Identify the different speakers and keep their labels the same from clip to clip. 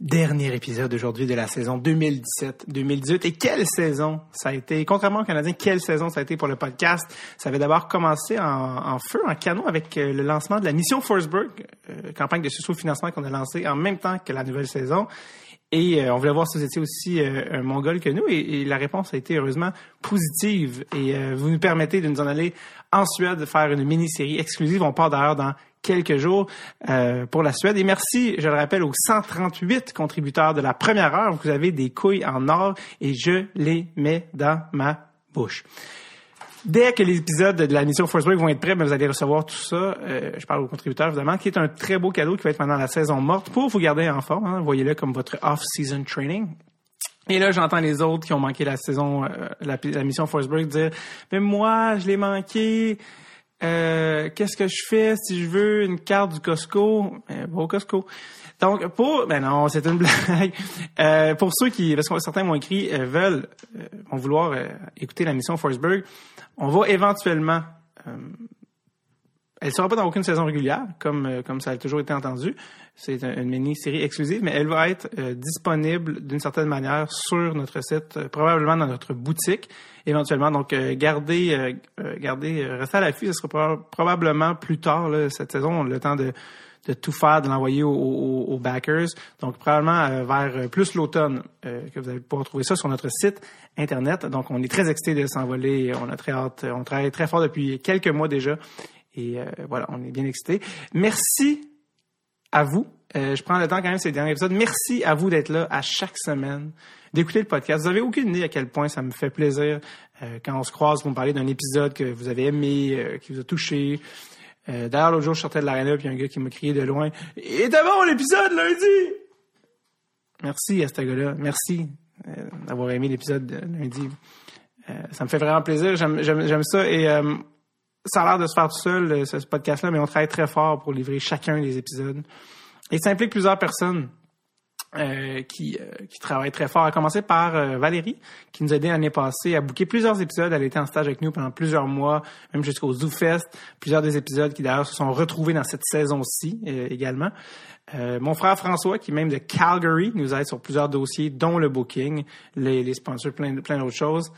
Speaker 1: Dernier épisode aujourd'hui de la saison 2017-2018. Et quelle saison ça a été? Contrairement aux Canadiens, quelle saison ça a été pour le podcast? Ça avait d'abord commencé en, feu, en canon, avec euh, le lancement de la mission Forsberg, euh, campagne de sous-financement qu'on a lancée en même temps que la nouvelle saison. Et euh, on voulait voir si vous étiez aussi un mongol que nous. Et, la réponse a été heureusement positive. Et vous nous permettez de nous en aller en Suède, de faire une mini-série exclusive. On part d'ailleurs dans quelques jours euh, pour la Suède. Et merci, je le rappelle, aux 138 contributeurs de la première heure. Vous avez des couilles en or et je les mets dans ma bouche. Dès que les épisodes de la mission Force Break vont être prêts, ben, vous allez recevoir tout ça. Euh, je parle aux contributeurs, évidemment, qui est un très beau cadeau qui va être pendant la saison morte pour vous garder en forme. Hein. Voyez-le comme votre off-season training. Et là, j'entends les autres qui ont manqué la saison, euh, la, la, mission Force Break dire, mais moi, je l'ai manqué. Euh, qu'est-ce que je fais si je veux une carte du Costco? Euh, au Costco. Donc, pour... Ben non, c'est une blague. Euh, pour ceux qui... Parce que certains m'ont écrit, euh, veulent, vont vouloir écouter la mission Forsberg, on va éventuellement... elle sera pas dans aucune saison régulière, comme, comme ça a toujours été entendu. C'est une mini-série exclusive, mais elle va être euh, disponible d'une certaine manière sur notre site, euh, probablement dans notre boutique, éventuellement. Donc, euh, gardez, gardez, restez à l'affût. Ce sera probablement plus tard cette saison. Le temps de, de tout faire, de l'envoyer aux, backers. Donc, probablement vers plus l'automne que vous allez pouvoir trouver ça sur notre site Internet. Donc, on est très excités de s'envoler. On a très hâte. On travaille très fort depuis quelques mois déjà. Et voilà, on est bien excités. Merci à vous. Euh, je prends le temps quand même ces derniers épisodes. Merci à vous d'être là à chaque semaine, d'écouter le podcast. Vous avez aucune idée à quel point ça me fait plaisir euh, quand on se croise pour me parler d'un épisode que vous avez aimé, euh, qui vous a touché. D'ailleurs, l'autre jour, je sortais de l'aréna, puis il y a un gars qui m'a crié de loin « Et d'abord l'épisode lundi! » Merci à ce gars-là. Merci d'avoir aimé l'épisode de lundi. ça me fait vraiment plaisir. J'aime ça. Et ça a l'air de se faire tout seul, euh, ce, podcast-là, mais on travaille très fort pour livrer chacun des épisodes. Et ça implique plusieurs personnes euh, qui, euh, qui travaillent très fort, à commencer par Valérie, qui nous a aidé l'année passée à booker plusieurs épisodes. Elle était en stage avec nous pendant plusieurs mois, même jusqu'au ZooFest. Plusieurs des épisodes qui d'ailleurs se sont retrouvés dans cette saison-ci également. mon frère François, qui même de Calgary, nous aide sur plusieurs dossiers, dont le booking, les, les sponsors, plein, plein d'autres choses.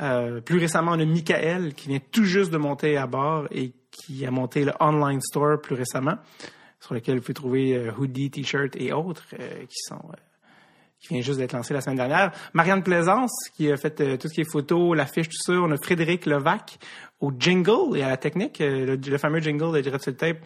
Speaker 1: Euh, plus récemment, on a Michael qui vient tout juste de monter à bord et qui a monté le online store plus récemment, sur lequel vous pouvez trouver euh, hoodie, t-shirt et autres euh, qui sont qui vient juste d'être lancé la semaine dernière. Marianne Plaisance, qui a fait tout ce qui est photo, l'affiche, tout ça. On a Frédéric Levac au jingle et à la technique, le, fameux jingle de Direct sur Tape.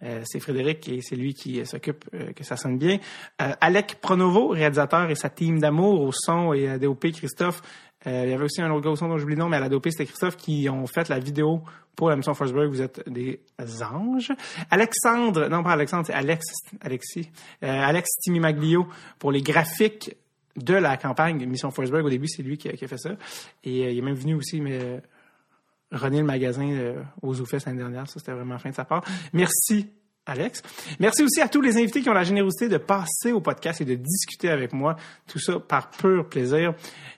Speaker 1: c'est Frédéric et c'est lui qui s'occupe que ça sonne bien. Alec Pronovo, réalisateur et sa team d'amour au son et à DOP Christophe euh, il y avait aussi un autre gars au son dont j'oublie le nom, mais à la dopée, c'était Christophe qui ont fait la vidéo pour la mission Forsberg. Vous êtes des anges. Alexandre, non pas Alexandre, c'est Alex, Alexis. Euh, Alex Timimaglio pour les graphiques de la campagne Mission Forsberg. Au début, c'est lui qui a, fait ça. Et euh, il est même venu aussi, mais René le magasin aux Zoufest l'année dernière. Ça, c'était vraiment fin de sa part. Merci Alex. Merci aussi à tous les invités qui ont la générosité de passer au podcast et de discuter avec moi. Tout ça par pur plaisir.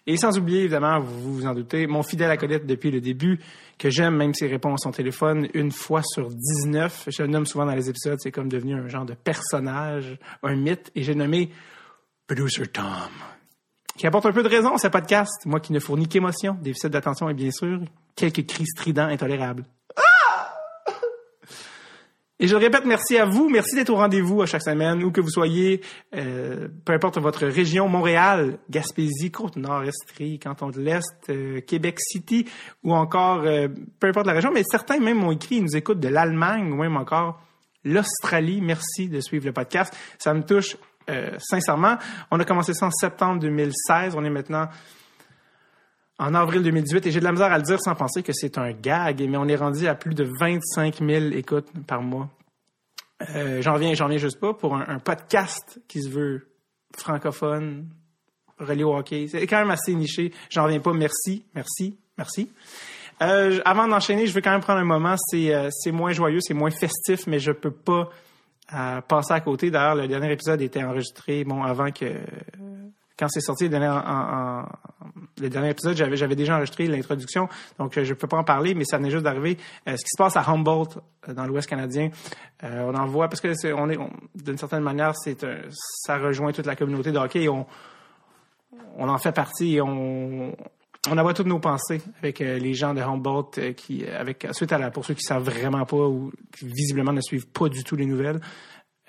Speaker 1: Et sans oublier, évidemment, vous vous en doutez, mon fidèle acolyte depuis le début, que j'aime même s'il répond à téléphone une fois sur 19. Je le nomme souvent dans les épisodes, c'est comme devenu un genre de personnage, un mythe, et j'ai nommé Producer Tom, qui apporte un peu de raison à ce podcast, moi qui ne fournis qu'émotion, déficit d'attention et bien sûr, quelques cris stridents intolérables. Et je le répète, merci à vous. Merci d'être au rendez-vous à chaque semaine, où que vous soyez, euh, peu importe votre région, Montréal, Gaspésie, Côte-Nord, Estrie, Canton de l'Est, euh, Québec City, ou encore, euh, peu importe la région, mais certains même m'ont écrit, ils nous écoutent de l'Allemagne, ou même encore l'Australie. Merci de suivre le podcast. Ça me touche sincèrement. On a commencé ça en septembre 2016. On est maintenant en avril 2018 et j'ai de la misère à le dire sans penser que c'est un gag, mais on est rendu à plus de 25 000 écoutes par mois. Euh, j'en reviens, j'en reviens juste pas pour un, podcast qui se veut francophone, relié au hockey. C'est quand même assez niché. J'en reviens pas. Merci, merci, merci. Euh, avant d'enchaîner, je veux quand même prendre un moment. C'est euh, moins joyeux, c'est moins festif, mais je peux pas passer à côté. D'ailleurs, le dernier épisode était enregistré bon avant que quand c'est sorti les derniers, en, épisodes, j'avais, déjà enregistré l'introduction, donc je ne peux pas en parler, mais ça venait juste d'arriver. ce qui se passe à Humboldt, dans l'Ouest canadien, on en voit parce que c'est, on est, d'une certaine manière, c'est ça rejoint toute la communauté de hockey. On, en fait partie et on, on envoie toutes nos pensées avec euh, les gens de Humboldt euh, qui, avec suite à la pour ceux qui savent vraiment pas ou qui visiblement ne suivent pas du tout les nouvelles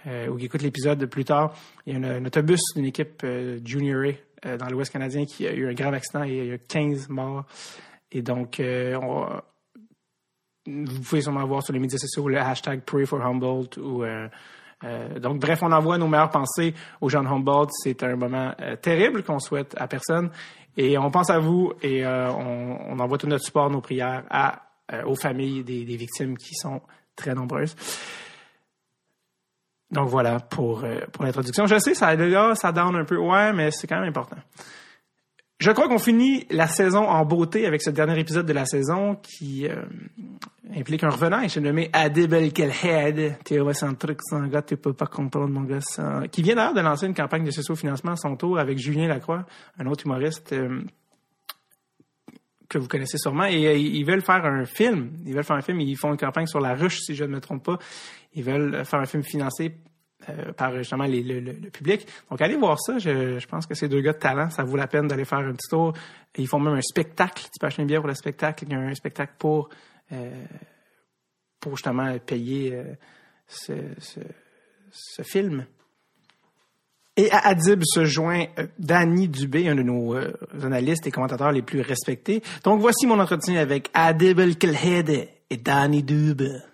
Speaker 1: euh, ou qui écoutent l'épisode plus tard, il y a un, autobus d'une équipe Junior A dans l'Ouest canadien qui a eu un grave accident et il y a 15 morts. Et donc, on, vous pouvez sûrement voir sur les médias sociaux le hashtag Pray for Humboldt ou donc, bref, on envoie nos meilleures pensées aux gens de Humboldt. C'est un moment terrible qu'on souhaite à personne. Et on pense à vous et euh, on, envoie tout notre support, nos prières à, euh, aux familles des, victimes qui sont très nombreuses. Donc voilà pour, euh, pour l'introduction. Je sais, ça, là, ça down un peu, ouais, mais c'est quand même important. Je crois qu'on finit la saison en beauté avec ce dernier épisode de la saison qui euh, implique un revenant. S'est nommé. T'es truc sans gars, tu peux pas comprendre, mon gars. Qui vient d'ailleurs de lancer une campagne de socio-financement à son tour avec Julien Lacroix, un autre humoriste euh, que vous connaissez sûrement. Et euh, ils veulent faire un film. Ils veulent faire un film. Ils font une campagne sur la ruche, si je ne me trompe pas. Ils veulent faire un film financé euh, par justement le, public. Donc allez voir ça. Je, pense que ces deux gars de talent, ça vaut la peine d'aller faire un petit tour. Ils font même un spectacle. Tu peux acheter une bière pour le spectacle. Il y a un spectacle pour euh, pour justement payer euh, ce, film. Et à Adib se joint Danny Dubé, un de nos analystes et commentateurs les plus respectés. Donc voici mon entretien avec Adib El-Kelhede et Danny Dubé.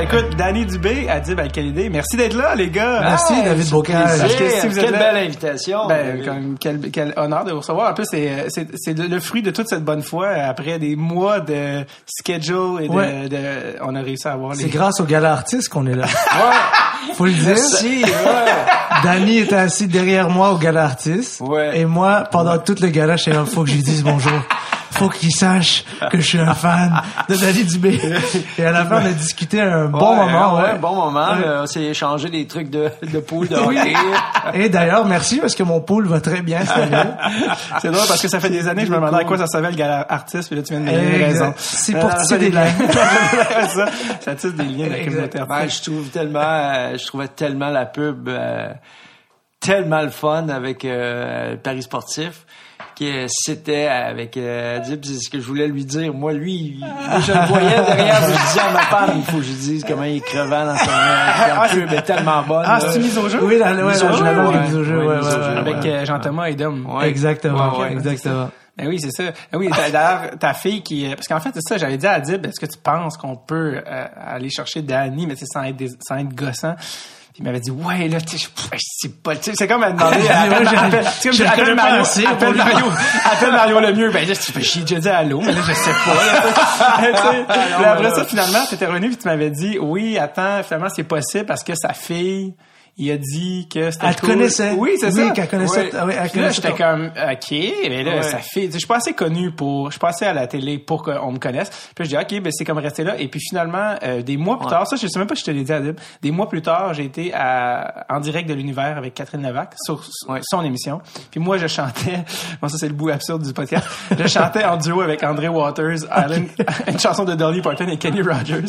Speaker 1: Ben écoute, Danny Dubé a dit, ben, quelle idée. Merci d'être là, les gars.
Speaker 2: Merci, David Bocage.
Speaker 3: Si vous êtes quelle belle invitation.
Speaker 1: Ben, quel, quel, honneur de vous recevoir. En plus, c'est, c'est, c'est le fruit de toute cette bonne foi après des mois de schedule et de, de on a réussi à avoir
Speaker 2: les... C'est grâce au gala artiste qu'on est là. ouais. Faut le dire.
Speaker 3: Merci, ouais.
Speaker 2: Danny était assis derrière moi au gala artiste. Ouais. Et moi, pendant tout le gala, je sais faut que je lui dise bonjour faut qu'il sache que je suis un fan de David Dubé. Et à la fin, on a discuté un bon moment.
Speaker 3: Ouais, un bon moment. on s'est échangé des trucs de, de pool de hockey.
Speaker 2: Et d'ailleurs, merci parce que mon pool va très bien cette année.
Speaker 1: C'est drôle parce que ça fait des années que je me demandais à quoi ça servait le gala artiste, puis là, tu viens de me donner raison.
Speaker 2: C'est pour tisser des liens.
Speaker 1: ça, ça tisse des liens de la communauté
Speaker 3: je trouve tellement, euh, je trouvais tellement la pub euh, tellement le fun avec euh, Paris Sportif que c'était avec euh, Dib, c'est ce que je voulais lui dire. Moi, lui, je le voyais derrière, je disais à ma femme, il faut que je dise comment il est crevant dans son ah, pub est tellement bonne.
Speaker 1: Ah, c'est mise au jeu?
Speaker 2: Oui, la, mise au jeu, la mise au jeu,
Speaker 1: Avec euh, Jean-Thomas et Dom.
Speaker 2: Exactement, exactement.
Speaker 1: Ben oui, c'est ça. Ben oui, d'ailleurs, ta fille qui... Parce qu'en fait, c'est ça, j'avais dit à Dib, est-ce que tu penses qu'on peut euh, aller chercher Danny, mais c'est sans être, sans être gossant? Il m'avait dit ouais là tu c'est pas c'est comme à demander c'est comme appelle Mario appelle Mario appelle Mario le mieux. Ben j'ai déjà dit allô mais là je sais pas après ça finalement tu étais revenu puis tu m'avais dit oui attends finalement c'est possible parce que sa fille il a dit que c'était
Speaker 2: Elle te connaissait.
Speaker 1: Oui, c'est ça.
Speaker 2: Oui, qu'elle connaissait.
Speaker 1: Oui, elle connaissait. Là, j'étais comme, OK, mais là, ça fait, je suis pas assez connu pour, je suis pas assez à la télé pour qu'on me connaisse. Puis je dis, OK, ben c'est comme rester là. Et puis finalement, euh, des mois plus tard, ça, je sais même pas si je te l'ai dit, Adib, des mois plus tard, j'ai été à, en direct de l'univers avec Catherine Levac sur son émission. Puis moi, je chantais, bon, ça, c'est le bout absurde du podcast. je chantais en duo avec André Waters, une chanson de Dolly Parton et Kenny Rogers.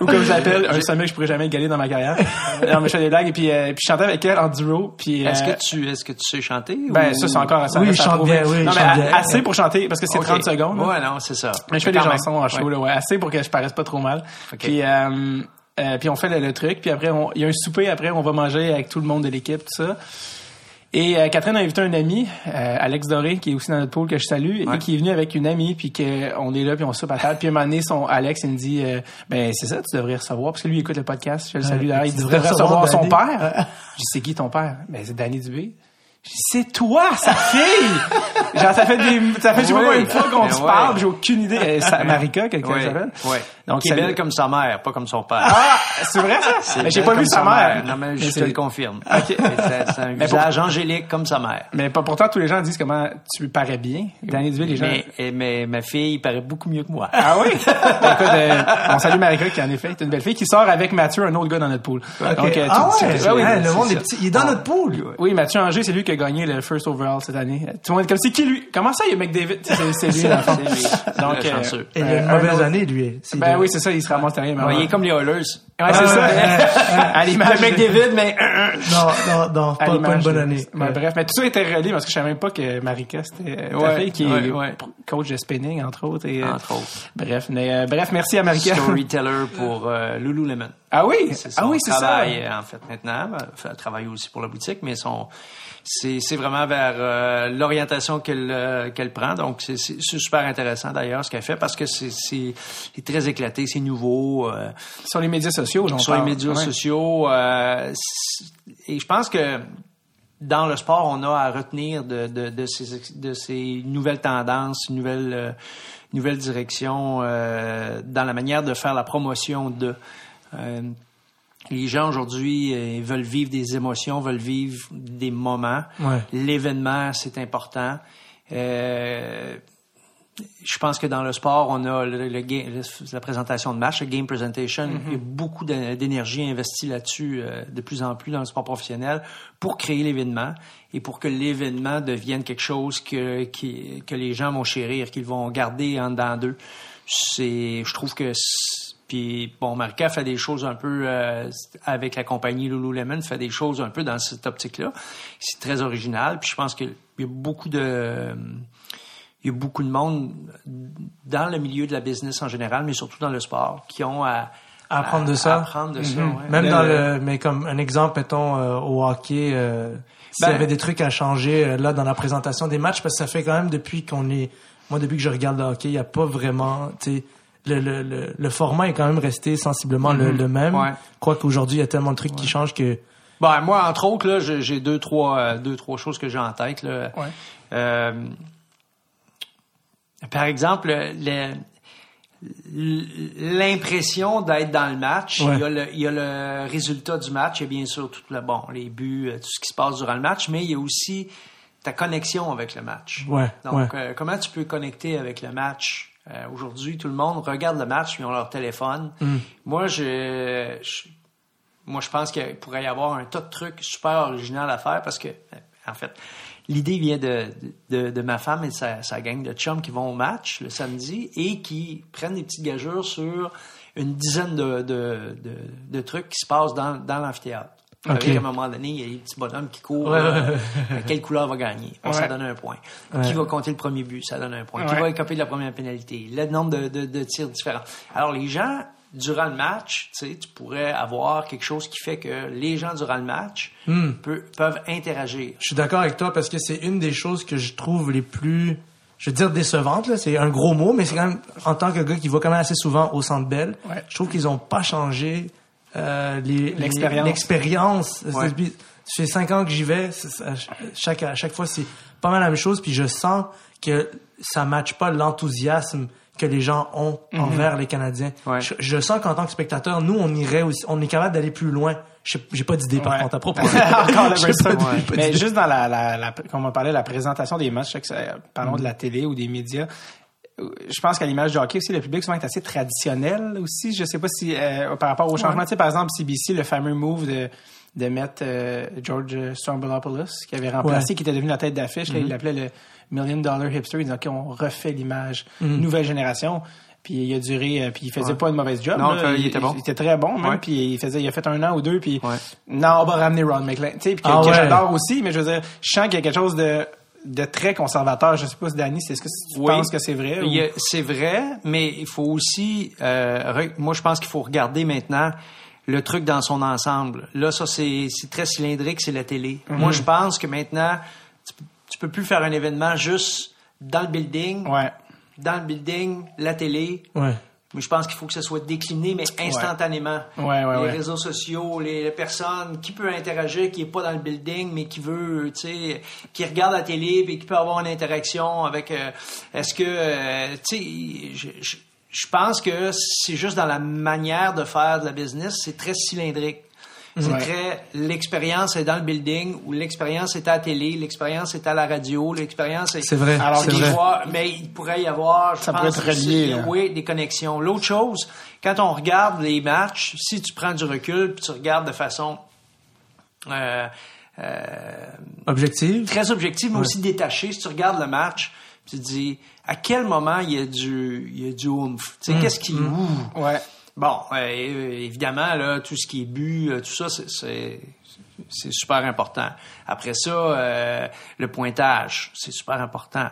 Speaker 1: Ou comme j'appelle, un sommet que je pourrais jamais égaler dans ma carrière. non, mais je fais des blagues et puis puis, euh, puis je chantais avec elle en duo. Puis
Speaker 3: est-ce que euh, tu est-ce que tu sais chanter
Speaker 1: Ben ça c'est encore assez.
Speaker 2: Oui, je chante bien. Oui, non, mais
Speaker 1: assez pour chanter parce que c'est 30 secondes.
Speaker 3: Ouais, non, c'est ça.
Speaker 1: Mais je fais des chansons en show là, ouais, assez pour que je paraisse pas trop mal. Puis euh, euh, puis on fait le, truc, puis après il y a un souper après on va manger avec tout le monde de l'équipe tout ça. Et euh, Catherine a invité un ami, euh, Alex Doré, qui est aussi dans notre pôle que je salue, et qui est venu avec une amie, puis qu'on est là, puis on soupe à table. Puis un moment donné, son Alex, il me dit, euh, ben c'est ça, tu devrais recevoir, parce que lui, il écoute le podcast, je le salue il devrait recevoir, son père. je dis, c'est qui ton père? Ben c'est Danny Dubé. C'est toi, sa fille! Genre, ça fait des, ça fait, je sais pas une fois qu'on se parle, j'ai aucune idée. C'est Marika, quelqu'un s'appelle?
Speaker 3: Ouais. Donc, il est belle comme sa mère, pas comme son père.
Speaker 1: Ah, c'est vrai ça? J'ai pas vu sa mère.
Speaker 3: Non, mais je te le confirme. OK. C'est un visage angélique comme sa mère.
Speaker 1: Mais pourtant, tous les gens disent comment tu parais bien. Danny Duville, les gens.
Speaker 3: Mais, mais ma fille paraît beaucoup mieux que moi.
Speaker 1: Ah oui? Écoute, euh, on salue Marika qui en effet est une belle fille qui sort avec Mathieu, un autre gars dans notre pool.
Speaker 2: Donc, euh, ah ouais, oui, le monde est petit. Il est dans notre pool.
Speaker 1: Oui, Mathieu Angers, c'est lui qui a gagné le first overall cette année. Tout le monde est comme c'est qui lui? Comment ça il y a McDavid? C'est lui
Speaker 3: dans C'est lui. Donc
Speaker 2: euh, il a une mauvaise année lui.
Speaker 1: Ben oui, c'est ça, il se ramasse derrière.
Speaker 3: il est comme les Oilers.
Speaker 1: Ouais, c'est ça. à l'image
Speaker 3: de McDavid mais
Speaker 2: non, non, non, pas, pas une bonne année.
Speaker 1: bref, mais tout ça était relié parce que je savais même pas que Marika c'était ta fille qui est coach de spinning entre autres et
Speaker 3: entre autres.
Speaker 1: Bref, mais bref, merci à Marika.
Speaker 3: Storyteller pour Lululemon.
Speaker 1: Ah oui, ah oui, c'est ça.
Speaker 3: en fait maintenant, elle travaille aussi pour la boutique mais son c'est vraiment vers euh, l'orientation qu'elle euh, qu'elle prend. Donc, c'est super intéressant d'ailleurs ce qu'elle fait parce que c'est très éclaté, c'est nouveau. Euh,
Speaker 1: sur les médias sociaux,
Speaker 3: Sur les médias sociaux. et je pense que dans le sport, on a à retenir de, de, de, ces, de ces nouvelles tendances, nouvelles, nouvelles directions dans la manière de faire la promotion de les gens aujourd'hui euh, veulent vivre des émotions, veulent vivre des moments. L'événement, c'est important. Euh, je pense que dans le sport, on a le, la présentation de match, le game presentation. Mm-hmm. Il y a beaucoup d'énergie investie là-dessus euh, de plus en plus dans le sport professionnel pour créer l'événement et pour que l'événement devienne quelque chose que, que les gens vont chérir, qu'ils vont garder en dedans d'eux. C'est, je trouve que puis bon, Marca fait des choses un peu euh, avec la compagnie Lululemon, fait des choses un peu dans cette optique-là. C'est très original. Puis je pense qu'il y a beaucoup de il y a beaucoup de monde dans le milieu de la business en général, mais surtout dans le sport, qui ont à,
Speaker 2: apprendre de ça.
Speaker 3: apprendre de ça
Speaker 2: mhm. Même dans le, mais comme un exemple, mettons euh, au hockey, euh, s'il y ben avait des trucs à changer là dans la présentation des matchs, parce que ça fait quand même depuis qu'on est, moi depuis que je regarde le hockey, il n'y a pas vraiment, tu sais le, le, le, format est quand même resté sensiblement le, mhm. même. Ouais. Je crois qu'aujourd'hui, il y a tellement de trucs qui changent que...
Speaker 3: Ben, moi, entre autres, là, j'ai deux, trois, euh, deux, trois choses que j'ai en tête. Là. Euh, par exemple, l'impression d'être dans le match. Il, y a le, il, y a le, résultat du match et bien sûr tout le bon, les buts, euh, tout ce qui se passe durant le match, mais il y a aussi ta connexion avec le match.
Speaker 2: Ouais,
Speaker 3: Donc, comment tu peux connecter avec le match? Euh, aujourd'hui, tout le monde regarde le match, ils ont leur téléphone. Mm. Moi, je, moi, je pense qu'il pourrait y avoir un tas de trucs super originaux à faire parce que, en fait, l'idée vient de, de, ma femme et sa, sa gang de chums qui vont au match le samedi et qui prennent des petites gageures sur une dizaine de, de, de trucs qui se passent dans, dans l'amphithéâtre. Okay. À un moment donné, il y a des petits bonhommes qui courent. Euh, quelle couleur va gagner? Ça donne un point. Qui va compter le premier but? Ça donne un point. Qui va écoper de la première pénalité? Le nombre de, de, de, tirs différents. Alors, les gens, durant le match, tu sais, tu pourrais avoir quelque chose qui fait que les gens, durant le match, hmm. peuvent interagir.
Speaker 2: Je suis d'accord avec toi parce que c'est une des choses que je trouve les plus je veux dire décevantes. c'est un gros mot, mais c'est quand même, en tant que gars qui va quand même assez souvent au Centre Bell, je trouve qu'ils ont pas changé euh, l'expérience. Ça fait cinq ans que j'y vais. chaque, à chaque fois, c'est pas mal la même chose. Puis je sens que ça matche pas l'enthousiasme que les gens ont mhm. envers les Canadiens. Je, sens qu'en tant que spectateur, nous, on irait aussi, on est capable d'aller plus loin. J'ai pas d'idée par contre à propos.
Speaker 1: Mais juste dans la, la, la, comme on parlait, la présentation des matchs, parlons de la télé ou des médias, je pense qu'à l'image du hockey aussi, le public souvent est assez traditionnel aussi. Je sais pas si euh, par rapport au changement, tu sais, par exemple, CBC, le fameux move de, de mettre euh, George Stroumboulopoulos, qui avait remplacé, qui était devenu la tête d'affiche, il mm-hmm. l'appelait le Million Dollar Hipster. Il disait, OK, on refait l'image, mm-hmm. nouvelle génération. Puis il a duré, euh, puis il faisait pas une mauvaise job.
Speaker 3: Non, il, était bon.
Speaker 1: Il était très bon même. Puis il faisait, il a fait un an ou deux. Puis non, on va ramener Ron McLean. Tu sais, puis que, ah j'adore aussi. Mais je veux dire, je sens qu'il y a quelque chose de de très conservateur. Je sais pas si Danny, c'est ce que tu penses que c'est vrai?
Speaker 3: C'est vrai, mais il faut aussi, euh, moi je pense qu'il faut regarder maintenant le truc dans son ensemble. Là, ça c'est très cylindrique, c'est la télé. Mhm. Moi je pense que maintenant, tu, peux plus faire un événement juste dans le building.
Speaker 1: Ouais.
Speaker 3: Dans le building, la télé.
Speaker 2: Ouais
Speaker 3: Mais je pense qu'il faut que ce soit décliné, mais instantanément.
Speaker 1: Ouais, ouais,
Speaker 3: les réseaux sociaux, les, personnes, qui peut interagir, qui est pas dans le building, mais qui veut, tu sais, qui regarde la télé, et qui peut avoir une interaction avec. Euh, est-ce que, euh, tu sais, je, je pense que c'est juste dans la manière de faire de la business, c'est très cylindrique. C'est très l'expérience est dans le building ou l'expérience est à la télé, l'expérience est à la radio, l'expérience est.
Speaker 2: C'est vrai.
Speaker 3: Alors
Speaker 2: c'est vrai.
Speaker 3: mais il pourrait y avoir, je
Speaker 1: Ça
Speaker 3: pense,
Speaker 1: pourrait être relié, hein.
Speaker 3: oui, des connexions. L'autre chose, quand on regarde les matchs, si tu prends du recul puis tu regardes de façon euh, euh,
Speaker 2: Objective.
Speaker 3: très objective, mais aussi détachée, si tu regardes le match, tu te dis à quel moment il y a du, il y a du oomph? Tu sais,
Speaker 2: Mm.
Speaker 3: qu'est-ce qui. ouh.
Speaker 1: Ouais.
Speaker 3: Bon, euh, évidemment, là, tout ce qui est bu, euh, tout ça, c'est- super important. Après ça, euh, le pointage, c'est super important.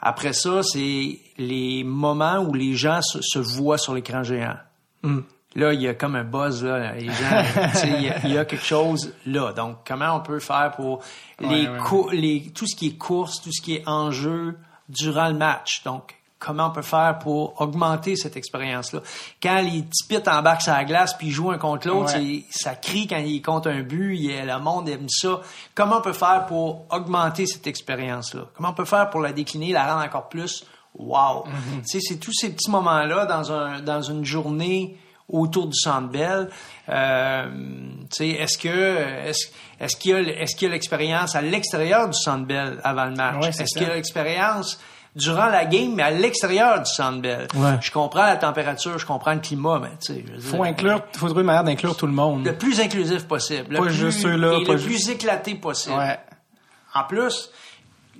Speaker 3: Après ça, c'est les moments où les gens se, se voient sur l'écran géant.
Speaker 2: Mm.
Speaker 3: Là, il y a comme un buzz, là. Les gens, tu sais, il y a- il y, a quelque chose là. Donc, comment on peut faire pour les,
Speaker 1: Ouais, ouais.
Speaker 3: cou- les tout ce qui est course, tout ce qui est enjeu durant le match? Donc, comment on peut faire pour augmenter cette expérience-là. Quand les petits pits embarquent sur la glace puis ils jouent un contre l'autre,
Speaker 1: Ouais.
Speaker 3: ça crie quand ils comptent un but, il le monde aime ça. Comment on peut faire pour augmenter cette expérience-là? Comment on peut faire pour la décliner, la rendre encore plus? Wow? Sais, c'est tous ces petits moments-là dans, un, dans une journée autour du Centre Bell. Euh, est-ce que est-ce, qu'il y a est-ce qu'il y a l'expérience à l'extérieur du Centre Bell avant le match?
Speaker 1: Ouais,
Speaker 3: Est-ce qu'il y a l'expérience durant la game mais à l'extérieur du Centre Bell
Speaker 2: Ouais.
Speaker 3: Je comprends la température, je comprends le climat, mais tu sais,
Speaker 1: Faut inclure, faut trouver une manière d'inclure tout le monde.
Speaker 3: le plus inclusif possible, le
Speaker 1: Pas
Speaker 3: plus,
Speaker 1: juste ceux-là,
Speaker 3: et
Speaker 1: pas
Speaker 3: le
Speaker 1: juste-
Speaker 3: plus éclaté possible.
Speaker 1: Ouais.
Speaker 3: En plus,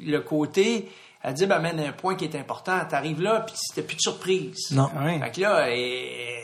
Speaker 3: le côté, elle dit, ben, amène un point qui est important. T'arrives là, puis c'était plus de surprise.
Speaker 2: Non.
Speaker 1: Ouais.
Speaker 3: Fait que là, eh,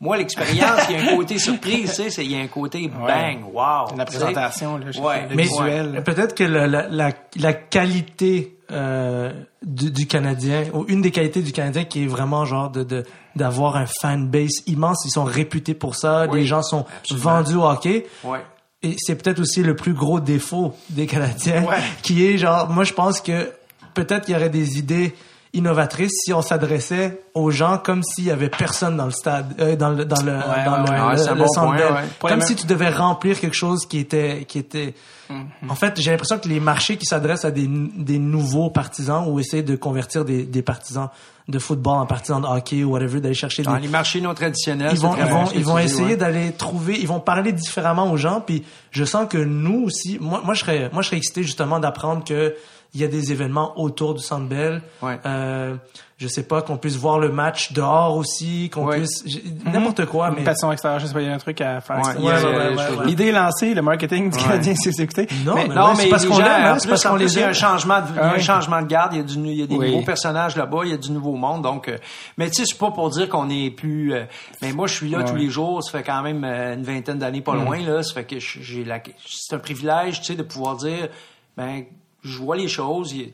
Speaker 3: moi, l'expérience, il y a un côté surprise, tu sais, c'est- il y a un côté bang, wow.
Speaker 1: La présentation, là, je-
Speaker 3: Ouais.
Speaker 1: le
Speaker 2: Mais
Speaker 1: visuel.
Speaker 2: peut-être que la, la, la, la qualité euh, du, du Canadien, ou une des qualités du Canadien qui est vraiment genre de de- d'avoir un fan base immense, ils sont réputés pour ça,
Speaker 3: Oui,
Speaker 2: les gens sont
Speaker 3: absolument.
Speaker 2: vendus au hockey.
Speaker 3: Ouais.
Speaker 2: Et c'est peut-être aussi le plus gros défaut des Canadiens,
Speaker 1: Ouais.
Speaker 2: qui est genre, moi je pense que peut-être il y aurait des idées innovatrices si on s'adressait aux gens comme s'il y avait personne dans le stade, euh, dans le dans le dans
Speaker 1: ouais,
Speaker 2: le,
Speaker 1: ouais,
Speaker 2: le-
Speaker 3: bon
Speaker 2: centre
Speaker 3: point,
Speaker 2: Comme si tu devais remplir quelque chose qui était qui était.
Speaker 1: Mm-hmm.
Speaker 2: En fait, j'ai l'impression que les marchés qui s'adressent à des des nouveaux partisans ou essaient de convertir des des partisans de football en partisans de hockey ou whatever, d'aller chercher
Speaker 3: Dans
Speaker 2: des
Speaker 3: les marchés non traditionnels,
Speaker 2: ils vont, ils vont, ils vont essayer d'aller trouver, ils vont parler différemment aux gens. Puis je sens que nous aussi, moi, moi je serais, moi je serais excité justement d'apprendre que il y a des événements autour du Centre Bell.
Speaker 3: Ouais.
Speaker 2: Euh, je sais pas qu'on puisse voir le match dehors aussi, qu'on
Speaker 3: Ouais.
Speaker 2: puisse j'ai- n'importe quoi,
Speaker 1: Une
Speaker 2: mais
Speaker 1: passion extérieure, je sais pas, il y a un truc à faire.
Speaker 3: Ouais.
Speaker 1: L'idée est lancée, le marketing du Canadien s'est exécuté.
Speaker 2: non,
Speaker 1: Mais-
Speaker 2: mais,
Speaker 3: Non, mais
Speaker 2: c'est parce qu'on l'aime, hein, c'est parce qu'on les
Speaker 3: il y a un changement de, il y a un changement de garde, il y a, du, il y a des
Speaker 1: Oui.
Speaker 3: nouveaux personnages là-bas, il y a du nouveau monde, donc, euh, mais tu sais, c'est pas pour dire qu'on est plus, euh, mais moi, je suis là
Speaker 1: Ouais.
Speaker 3: tous les jours, ça fait quand même euh, une vingtaine d'années pas loin, là, ça fait que j'ai la, c'est un privilège, tu sais, de pouvoir dire, ben, je vois les choses, il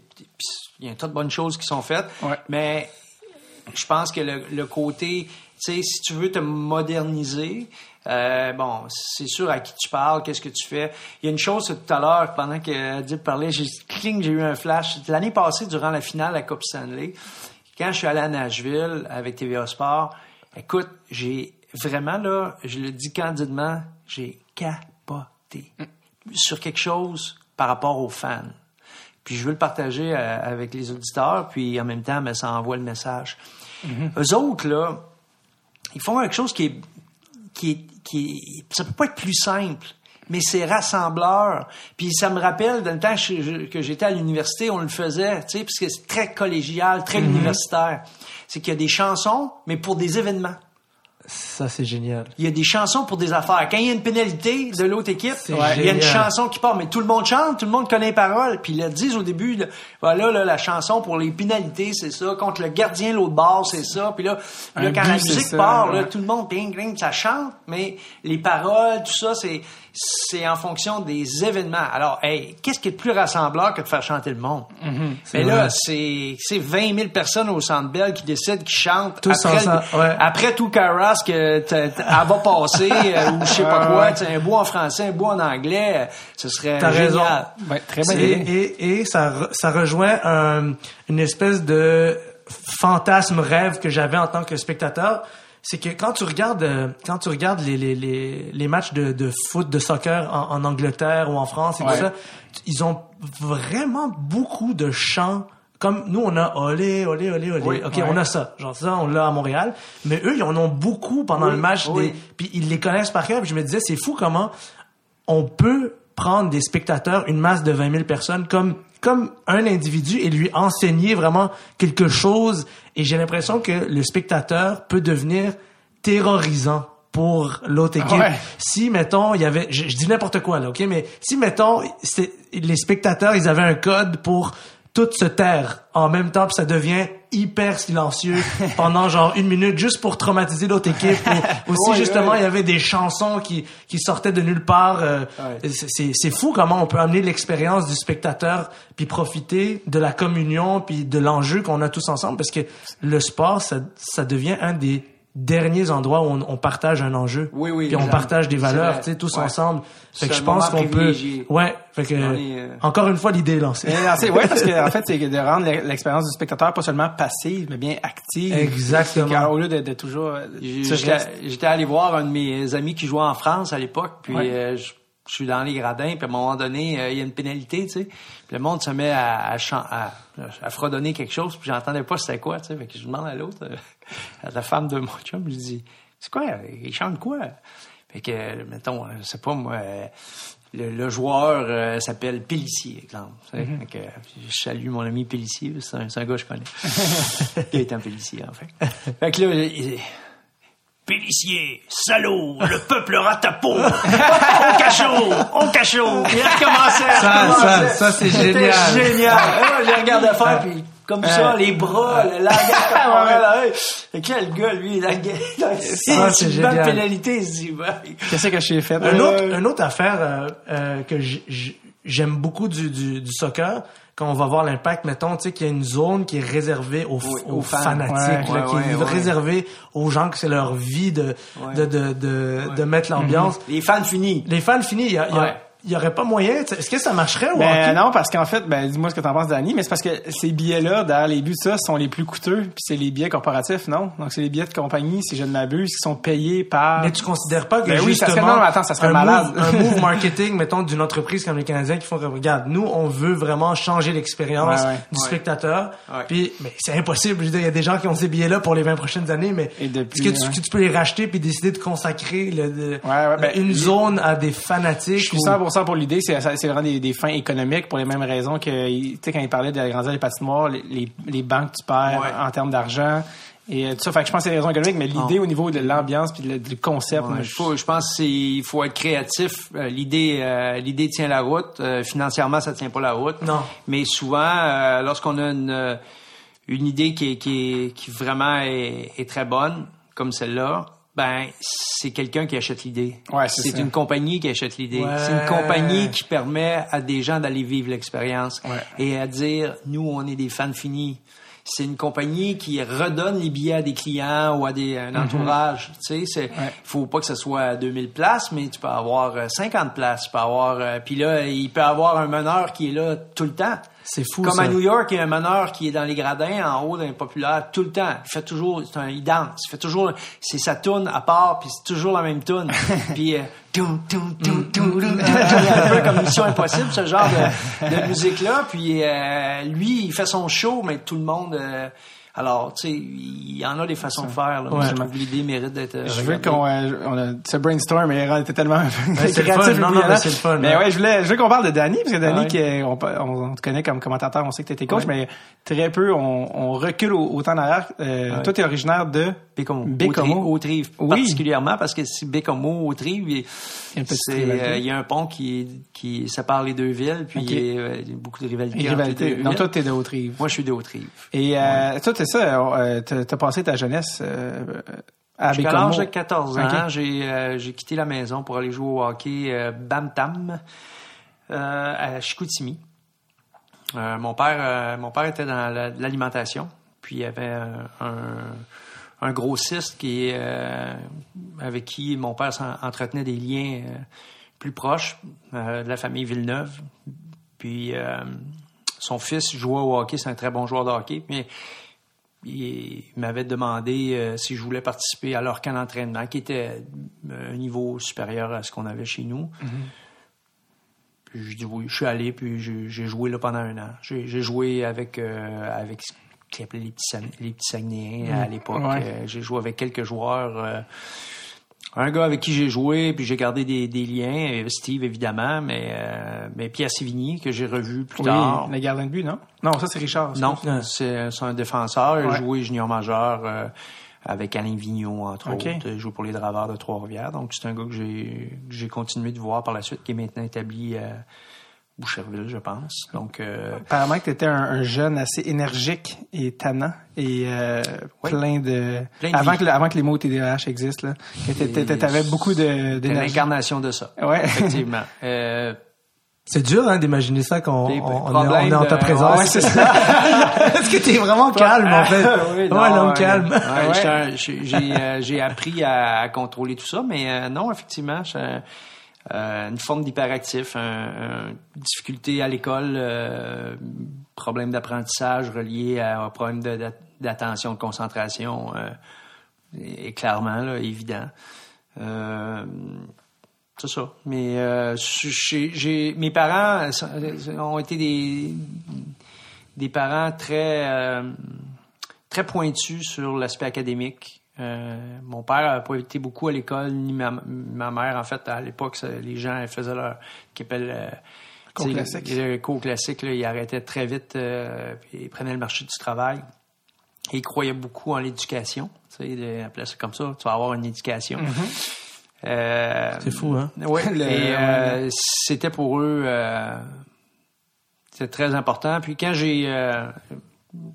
Speaker 3: y a, un tas de bonnes choses qui sont faites,
Speaker 1: Ouais.
Speaker 3: mais je pense que le, le côté, tu sais, si tu veux te moderniser, euh, bon, c'est sûr à qui tu parles, qu'est-ce que tu fais. Il y a une chose tout à l'heure, pendant que Adib parlait, j'ai cling, j'ai eu un flash. L'année passée, durant la finale à Coupe Stanley, quand je suis allé à Nashville avec TVA Sport, écoute, j'ai vraiment là, je le dis candidement, j'ai capoté sur quelque chose par rapport aux fans. Puis je veux le partager euh, avec les auditeurs, puis en même temps, mais ça envoie le message. Eux autres, là, ils font quelque chose qui est, qui est, qui est- ça peut pas être plus simple, mais c'est rassembleur. Puis ça me rappelle, dans le temps que j'étais à l'université, on le faisait, tu sais, parce que c'est très collégial, très universitaire. C'est qu'il y a des chansons, mais pour des événements.
Speaker 2: Ça c'est génial.
Speaker 3: Il y a des chansons pour des affaires. Quand il y a une pénalité de l'autre équipe, il y a une chanson qui part, mais tout le monde chante, tout le monde connaît les paroles. Puis ils le disent au début, là, voilà, là, la chanson pour les pénalités, c'est ça. Contre le gardien l'autre bord, c'est ça. Puis là, quand
Speaker 1: but,
Speaker 3: la musique
Speaker 1: ça,
Speaker 3: part,
Speaker 1: ouais.
Speaker 3: tout le monde, ping, ping, ça chante, mais les paroles, tout ça, c'est c'est en fonction des événements. Alors, hey, qu'est-ce qui est le plus rassembleur que de faire chanter le monde? Mais là,
Speaker 2: vrai.
Speaker 3: c'est c'est 20 000 personnes au Centre Bell qui décident, qui chantent.
Speaker 2: Tous
Speaker 3: après, le-
Speaker 2: ouais.
Speaker 3: après tout Caras que t- t- elle va passer euh, ou je sais pas
Speaker 1: Ouais,
Speaker 3: quoi,
Speaker 1: ouais.
Speaker 3: un bout en français, un bout en anglais, euh, ce serait
Speaker 2: T'as
Speaker 3: génial.
Speaker 2: raison.
Speaker 1: Ben, très bonne
Speaker 2: Et, et, et ça, re- ça rejoint un- une espèce de fantasme rêve que j'avais en tant que spectateur, c'est que quand tu regardes euh, quand tu regardes les, les, les, les matchs de, de, foot de soccer en, en, Angleterre ou en France et tout ça ils ont vraiment beaucoup de chants comme nous on a olé olé olé olé. Ok on a ça. Genre ça on l'a à Montréal. Mais eux ils en ont beaucoup pendant le match des, puis ils les connaissent par cœur. Puis je me disais c'est fou comment on peut prendre des spectateurs une masse de 20 000 personnes comme comme un individu et lui enseigner vraiment quelque chose. Et j'ai l'impression que le spectateur peut devenir terrorisant pour l'autre équipe. Si, mettons, il y avait, je, dis n'importe quoi là, ok, mais si, mettons, les spectateurs, ils avaient un code pour tout se taire en même temps, puis ça devient hyper silencieux pendant genre une minute juste pour traumatiser l'autre équipe. Aussi justement, il y avait des chansons qui qui sortaient de nulle part. Euh, c'est c'est fou comment on peut amener l'expérience du spectateur puis profiter de la communion puis de l'enjeu qu'on a tous ensemble parce que le sport ça ça devient un des derniers endroits où on, partage un enjeu.
Speaker 3: Oui, oui.
Speaker 2: Puis on partage des valeurs, tu sais, tous ensemble. Fait que je pense qu'on peut. Ouais. Fait que euh, encore une fois, l'idée est lancée.
Speaker 1: ouais, parce que en fait, c'est de rendre l'expérience du spectateur pas seulement passive, mais bien active.
Speaker 2: Exactement.
Speaker 1: Au lieu de, toujours. Euh,
Speaker 3: j'étais allé voir un de mes amis qui jouait en France à l'époque, puis euh, je, suis dans les gradins, puis à un moment donné, il y a une pénalité, tu sais. Puis le monde se met à, à, à, à fredonner quelque chose, puis j'entendais pas c'était quoi, tu sais. Fait que je demande à l'autre à la femme de mon chum, je lui dis, c'est quoi, il chante quoi? Fait que, mettons, je sais pas, moi, le, joueur euh, s'appelle Pellissier, exemple. Mm que, je salue mon ami Pellissier, c'est un, un, gars que je connais. il est un Pellissier, en fait. Fait que là, il, Pélissier, salaud, le peuple ratapo, on cachot, on cachot. Il a recommencé.
Speaker 2: Ça, ça, ça, c'est génial.
Speaker 3: génial. J'ai regardé faire, puis comme ça, les bras, le langage. Et quel gars, lui, la
Speaker 2: Ça, c'est génial.
Speaker 3: pénalité,
Speaker 1: Qu'est-ce que j'ai fait?
Speaker 2: Un autre, une autre affaire euh, euh, que j'aime beaucoup du, du, du soccer, quand on va voir l'impact, mettons, tu sais, qu'il y a une zone qui est réservée aux, aux, fanatiques, qui est réservée aux gens que c'est leur vie de, de, de, de, de, mettre l'ambiance.
Speaker 3: Les fans finis.
Speaker 2: Les fans finis. Il y a, il y aurait pas moyen. Est-ce que ça marcherait ou
Speaker 1: ben, non, parce qu'en fait, ben dis-moi ce que t'en penses, Danny, mais c'est parce que ces billets-là, derrière les buts, ça, sont les plus coûteux, puis c'est les billets corporatifs, non? Donc c'est les billets de compagnie, si je ne m'abuse, qui sont payés par.
Speaker 2: Mais tu considères pas que
Speaker 1: ben
Speaker 2: justement,
Speaker 1: oui, ça serait, non, attends, ça serait
Speaker 2: un
Speaker 1: malade.
Speaker 2: Move, un move marketing, mettons, d'une entreprise comme les Canadiens qui font regarde, nous, on veut vraiment changer l'expérience du spectateur. Puis, mais c'est impossible. Je veux dire, il y a des gens qui ont ces billets-là pour les 20 prochaines années, mais est-ce que, tu, peux les racheter puis décider de consacrer le,
Speaker 1: ben,
Speaker 2: une zone à des fanatiques? Je
Speaker 1: suis 100% pour l'idée, c'est c'est vraiment des, fins économiques pour les mêmes raisons que, tu sais, quand il parlait de l'agrandir les patinoires, les, les banques tu perds en termes d'argent. Et euh, tout ça, fait que je pense que c'est des raisons économiques, mais l'idée au niveau de l'ambiance puis du concept.
Speaker 3: je, pense qu'il faut être créatif. Euh, l'idée, euh, l'idée tient la route. financièrement, ça tient pas la route.
Speaker 2: Non.
Speaker 3: Mais souvent, lorsqu'on a une, une idée qui, qui, qui vraiment est, est très bonne, comme celle-là, ben c'est quelqu'un qui achète l'idée.
Speaker 1: Ouais,
Speaker 3: c'est une compagnie qui achète l'idée. C'est une compagnie qui permet à des gens d'aller vivre l'expérience et à dire nous on est des fans finis. C'est une compagnie qui redonne les billets à des clients ou à des un mm-hmm. entourage. Tu sais, c'est faut pas que ce soit 2000 places, mais tu peux avoir 50 places. Tu peux avoir euh, puis là il peut avoir un meneur qui est là tout le temps.
Speaker 2: C'est fou.
Speaker 3: Comme à New York, il y a un meneur qui est dans les gradins, en haut d'un populaire, tout le temps. Il fait toujours, c'est un, il danse. Il fait toujours, c'est sa tune à part, puis c'est toujours la même tune. puis, euh, un peu comme Mission Impossible, ce genre de, musique-là. Puis, euh, lui, il fait son show, mais tout le monde, euh, alors, tu sais, il y en a des façons de faire. Là. Ouais. L'idée mérite d'être. Euh,
Speaker 1: je veux qu'on, euh, on a, ce brainstorm, mais était tellement
Speaker 2: c'est créatif. Non, non, c'est le fun.
Speaker 1: Mais ouais, je voulais, je veux qu'on parle de Danny, parce que Danny, qui on, on, te connaît comme commentateur, on sait que tu étais coach, mais très peu, on, on recule au, temps d'arrière. Euh, Toi, tu es originaire de
Speaker 3: Bécomo. Bécomo. Autrive, oui. particulièrement, parce que si Bécomo, Autrive, il, euh, il y a un pont qui, qui sépare les deux villes, puis il, y a, beaucoup de rivalités.
Speaker 1: Rivalité. Donc toi, tu es de Autrive.
Speaker 3: Moi, je suis de Autrive.
Speaker 1: Et euh, toi, ça, euh, t'as passé ta jeunesse euh, à Jusqu'à
Speaker 3: l'âge de 14 ans, j'ai euh, j'ai quitté la maison pour aller jouer au hockey euh, Bantam à Chicoutimi. mon père mon père était dans l'alimentation, puis il y avait un, un grossiste qui avec qui mon père entretenait des liens plus proches de la famille Villeneuve. Puis son fils jouait au hockey, c'est un très bon joueur de hockey, mais ils m'avaient demandé si je voulais participer à leur camp d'entraînement, qui était un niveau supérieur à ce qu'on avait chez nous. Mm-hmm. Puis je dis oui, je suis allé, puis j'ai joué là pendant un an. J'ai joué avec, avec ce qu'ils appelaient les petits, les petits Saguenayens à mm. l'époque. j'ai joué avec quelques joueurs un gars avec qui j'ai joué, puis j'ai gardé des, des, liens, euh, Steve évidemment, mais, euh, mais Pierre Sévigny, que j'ai revu plus oui, tard.
Speaker 1: le gardien de but, non? Non, ça c'est Richard.
Speaker 3: Non, c'est un défenseur. Il a joué junior majeur euh, avec Alain Vigneault, entre autres. Il joue pour les Draveurs de Trois-Rivières. Donc c'est un gars que j'ai continué de voir par la suite, qui est maintenant établi Boucherville, je pense. Donc, euh...
Speaker 1: apparemment que tu étais un, jeune assez énergique et tannant et euh, plein de, avant que avant que les mots TDAH existent là, tu avais beaucoup de d'énergie.
Speaker 3: L'incarnation de ça. Ouais, effectivement. euh,
Speaker 2: c'est dur hein, d'imaginer ça quand on, on, est, en ta présence. Ouais, c'est ça. Est-ce que t'es vraiment calme en fait oui, Ouais, l'homme calme.
Speaker 3: j'ai j'ai appris à, contrôler tout ça, mais euh, non, effectivement, je, euh, une forme d'hyperactif, un, difficulté à l'école, euh, problème d'apprentissage relié à un problème d'attention, de, concentration, euh, est clairement évident. c'est ça. Mais mes parents ont été des, des parents très, très pointus sur l'aspect académique. Euh, mon père n'a pas été beaucoup à l'école, ni ma, mère. En fait, à l'époque, les gens faisaient leur... qui appellent... Euh,
Speaker 1: cours classique.
Speaker 3: Le cours classique, là, ils arrêtaient très vite, euh, ils prenaient le marché du travail. Et ils croyaient beaucoup en l'éducation. Tu sais, ils appelaient ça comme ça, tu vas avoir une éducation.
Speaker 2: Mm-hmm. euh, c'est fou, hein?
Speaker 3: Oui, et c'était pour eux... c'était très important. Puis quand j'ai...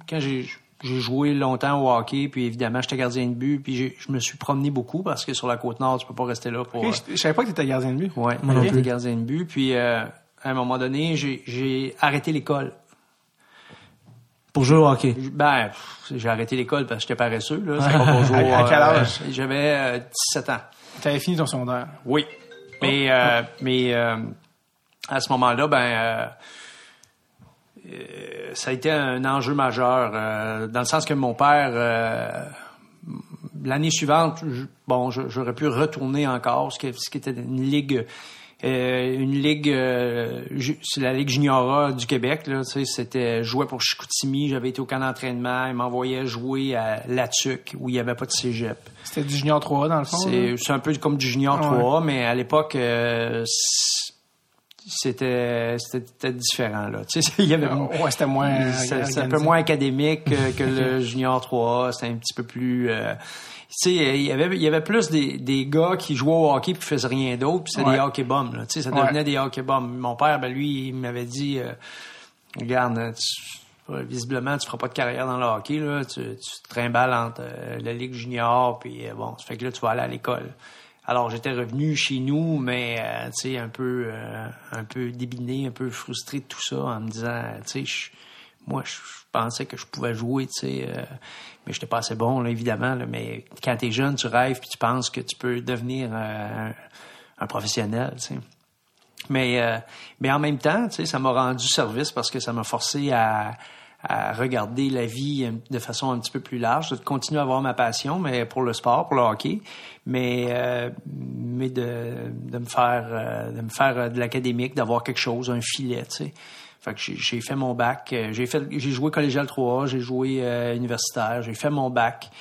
Speaker 3: quand j'ai j'ai joué longtemps au hockey, puis évidemment, j'étais gardien de but, puis je me suis promené beaucoup parce que sur la côte nord, tu peux pas rester là pour.
Speaker 1: je, je, savais pas que tu étais gardien de but.
Speaker 3: Ouais, j'étais gardien de but, puis euh, à un moment donné, j'ai arrêté l'école.
Speaker 2: Pour jouer au hockey?
Speaker 3: Ben, j'ai arrêté l'école parce que j'étais paresseux, là. C'est pas pour jouer.
Speaker 1: à, quel euh, âge?
Speaker 3: J'avais 17 euh, ans.
Speaker 1: Tu avais fini ton secondaire?
Speaker 3: Oui. Mais, mais à ce moment-là, ben euh, ça a été un enjeu majeur, euh, dans le sens que mon père, euh, l'année suivante, bon, j'aurais pu retourner encore, ce qui, ce qui était une ligue, une ligue, c'est la ligue juniora du Québec. Là, tu sais, c'était jouer pour Chicoutimi. J'avais été au camp d'entraînement. Ils m'envoyaient jouer à Latuc, où il n'y avait pas de cégep.
Speaker 1: C'était du junior 3 dans le fond.
Speaker 3: C'est un peu comme du junior 3, mais à l'époque c'était c'était différent là. Tu sais il y avait
Speaker 1: ouais, c'était moins
Speaker 3: c'est un peu moins académique que, le junior 3 c'était un petit peu plus euh, tu sais il y avait il y avait plus des, des gars qui jouaient au hockey puis qui faisaient rien d'autre puis c'était des hockey bombs là. Tu sais ça devenait des hockey bombs mon père ben lui il m'avait dit euh, regarde visiblement tu feras pas de carrière dans le hockey là. Tu, tu te trimbales entre euh, la ligue junior puis bon ça fait que là tu vas aller à l'école alors j'étais revenu chez nous, mais euh, tu sais un peu euh, un peu débiné, un peu frustré de tout ça, en me disant, tu sais, moi je pensais que je pouvais jouer, tu sais, euh, mais j'étais pas assez bon là évidemment. Là, mais quand t'es jeune, tu rêves puis tu penses que tu peux devenir un, un, professionnel, tu sais. Mais mais en même temps, tu sais, ça m'a rendu service parce que ça m'a forcé à à regarder la vie de façon un petit peu plus large, de continuer à avoir ma passion, mais pour le sport, pour le hockey, mais euh, mais de, de me faire euh, de me faire euh, de l'académique, d'avoir quelque chose, un filet, tu sais. Fait que j'ai fait mon bac, j'ai fait j'ai joué collégial 3A, j'ai joué universitaire, j'ai fait mon bac.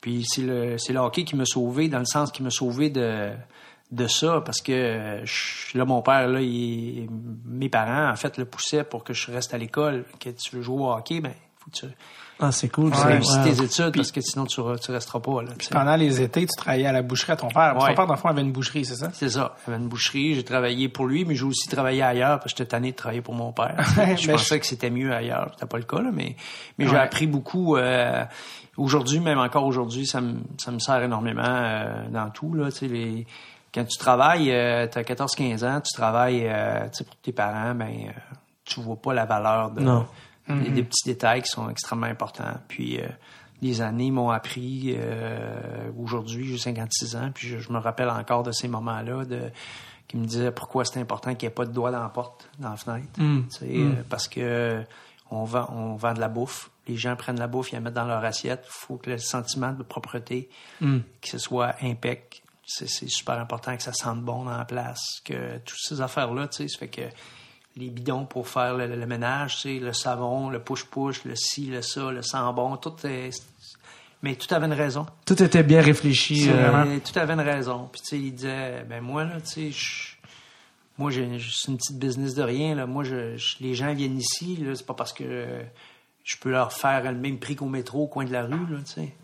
Speaker 3: Puis c'est le c'est le hockey qui m'a sauvé dans le sens qui m'a sauvé de de ça parce que là mon père là il, mes parents en fait le poussaient pour que je reste à l'école que tu veux jouer au hockey ben faut que tu
Speaker 2: ah c'est cool
Speaker 3: ouais, c'est tes études parce que sinon tu, tu resteras pas là
Speaker 1: pendant les étés tu travaillais à la boucherie à ton père. Ton père dans le fond avait une boucherie c'est ça?
Speaker 3: C'est ça il avait une boucherie. J'ai travaillé pour lui mais j'ai aussi travaillé ailleurs parce que j'étais tanné de travailler pour mon père. Je pensais que c'était mieux ailleurs c'était pas le cas là mais mais j'ai appris beaucoup euh, aujourd'hui même encore aujourd'hui ça me ça me sert énormément euh, dans tout là tu sais les quand tu travailles, euh, tu as 14-15 ans, tu travailles euh, pour tes parents, ben, euh, tu vois pas la valeur de, des, mm-hmm. petits détails qui sont extrêmement importants. Puis euh, les années m'ont appris. Aujourd'hui, j'ai 56 ans, puis je, me rappelle encore de ces moments-là de qui me disaient pourquoi c'est important qu'il n'y ait pas de doigt dans la porte, dans la fenêtre. Mm. Mm. Parce que on vend, on vend de la bouffe. les gens prennent la bouffe, ils la mettent dans leur assiette. Il faut que le sentiment de propreté, mm. que ce soit impec, c'est super important que ça sente bon dans la place, que toutes ces affaires-là, tu sais, ça fait que les bidons pour faire le, ménage, tu sais, le savon, le push-push, le ci, le ça, le sang bon, tout est... Mais tout avait une raison.
Speaker 2: Tout était bien réfléchi.
Speaker 3: Euh, tout avait une raison. Puis, tu sais, il disait, ben moi, là, tu sais, moi, j'ai une petite business de rien, là. Moi, je, les gens viennent ici, c'est pas parce que je peux leur faire le même prix qu'au métro au coin de la rue, là, tu sais.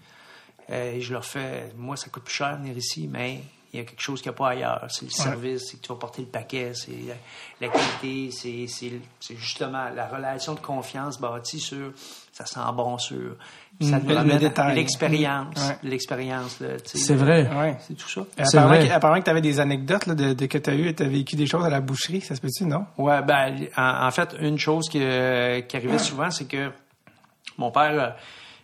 Speaker 3: Euh, et je leur fais, moi, ça coûte plus cher venir ici, mais il y a quelque chose qu'il n'y a pas ailleurs. C'est le service, c'est que tu vas porter le paquet, c'est la, qualité, c'est justement la relation de confiance bâtie sur ça sent bon sur. Ça mm. l'expérience l'expérience
Speaker 2: c'est vrai.
Speaker 3: c'est tout ça.
Speaker 1: Apparemment, que tu avais des anecdotes de, que tu as eu tu as vécu des choses à la boucherie ça se peut-tu non?
Speaker 3: Ouais ben en, fait une chose qui, qui arrivait souvent c'est que mon père euh,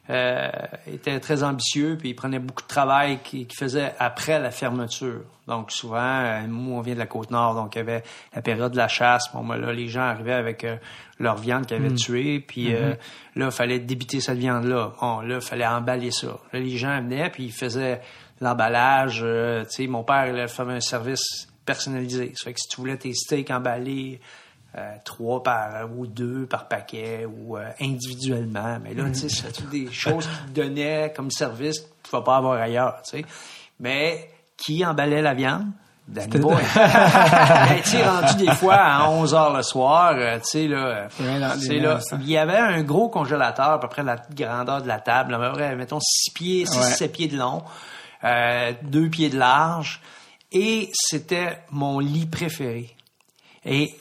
Speaker 3: était très ambitieux, puis il prenait beaucoup de travail qu'il faisait après la fermeture. Donc souvent, euh, nous, on vient de la Côte-Nord, donc il y avait la période de la chasse. Bon, ben là, les gens arrivaient avec euh, leur viande qu'ils avaient mm. tuée, puis mm-hmm. là, il fallait débiter cette viande-là. Bon, là, il fallait emballer ça. Là, les gens venaient, puis ils faisaient l'emballage. tu sais, mon père, il faisait un service personnalisé. Ça fait que si tu voulais tes steaks emballés euh, trois par ou deux par paquet ou euh, individuellement. Mais là, tu sais, c'est des choses qui te donnaient comme service que tu ne vas pas avoir ailleurs, tu sais. Mais qui emballait la viande? Danny Boy. ben, tu rendu des fois à 11 heures le soir, euh, tu sais, là, là, il y avait un gros congélateur, à peu près la grandeur de la table, à peu près, mettons, 6 pieds, 6, 7 pieds de long, euh, 2 pieds de large, et c'était mon lit préféré. Et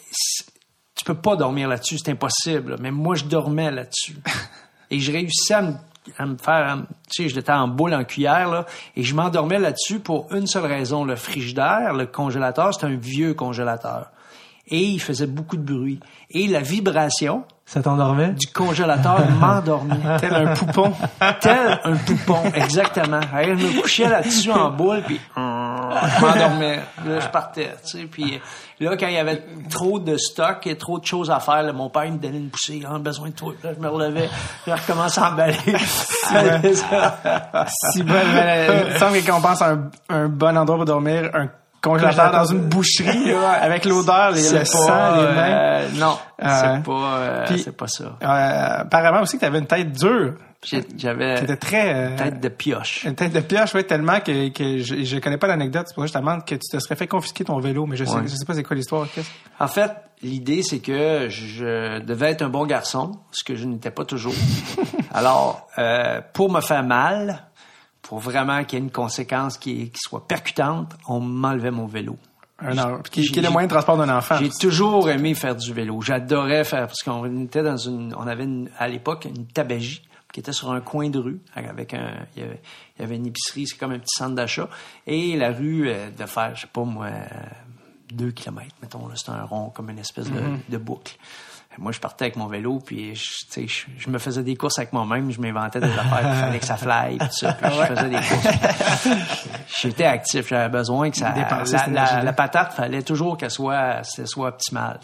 Speaker 3: tu peux pas dormir là-dessus, c'est impossible. Mais moi, je dormais là-dessus. et je réussissais à me, faire, tu sais, j'étais en boule, en cuillère, là, et je m'endormais là-dessus pour une seule raison. Le frigidaire, le congélateur, c'est un vieux congélateur. Et il faisait beaucoup de bruit. Et la vibration,
Speaker 2: ça t'endormait?
Speaker 3: Du congélateur m'endormait.
Speaker 1: Tel un poupon.
Speaker 3: Tel un poupon, exactement. je me couchais là-dessus en boule, puis je m'endormais. Là, je partais, tu sais. Puis là, quand il y avait trop de stock et trop de choses à faire, mon père me donnait une poussée. Il a besoin de toi. Là, je me relevais. Je recommençais à emballer.
Speaker 1: si bon. Il semble qu'on pense à un, un bon endroit pour dormir, un congélateur dans une boucherie là, avec l'odeur, les, le sang, les mains.
Speaker 3: Euh, non, euh, c'est pas, euh, c'est pas ça.
Speaker 1: apparemment aussi que tu avais une tête dure.
Speaker 3: J'avais
Speaker 1: C'était très
Speaker 3: euh, tête de pioche.
Speaker 1: Une tête de pioche, oui, tellement que, que je, je connais pas l'anecdote. C'est pour ça que je te demande que tu te serais fait confisquer ton vélo, mais je sais, je sais pas c'est quoi l'histoire.
Speaker 3: En fait, l'idée c'est que je devais être un bon garçon, ce que je n'étais pas toujours. Alors, euh, pour me faire mal, pour vraiment qu'il y ait une conséquence qui, qui soit percutante, on m'enlevait mon vélo.
Speaker 1: Un qui, qui est le moyen de transport d'un enfant.
Speaker 3: J'ai toujours aimé faire du vélo. J'adorais faire parce qu'on était dans une, on avait à l'époque une tabagie qui était sur un coin de rue avec un, il y avait, une épicerie, c'est comme un petit centre d'achat, et la rue euh, de faire, je sais pas moi, deux kilomètres, mettons, là, c'était un rond comme une espèce de, mm-hmm. de boucle. Moi, je partais avec mon vélo, puis je, je, je me faisais des courses avec moi-même. Je m'inventais des affaires, il fallait que ça fly, tout ça. Puis je faisais des courses. J'étais actif, j'avais besoin que ça... La, la, la, patate, fallait toujours qu'elle soit, soit optimale.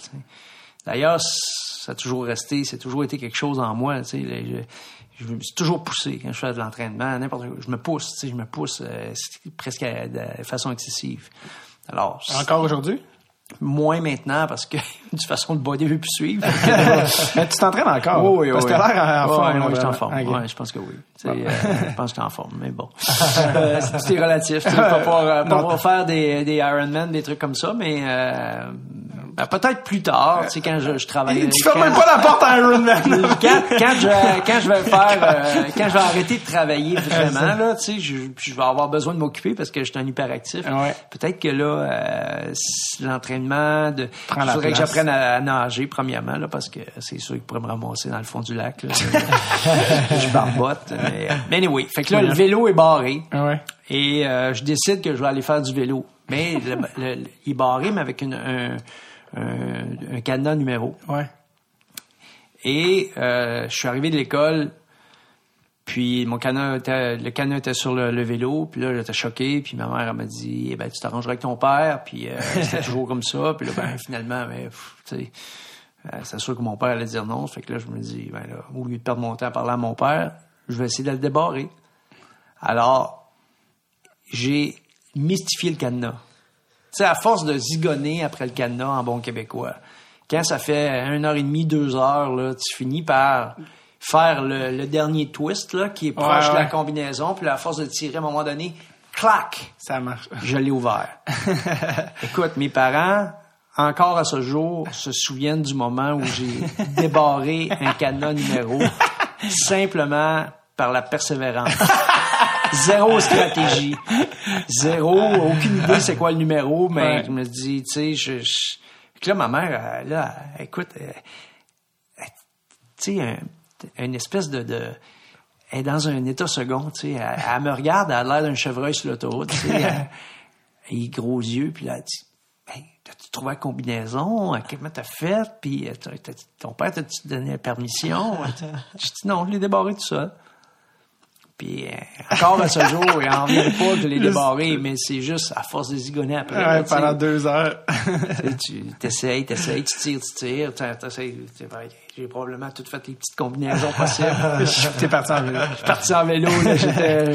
Speaker 3: D'ailleurs, ça a toujours resté, c'est toujours été quelque chose en moi. Tu sais, je me suis toujours poussé quand je fais de l'entraînement, n'importe quoi. Je me pousse, tu sais, je me pousse euh, presque de façon excessive. Alors.
Speaker 1: Encore aujourd'hui?
Speaker 3: Moins maintenant parce que de toute façon le body veut plus suivre.
Speaker 1: Mais tu t'entraînes encore?
Speaker 3: Oui, oui,
Speaker 1: parce que tu as l'air en forme.
Speaker 3: Oui, je suis en forme. Ouais, je pense que oui. Euh, je pense que suis en forme, mais bon. euh, c'est relatif. Tu pas pour, euh, pas faire des, des Ironman, des trucs comme ça, mais euh, ben, peut-être plus tard, tu sais, quand je, je travaille.
Speaker 1: Tu fermes même pas la porte à Iron Man.
Speaker 3: quand, quand, je, quand je vais faire, euh, quand je vais arrêter de travailler vraiment, là, tu sais, je, je vais avoir besoin de m'occuper parce que je suis un hyperactif.
Speaker 1: Ouais.
Speaker 3: Peut-être que là, euh, l'entraînement de, il faudrait que j'apprenne à, nager premièrement, là, parce que c'est sûr qu'il pourrait me ramasser dans le fond du lac, là. je barbote. Mais, mais anyway. Fait que là, le vélo est barré.
Speaker 1: Ouais.
Speaker 3: Et euh, je décide que je vais aller faire du vélo. Mais le, il est barré, mais avec une, un, un, cadenas numéro.
Speaker 1: Ouais.
Speaker 3: Et euh, je suis arrivé de l'école, puis mon cadenas était, le cadenas était sur le, vélo, puis là j'étais choqué, puis ma mère elle m'a dit eh ben tu t'arrangeras avec ton père, puis euh, c'était toujours comme ça, puis là ben finalement mais tu sais Euh, c'est sûr que mon père allait dire non. Fait que là, je me dis, ben là, au lieu de perdre mon temps à parler à mon père, je vais essayer de le débarrer. Alors, j'ai mystifié le cadenas. Tu sais, à force de zigonner après le cadenas en bon québécois, quand ça fait une heure et demie, deux heures, là, tu finis par faire le, dernier twist là, qui est proche de la combinaison, puis à force de tirer à un moment donné, clac!
Speaker 1: Ça marche.
Speaker 3: Je l'ai ouvert. Écoute, mes parents, encore à ce jour, se souviennent du moment où j'ai débarré un cadenas numéro simplement par la persévérance. Zéro stratégie. Zéro, aucune idée c'est quoi le numéro, mais je me dis, tu sais, je, là, ma mère, là, écoute, tu sais, une espèce de, de elle est dans un état second, tu sais. Elle, me regarde, elle a l'air d'un chevreuil sur l'autoroute, tu sais. elle, gros yeux, puis là, elle dit, hey, t'as-tu trouvé la combinaison? Comment t'as fait? Puis ton père t'a-tu donné la permission? Je dis, non, je l'ai débarré tout seul. Puis euh, encore à ce jour, il en vient pas que je l'ai débarré, mais c'est juste à force de zigonner après.
Speaker 1: Ouais, pendant deux heures.
Speaker 3: tu t'essayes, t'essayes, tu tires, tu tires, t'essayes. J'ai probablement tout fait les petites combinaisons possibles.
Speaker 1: T'es parti en vélo.
Speaker 3: Je suis parti en vélo, là, j'étais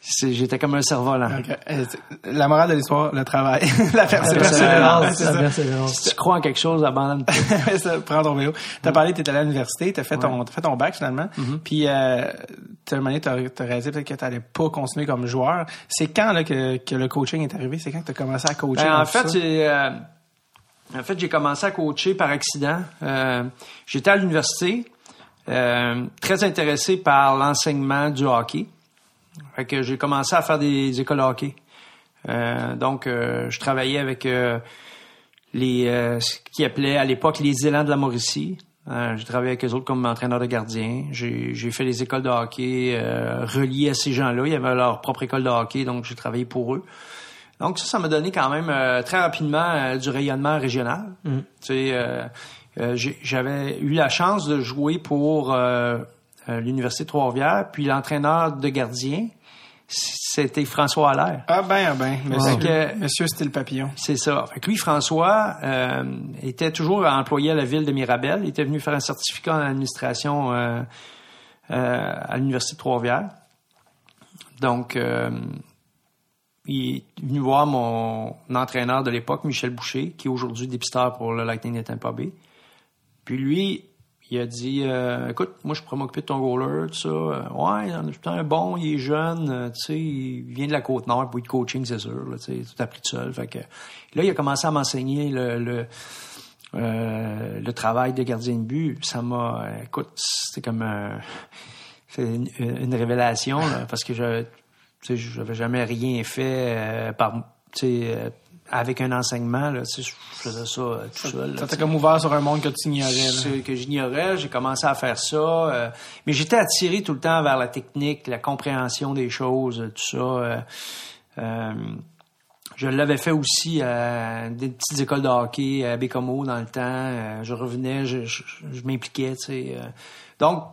Speaker 3: J'étais comme un cerf-volant.
Speaker 1: Euh, la morale de l'histoire, le travail, la
Speaker 3: persévérance. La persévérance. Si tu crois en quelque chose, abandonne pas.
Speaker 1: Prends ton vélo. T'as parlé, t'étais allé à l'université, t'as fait ton, t'as fait ton bac finalement. Mm-hmm. Puis, euh, t'as as réalisé peut-être que t'allais pas continuer comme joueur. C'est quand là que, que le coaching est arrivé? C'est quand que t'as commencé à coacher
Speaker 3: ben, En fait, c'est euh, en fait, j'ai commencé à coacher par accident. Euh, j'étais à l'université, euh, très intéressé par l'enseignement du hockey. Fait que j'ai commencé à faire des, écoles de hockey. Euh, donc, euh, je travaillais avec euh, les ce qui appelait à l'époque les élans de la Mauricie. j'ai travaillé avec eux autres comme entraîneur de gardien. J'ai, fait les écoles de hockey reliées à ces gens-là. Ils avaient leur propre école de hockey, donc j'ai travaillé pour eux. Donc ça, ça m'a donné quand même très rapidement du rayonnement régional. Mm. Tu sais, j'avais eu la chance de jouer pour euh, l'Université de Trois-Rivières. Puis l'entraîneur de gardien, c'était François Allaire.
Speaker 1: Ah ben, ah ben, monsieur, monsieur Style Papillon.
Speaker 3: C'est ça. Fait lui, François, euh, était toujours employé à la ville de Mirabel. Il était venu faire un certificat en administration euh, à l'Université de Trois-Rivières. Donc, il est venu voir mon entraîneur de l'époque, Michel Boucher, qui est aujourd'hui dépisteur pour le Lightning de Tampa Bay. Puis lui, il a dit euh, écoute, moi je pourrais m'occuper de ton goaler, tout ça. Euh, ouais, est un bon, il est jeune, euh, tu sais, il vient de la côte nord, pour de coaching, c'est sûr, tu sais, tout appris tout seul. Fait que là, il a commencé à m'enseigner le, le, le travail de gardien de but. Ça m'a écoute, c'était comme une, révélation parce que je j'avais jamais rien fait par tu sais avec un enseignement, là, tu sais, je faisais ça euh, tout seul.
Speaker 1: Ça t'a comme ouvert sur un monde que tu ignorais.
Speaker 3: Que j'ignorais, j'ai commencé à faire ça. Euh, mais j'étais attiré tout le temps vers la technique, la compréhension des choses, tout ça. Euh, je l'avais fait aussi à des petites écoles de hockey à Bécomo dans le temps. je revenais, je, je, m'impliquais, tu sais. donc,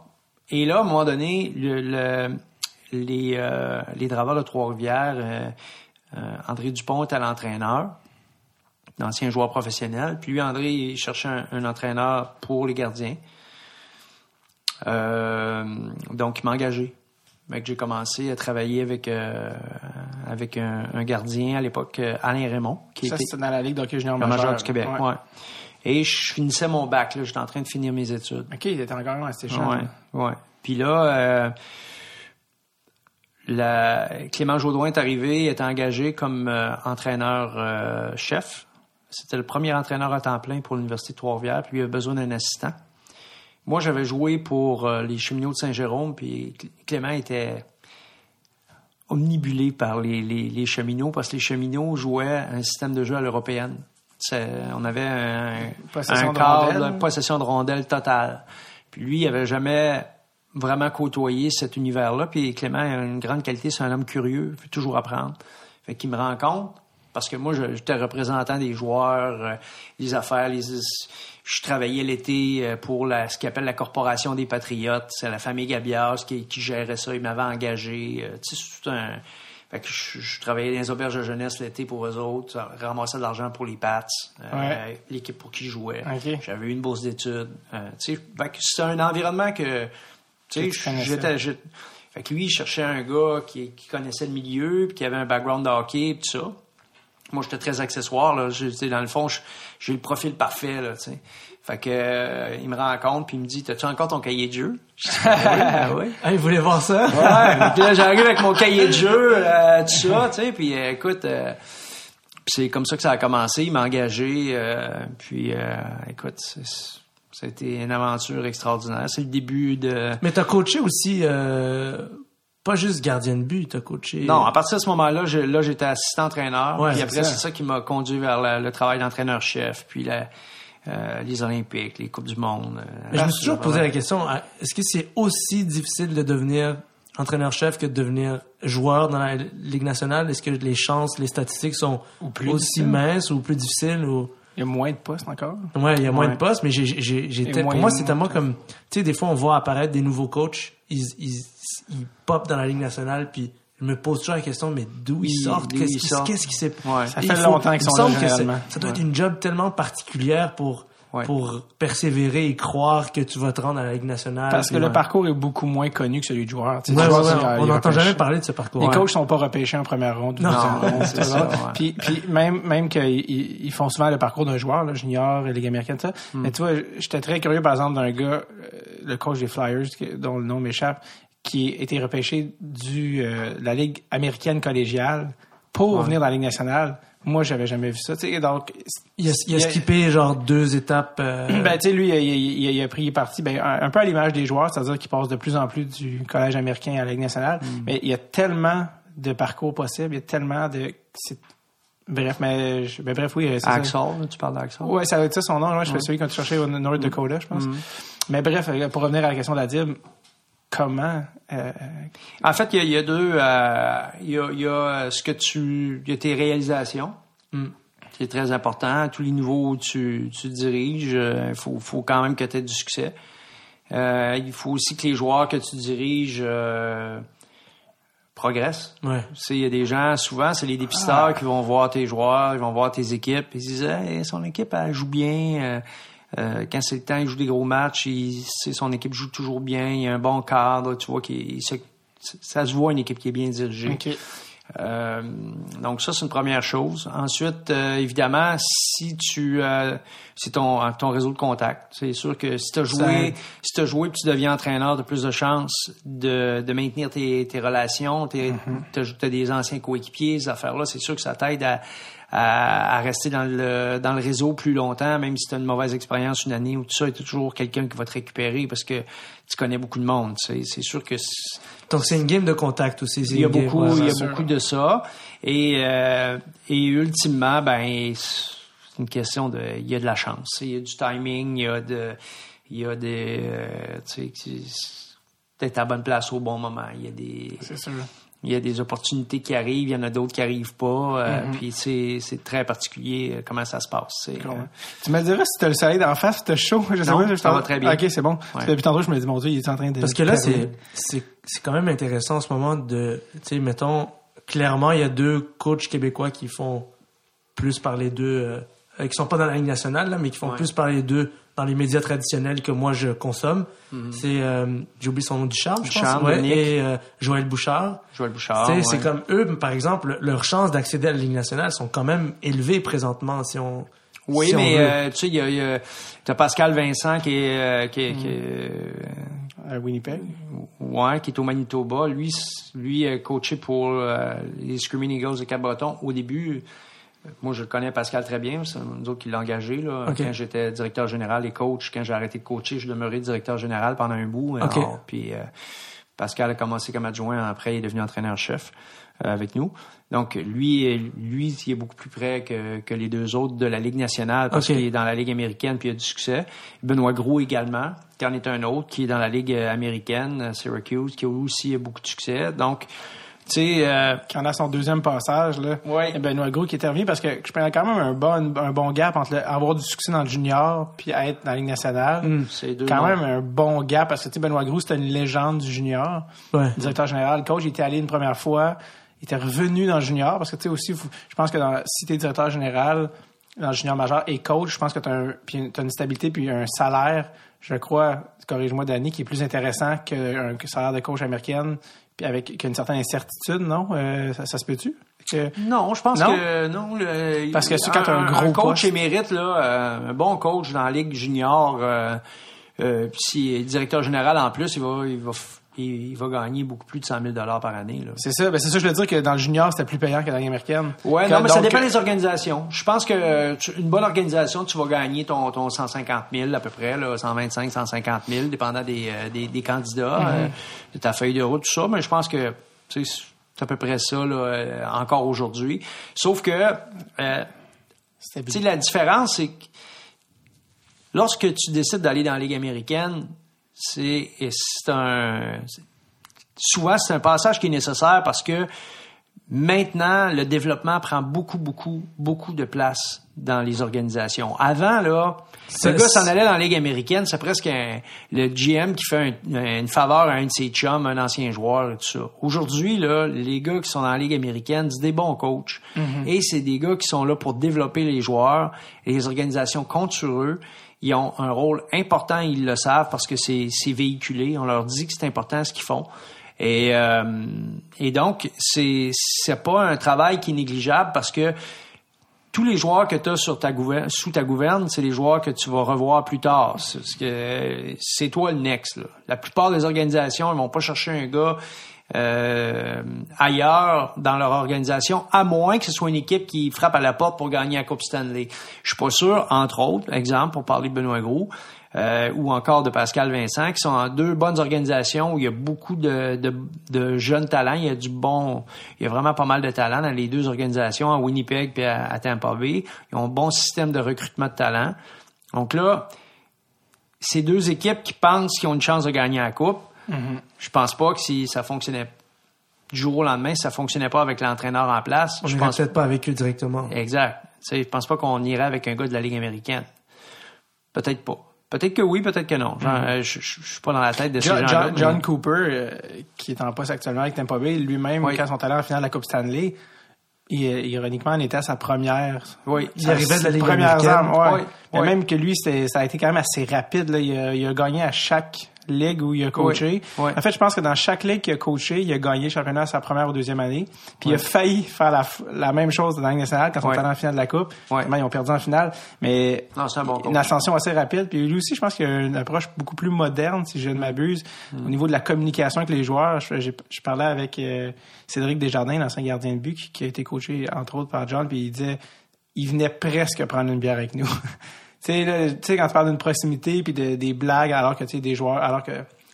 Speaker 3: et là, à un moment donné, le, les, les draveurs de Trois-Rivières euh, André Dupont était l'entraîneur, l'ancien joueur professionnel. Puis lui, André, il cherchait un, entraîneur pour les gardiens. Euh, donc, il m'a engagé. J'ai commencé à travailler avec euh, avec un, gardien à l'époque, Alain Raymond.
Speaker 1: Qui Ça, c'était dans la Ligue d'hockey junior
Speaker 3: majeur. du Québec, ouais. Et je finissais mon bac, J'étais en train de finir mes études.
Speaker 1: OK, il était encore assez cher.
Speaker 3: Ouais, ouais. Puis là, Clément Jaudoin est arrivé, est engagé comme euh, entraîneur-chef. Euh, C'était le premier entraîneur à temps plein pour l'Université de Trois-Rivières, puis il avait besoin d'un assistant. Moi, j'avais joué pour euh, les cheminots de Saint-Jérôme, puis Clément était omnibulé par les, cheminots, parce que les cheminots jouaient un système de jeu à l'européenne. On avait un,
Speaker 1: possession cadre,
Speaker 3: de possession de rondelles totale. Puis lui, il avait jamais vraiment côtoyer cet univers-là. Puis Clément a une grande qualité, c'est un homme curieux, il veut toujours apprendre. Fait qu'il me rend compte, parce que moi, j'étais représentant des joueurs, euh, les affaires, les, je travaillais l'été euh, pour la, ce qu'il appelle la Corporation des Patriotes. C'est la famille Gabias qui, qui gérait ça. Il m'avait engagé. Euh, tu sais, c'est un, Fait que je, travaillais dans les auberges de jeunesse l'été pour eux autres, ramassais de l'argent pour les Pats, euh, l'équipe pour qui je jouais. J'avais eu une bourse d'études. Euh, c'est un environnement que, tu sais, j'étais, fait que lui, il cherchait un gars qui, connaissait le milieu, puis qui avait un background de hockey, et tout ça. Moi, j'étais très accessoire, là. dans le fond, j'ai le profil parfait, là, tu sais. Fait que euh, il me rencontre puis il me dit T'as-tu encore ton cahier de jeu?
Speaker 2: Ah oui, ah, il voulait voir ça?
Speaker 3: ouais, puis là j'arrive avec mon cahier de jeu, euh, tout ça, tu sais, puis euh, écoute, c'est comme ça que ça a commencé, il m'a engagé, puis écoute, ça a été une aventure extraordinaire. C'est le début de.
Speaker 2: Mais t'as coaché aussi pas juste gardien de but, t'as coaché.
Speaker 3: Non, à partir de ce moment-là, là j'étais assistant entraîneur, puis après c'est ça qui m'a conduit vers le travail d'entraîneur-chef, puis la euh, les Olympiques, les Coupes du Monde.
Speaker 2: Euh, je me suis toujours posé la question, est-ce que c'est aussi difficile de devenir entraîneur-chef que de devenir joueur dans la Ligue nationale? Est-ce que les chances, les statistiques sont aussi minces ou plus difficiles? Ou...
Speaker 1: Il y a moins de postes encore.
Speaker 2: Ouais, il y a moins de postes, mais j'ai, pour moi, c'est tellement comme, tu sais, des fois, on voit apparaître des nouveaux coachs, ils, ils, ils pop dans la Ligue nationale, puis je me pose toujours la question, mais d'où ils sortent? Qu'est-ce qui s'est...
Speaker 1: Ça fait longtemps qu'ils sont là, généralement.
Speaker 2: Ça doit être une job tellement particulière pour pour persévérer et croire que tu vas te rendre à la Ligue nationale.
Speaker 1: Parce que le parcours est beaucoup moins connu que celui du joueur.
Speaker 2: on n'entend jamais parler de ce parcours.
Speaker 1: Les coachs sont pas repêchés en première ronde. Non, c'est ça. Puis, puis même, même qu'ils font souvent le parcours d'un joueur, là, junior, Ligue américaine, ça. Hmm. Mais tu vois, j'étais très curieux, par exemple, d'un gars, euh, le coach des Flyers, dont le nom m'échappe, qui était repêché du euh, la Ligue américaine collégiale pour venir dans la Ligue nationale. Moi, j'avais jamais vu ça. donc,
Speaker 2: il a, il a skippé genre deux étapes. Euh,
Speaker 1: ben, tu sais, lui, il, a pris parti ben, un, peu à l'image des joueurs, c'est-à-dire qu'il passe de plus en plus du collège américain à la Ligue nationale. Mm. Mais il y a tellement de parcours possibles, il y a tellement de. Bref, mais ben, bref, oui.
Speaker 3: Axel, tu parles d'Axel.
Speaker 1: Oui, ça ça son nom. Moi, je fais celui quand tu cherchais au North Dakota, je pense. Mm. Mais bref, euh, pour revenir à la question d'Adib, comment euh,
Speaker 3: En fait, il y, a deux. Euh, il y, a, ce que tu, il y a tes réalisations. Mm. C'est très important. tous les niveaux où tu, tu diriges, il faut, faut, quand même que tu aies du succès. il faut aussi que les joueurs que tu diriges progressent.
Speaker 2: Ouais.
Speaker 3: Il y a des gens, souvent, c'est les dépisteurs ah. qui vont voir tes joueurs, ils vont voir tes équipes, ils disent son équipe, elle joue bien. Euh, quand c'est le temps, il joue des gros matchs. Il, son équipe joue toujours bien. Il y a un bon cadre. Tu vois, qui, ça se voit une équipe qui est bien dirigée. Euh, donc ça c'est une première chose. Ensuite, euh, évidemment, si tu c'est ton ton réseau de contact, c'est sûr que si tu as joué, si tu joué puis tu deviens entraîneur, tu as plus de chances de, de maintenir tes, tes relations, tu mm-hmm. as, des anciens coéquipiers, ces affaires là, c'est sûr que ça t'aide à à, rester dans le, dans le réseau plus longtemps, même si tu as une mauvaise expérience une année ou tout ça, il y a toujours quelqu'un qui va te récupérer parce que tu connais beaucoup de monde. C'est sûr que...
Speaker 2: Donc c'est une game de contact aussi.
Speaker 3: Il y a beaucoup, il y a beaucoup de ça. Et, euh, et ultimement, ben c'est une question de... Il y a de la chance. Il y a du timing, il y a de... Il y a des... Euh, tu sais, d'être à bonne place au bon moment. Il y a des...
Speaker 1: C'est sûr
Speaker 3: il y a des opportunités qui arrivent, il y en a d'autres qui arrivent pas. Euh, mm-hmm. Puis c'est, c'est très particulier euh, comment ça se passe. Euh,
Speaker 1: tu me dirais si tu as le soleil d'en face, tu chaud.
Speaker 3: Je sais pas, ça va très bien.
Speaker 1: Ok, c'est bon. Depuis tantôt, je me dis, mon Dieu, il est en train de...
Speaker 2: Parce que là, c'est, c'est, c'est quand même intéressant en ce moment de... Tu sais, mettons, clairement, il y a deux coachs québécois qui font plus parler d'eux, euh, qui sont pas dans la ligne nationale, là, mais qui font plus parler d'eux dans les médias traditionnels que moi je consomme. Mhm. C'est, euh, j'ai oublié son nom du charme, je pense, ouais, et euh, Joël Bouchard.
Speaker 3: Joël Bouchard.
Speaker 2: C'est comme eux, par exemple, leurs chances d'accéder à la Ligue nationale sont quand même élevées présentement si on.
Speaker 3: Oui, mais euh, tu sais, il y a, y a as Pascal Vincent qui est, euh, qui, qui
Speaker 1: à Winnipeg.
Speaker 3: Ouais, qui est au Manitoba. Lui, lui est coaché pour les Screaming Eagles de Cap-Breton. Au début, moi, je le connais Pascal très bien. C'est nous autres qui l'a engagé. Là. Quand j'étais directeur général et coach, quand j'ai arrêté de coacher, je demeurais directeur général pendant un bout. puis euh, Pascal a commencé comme adjoint. Après, il est devenu entraîneur-chef euh, avec nous. Donc, lui, lui, il est beaucoup plus près que, que les deux autres de la Ligue nationale parce qu'il est dans la Ligue américaine puis il a du succès. Benoît Gros également, qui en est un autre, qui est dans la Ligue américaine, Syracuse, qui a aussi beaucoup de succès. Donc, tu sais, euh,
Speaker 1: quand on a son deuxième passage, là,
Speaker 3: ouais.
Speaker 1: Benoît Gros qui est revenu parce que je prenais quand même un bon, un bon gap entre avoir du succès dans le junior puis être dans la Ligue nationale.
Speaker 3: Mm, c'est
Speaker 1: quand même un bon gap parce que tu sais, Benoît Gros, c'était une légende du junior.
Speaker 2: Ouais.
Speaker 1: Directeur général, le coach, il était allé une première fois. il était revenu dans le junior parce que tu sais aussi, je pense que dans, si t'es directeur général dans le junior majeur et coach, je pense que tu as, une stabilité puis un salaire, je crois, corrige-moi Danny, qui est plus intéressant qu'un salaire de coach américaine puis avec une certaine incertitude, non? Euh, ça, se peut-tu?
Speaker 3: Non, je pense que non.
Speaker 1: Parce que c'est quand un, un gros
Speaker 3: coach émérite, là, euh, un bon coach dans la Ligue junior, euh, euh, si est directeur général en plus, il va, il va il, va gagner beaucoup plus de 100 000 par année.
Speaker 1: C'est ça. Ben c'est ça, je veux dire que dans le junior, c'était plus payant que dans l'américaine.
Speaker 3: Ouais, non, mais ça dépend des organisations. Je pense que une bonne organisation, tu vas gagner ton, ton 150 000 à peu près, là, 125, 150 000, dépendant des, euh, des, des candidats, mm-hmm. euh, de ta feuille de route, tout ça. Mais je pense que c'est à peu près ça là, euh, encore aujourd'hui. Sauf que euh, la différence, c'est que lorsque tu décides d'aller dans la Ligue américaine, c'est un souvent c'est un passage qui est nécessaire parce que maintenant le développement prend beaucoup beaucoup beaucoup de place dans les organisations. Avant là, ce gars s'en allait dans la ligue américaine, c'est presque le GM qui fait une faveur à un de ses chums, un ancien joueur et tout ça. Aujourd'hui là, les gars qui sont dans la ligue américaine, c'est des bons coachs mm-hmm. et c'est des gars qui sont là pour développer les joueurs et les organisations comptent sur eux ils ont un rôle important, ils le savent parce que c'est véhiculé. On leur dit que c'est important ce qu'ils font. Et, euh, et donc, c'est c'est pas un travail qui est négligeable parce que tous les joueurs que tu as sous ta gouverne, c'est les joueurs que tu vas revoir plus tard. C'est toi le next. La plupart des organisations, ils vont pas chercher un gars euh, ailleurs dans leur organisation, à moins que ce soit une équipe qui frappe à la porte pour gagner la Coupe Stanley. Je suis pas sûr, entre autres, exemple, pour parler de Benoît Gros, euh, ou encore de Pascal Vincent, qui sont deux bonnes organisations où il y a beaucoup de, de, jeunes talents. Il y a du bon, il y a vraiment pas mal de talents dans les deux organisations, à Winnipeg et à, Tampa Bay. Ils ont un bon système de recrutement de talents. Donc là, ces deux équipes qui pensent qu'ils ont une chance de gagner la Coupe, Mm-hmm. Je pense pas que si ça fonctionnait du jour au lendemain, si ça fonctionnait pas avec l'entraîneur en place.
Speaker 2: On
Speaker 3: je
Speaker 2: pense peut-être pas avec eux directement.
Speaker 3: Exact. Je pense pas qu'on irait avec un gars de la Ligue américaine. Peut-être pas. Peut-être que oui, peut-être que non. Mm-hmm. je, suis pas dans la tête de ces
Speaker 1: gens-là. John, Cooper, euh, qui est en poste actuellement avec Tampa Bay, lui-même, quand son talent en finale de la Coupe Stanley, il, ironiquement, en était à sa première.
Speaker 2: Oui, il arrivait de la Ligue américaine.
Speaker 1: ouais. Même que lui, ça a été quand même assez rapide. Là. il a gagné à chaque ligue où il a coaché. En fait, je pense que dans chaque ligue qu'il a coaché, il a gagné le championnat sa première ou deuxième année. Puis il a failli faire la, la même chose dans la Ligue nationale quand on était en finale de la Coupe. ils ont perdu en finale. Mais une ascension assez rapide. Puis lui aussi, je pense qu'il a une approche beaucoup plus moderne, si je ne m'abuse, mm. au niveau de la communication avec les joueurs. Je, je parlais avec euh, Cédric Desjardins, l'ancien gardien de but, qui, qui, a été coaché entre autres par John, puis il disait il venait presque prendre une bière avec nous. tu sais, quand tu parles d'une proximité puis de, des blagues, alors que tu sais, des joueurs, alors que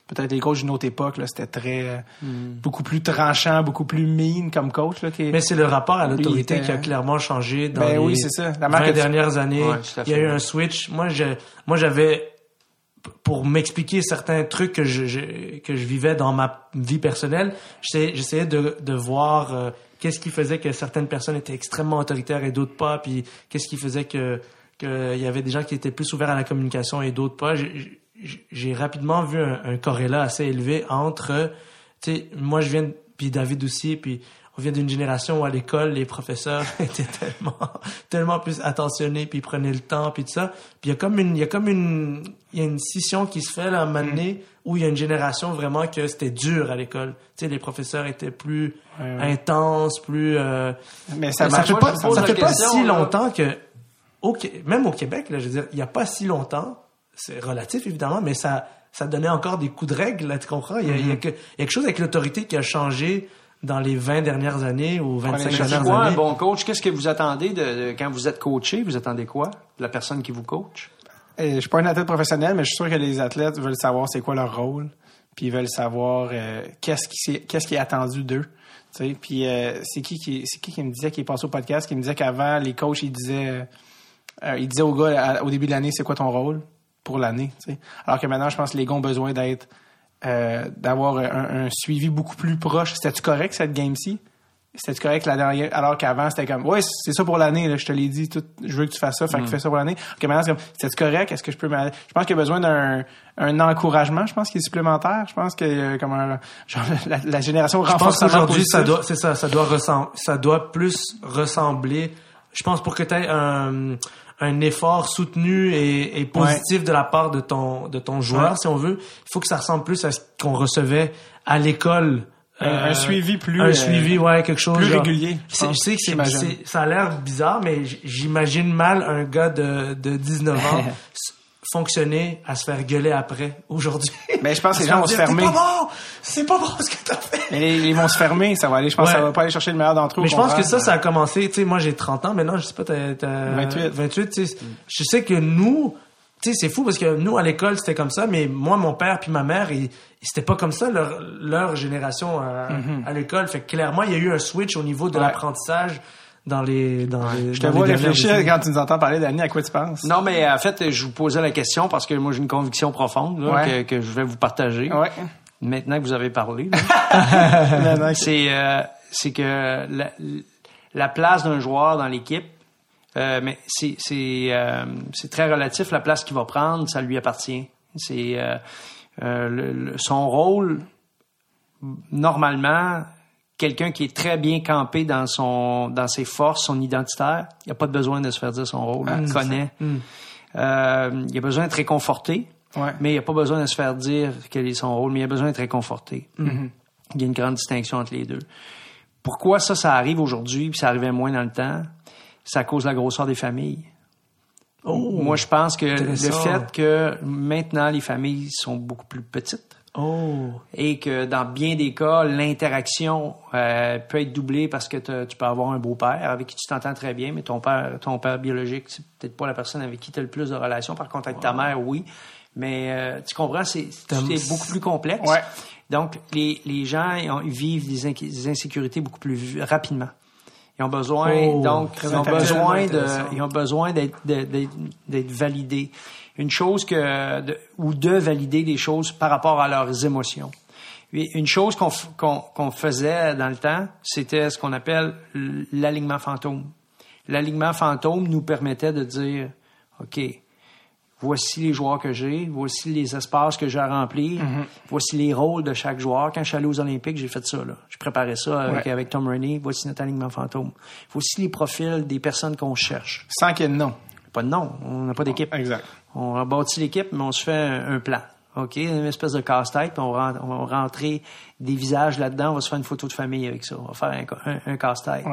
Speaker 1: peut-être les coachs d'une autre époque, là, c'était très, euh, hmm. beaucoup plus tranchant, beaucoup plus mean comme coach, là.
Speaker 2: Mais c'est le rapport à l'autorité qui a clairement changé dans ben les oui, ça. La 20 dernières années. il y a eu un switch. Moi, je, moi, j'avais, pour m'expliquer certains trucs que je, que je vivais dans ma vie personnelle, j'essayais de, de voir euh, qu'est-ce qui faisait que certaines personnes étaient extrêmement autoritaires et d'autres pas, puis qu'est-ce qui faisait que qu'il y avait des gens qui étaient plus ouverts à la communication et d'autres pas. J'ai rapidement vu un, corrélat assez élevé entre, tu sais, moi je viens, puis David aussi, puis on vient d'une génération où à l'école les professeurs étaient tellement tellement plus attentionnés puis ils prenaient le temps puis tout ça puis il y a comme une il y a comme une il y a une scission qui se fait là à un moment donné mm. où il y a une génération vraiment que c'était dur à l'école tu sais les professeurs étaient plus intenses plus euh,
Speaker 1: mais ça, ça fait pas
Speaker 2: ça fait pas si longtemps que même au Québec, là, je veux dire, il n'y a pas si longtemps, c'est relatif évidemment, mais ça, ça donnait encore des coups de règle, là, tu comprends? Il y a, il y a, mm-hmm. quelque chose avec l'autorité qui a changé dans les 20 dernières années ou 25 dernières
Speaker 3: quoi,
Speaker 2: années.
Speaker 3: un bon coach? Qu'est-ce que vous attendez de, quand vous êtes coaché? Vous attendez quoi de la personne qui vous coach?
Speaker 1: Je euh, je suis pas un athlète professionnel, mais je suis sûr que les athlètes veulent savoir c'est quoi leur rôle, puis ils veulent savoir euh, qu'est-ce qui qu'est-ce qui est attendu d'eux. Puis euh, c'est qui qui c'est qui qui me disait qui est passé au podcast qui me disait qu'avant les coachs ils disaient euh, il disait au gars au début de l'année, c'est quoi ton rôle pour l'année. Alors que maintenant, je pense que les gars ont besoin d'être euh, d'avoir un, suivi beaucoup plus proche. C'était-tu correct cette game-ci? c'était correct la dernière alors qu'avant c'était comme ouais c'est ça pour l'année je te l'ai dit tout je veux que tu fasses ça fait que tu mm. fais ça pour l'année ok maintenant c'est comme c'était correct? Est-ce que je peux je pense qu'il y a besoin d'un un encouragement je pense qu'il est supplémentaire je pense que comme un, genre la, génération
Speaker 2: je pense qu'aujourd'hui ça doit c'est ça ça doit ressembler ça doit plus ressembler je pense pour que tu aies un un effort soutenu et, et positif de la part de ton de ton joueur si on veut. Il faut que ça ressemble plus à ce qu'on recevait à l'école
Speaker 1: un, euh, suivi plus
Speaker 2: un suivi ouais quelque chose
Speaker 1: plus régulier
Speaker 2: je, sais que c'est ça a l'air bizarre mais j'imagine mal un gars de de 19 ans fonctionner à se faire gueuler après aujourd'hui.
Speaker 1: Mais je pense que les gens vont se fermer.
Speaker 2: C'est pas bon, c'est pas bon ce que t'as fait.
Speaker 1: Mais ils vont se fermer, ça va aller. Je pense que ça va pas aller chercher le meilleur d'entre eux.
Speaker 2: Mais je pense que ça, ça a commencé. Tu sais, moi j'ai 30 ans maintenant. Je sais pas, t'as
Speaker 1: 28.
Speaker 2: 28. Tu sais, je sais que nous, tu sais, c'est fou parce que nous à l'école c'était comme ça, mais moi, mon père puis ma mère, ils, c'était pas comme ça leur, leur génération à, mm-hmm. à l'école. Fait que clairement, il y a eu un switch au niveau de l'apprentissage dans les dans les,
Speaker 1: Je te vois réfléchir quand tu nous entends parler d'Annie, à quoi tu penses?
Speaker 3: Non, mais en fait, je vous posais la question parce que moi j'ai une conviction profonde que, que, je vais vous partager.
Speaker 1: Ouais.
Speaker 3: Maintenant que vous avez parlé, c'est euh, c'est que la, la place d'un joueur dans l'équipe euh, mais c'est c'est euh, c'est très relatif la place qu'il va prendre, ça lui appartient. C'est euh, euh son rôle normalement quelqu'un qui est très bien campé dans son dans ses forces, son identitaire, il a pas de besoin de se faire dire son rôle, il connaît. Mm. Euh, il a besoin d'être réconforté, mais il a pas besoin de se faire dire quel est son rôle, mais il a besoin d'être réconforté. Mm-hmm. Il y a une grande distinction entre les deux. Pourquoi ça, ça arrive aujourd'hui, puis ça arrivait moins dans le temps? Ça cause la grosseur des familles. Oh, Moi, je pense que le fait que maintenant les familles sont beaucoup plus petites,
Speaker 2: Oh.
Speaker 3: Et que dans bien des cas, l'interaction euh, peut être doublée parce que tu peux avoir un beau-père avec qui tu t'entends très bien, mais ton père, ton père biologique, c'est peut-être pas la personne avec qui tu as le plus de relations. Par contre, avec ta mère, oui. Mais euh, tu comprends, c'est beaucoup plus complexe.
Speaker 1: Ouais.
Speaker 3: Donc, les, les gens ils vivent des, des, insécurités beaucoup plus rapidement. Ils ont besoin, oh, donc, ils ont besoin de, ils ont besoin d'être validés une chose que ou de valider des choses par rapport à leurs émotions. Une chose qu'on faisait dans le temps, c'était ce qu'on appelle l'alignement fantôme. L'alignement fantôme nous permettait de dire, OK, voici les joueurs que j'ai, voici les espaces que j'ai à remplir, mm-hmm. voici les rôles de chaque joueur. Quand je suis allé aux Olympiques, j'ai fait ça. Là. Je préparais ça avec, Tom Rennie. Voici notre alignement fantôme. Voici les profils des personnes qu'on cherche.
Speaker 1: Sans qu'il y ait de nom.
Speaker 3: Pas de nom. On n'a pas d'équipe.
Speaker 1: Exact.
Speaker 3: On a bâti l'équipe, mais on se fait un, plan. OK? Une espèce de casse-tête, puis on, va rentrer des visages là-dedans, on va se faire une photo de famille avec ça. On va faire un, casse-tête.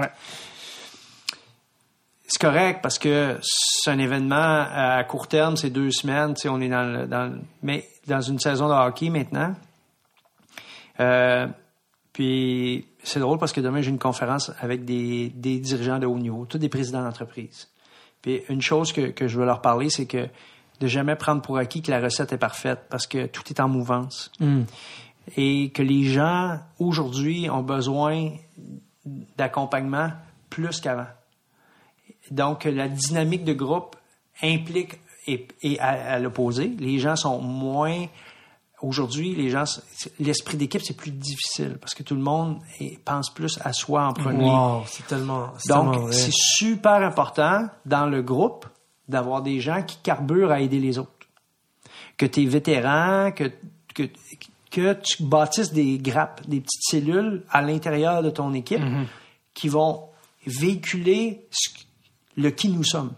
Speaker 3: C'est correct parce que c'est un événement à court terme, c'est deux semaines, on est dans, dans mais dans une saison de hockey maintenant. Euh, puis c'est drôle parce que demain j'ai une conférence avec des, des dirigeants de haut niveau, tous des présidents d'entreprise. Puis une chose que, que je veux leur parler, c'est que de jamais prendre pour acquis que la recette est parfaite parce que tout est en mouvance.
Speaker 2: Hmm.
Speaker 3: Et que les gens, aujourd'hui, ont besoin d'accompagnement plus qu'avant. Donc, la dynamique de groupe implique et, à l'opposé. Les gens sont moins Aujourd'hui, les gens, l'esprit d'équipe, c'est plus difficile parce que tout le monde pense plus à soi en premier.
Speaker 2: c'est tellement.
Speaker 3: Donc, c'est super important dans le groupe d'avoir des gens qui carburent à aider les autres. Que tu es vétéran, que, que, que tu bâtisses des grappes, des petites cellules à l'intérieur de ton équipe mm-hmm. qui vont véhiculer le qui nous sommes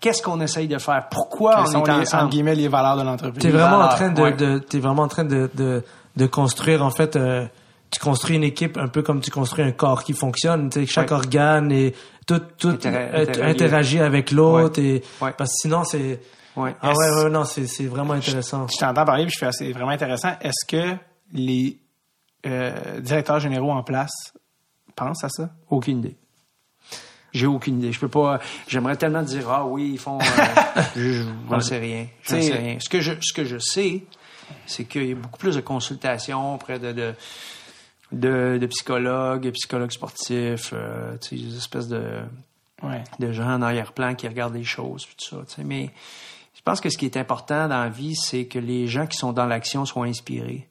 Speaker 3: qu'est-ce qu'on essaye de faire, pourquoi on est
Speaker 1: les, en guillemets les valeurs de l'entreprise?
Speaker 2: T'es vraiment en train de, de t'es vraiment en train de, de, de construire en fait. Euh, tu construis une équipe un peu comme tu construis un corps qui fonctionne. Tu sais, chaque organe et tout, tout interagit avec l'autre et parce que sinon c'est ah ouais, ouais non c'est vraiment intéressant.
Speaker 1: Je, t'entends parler puis je fais c'est vraiment intéressant. Est-ce que les euh, directeurs généraux en place pensent à ça?
Speaker 3: Aucune idée. J'ai aucune idée. Je peux pas. J'aimerais tellement dire ah oui ils font. Euh, je n'en sais rien. Je sais rien. Ce que je ce que je sais, c'est qu'il y a beaucoup plus de consultations auprès de de, de, de psychologues, psychologues sportifs, euh, des espèces de de gens en arrière-plan qui regardent les choses tout ça. Mais je pense que ce qui est important dans la vie, c'est que les gens qui sont dans l'action soient inspirés.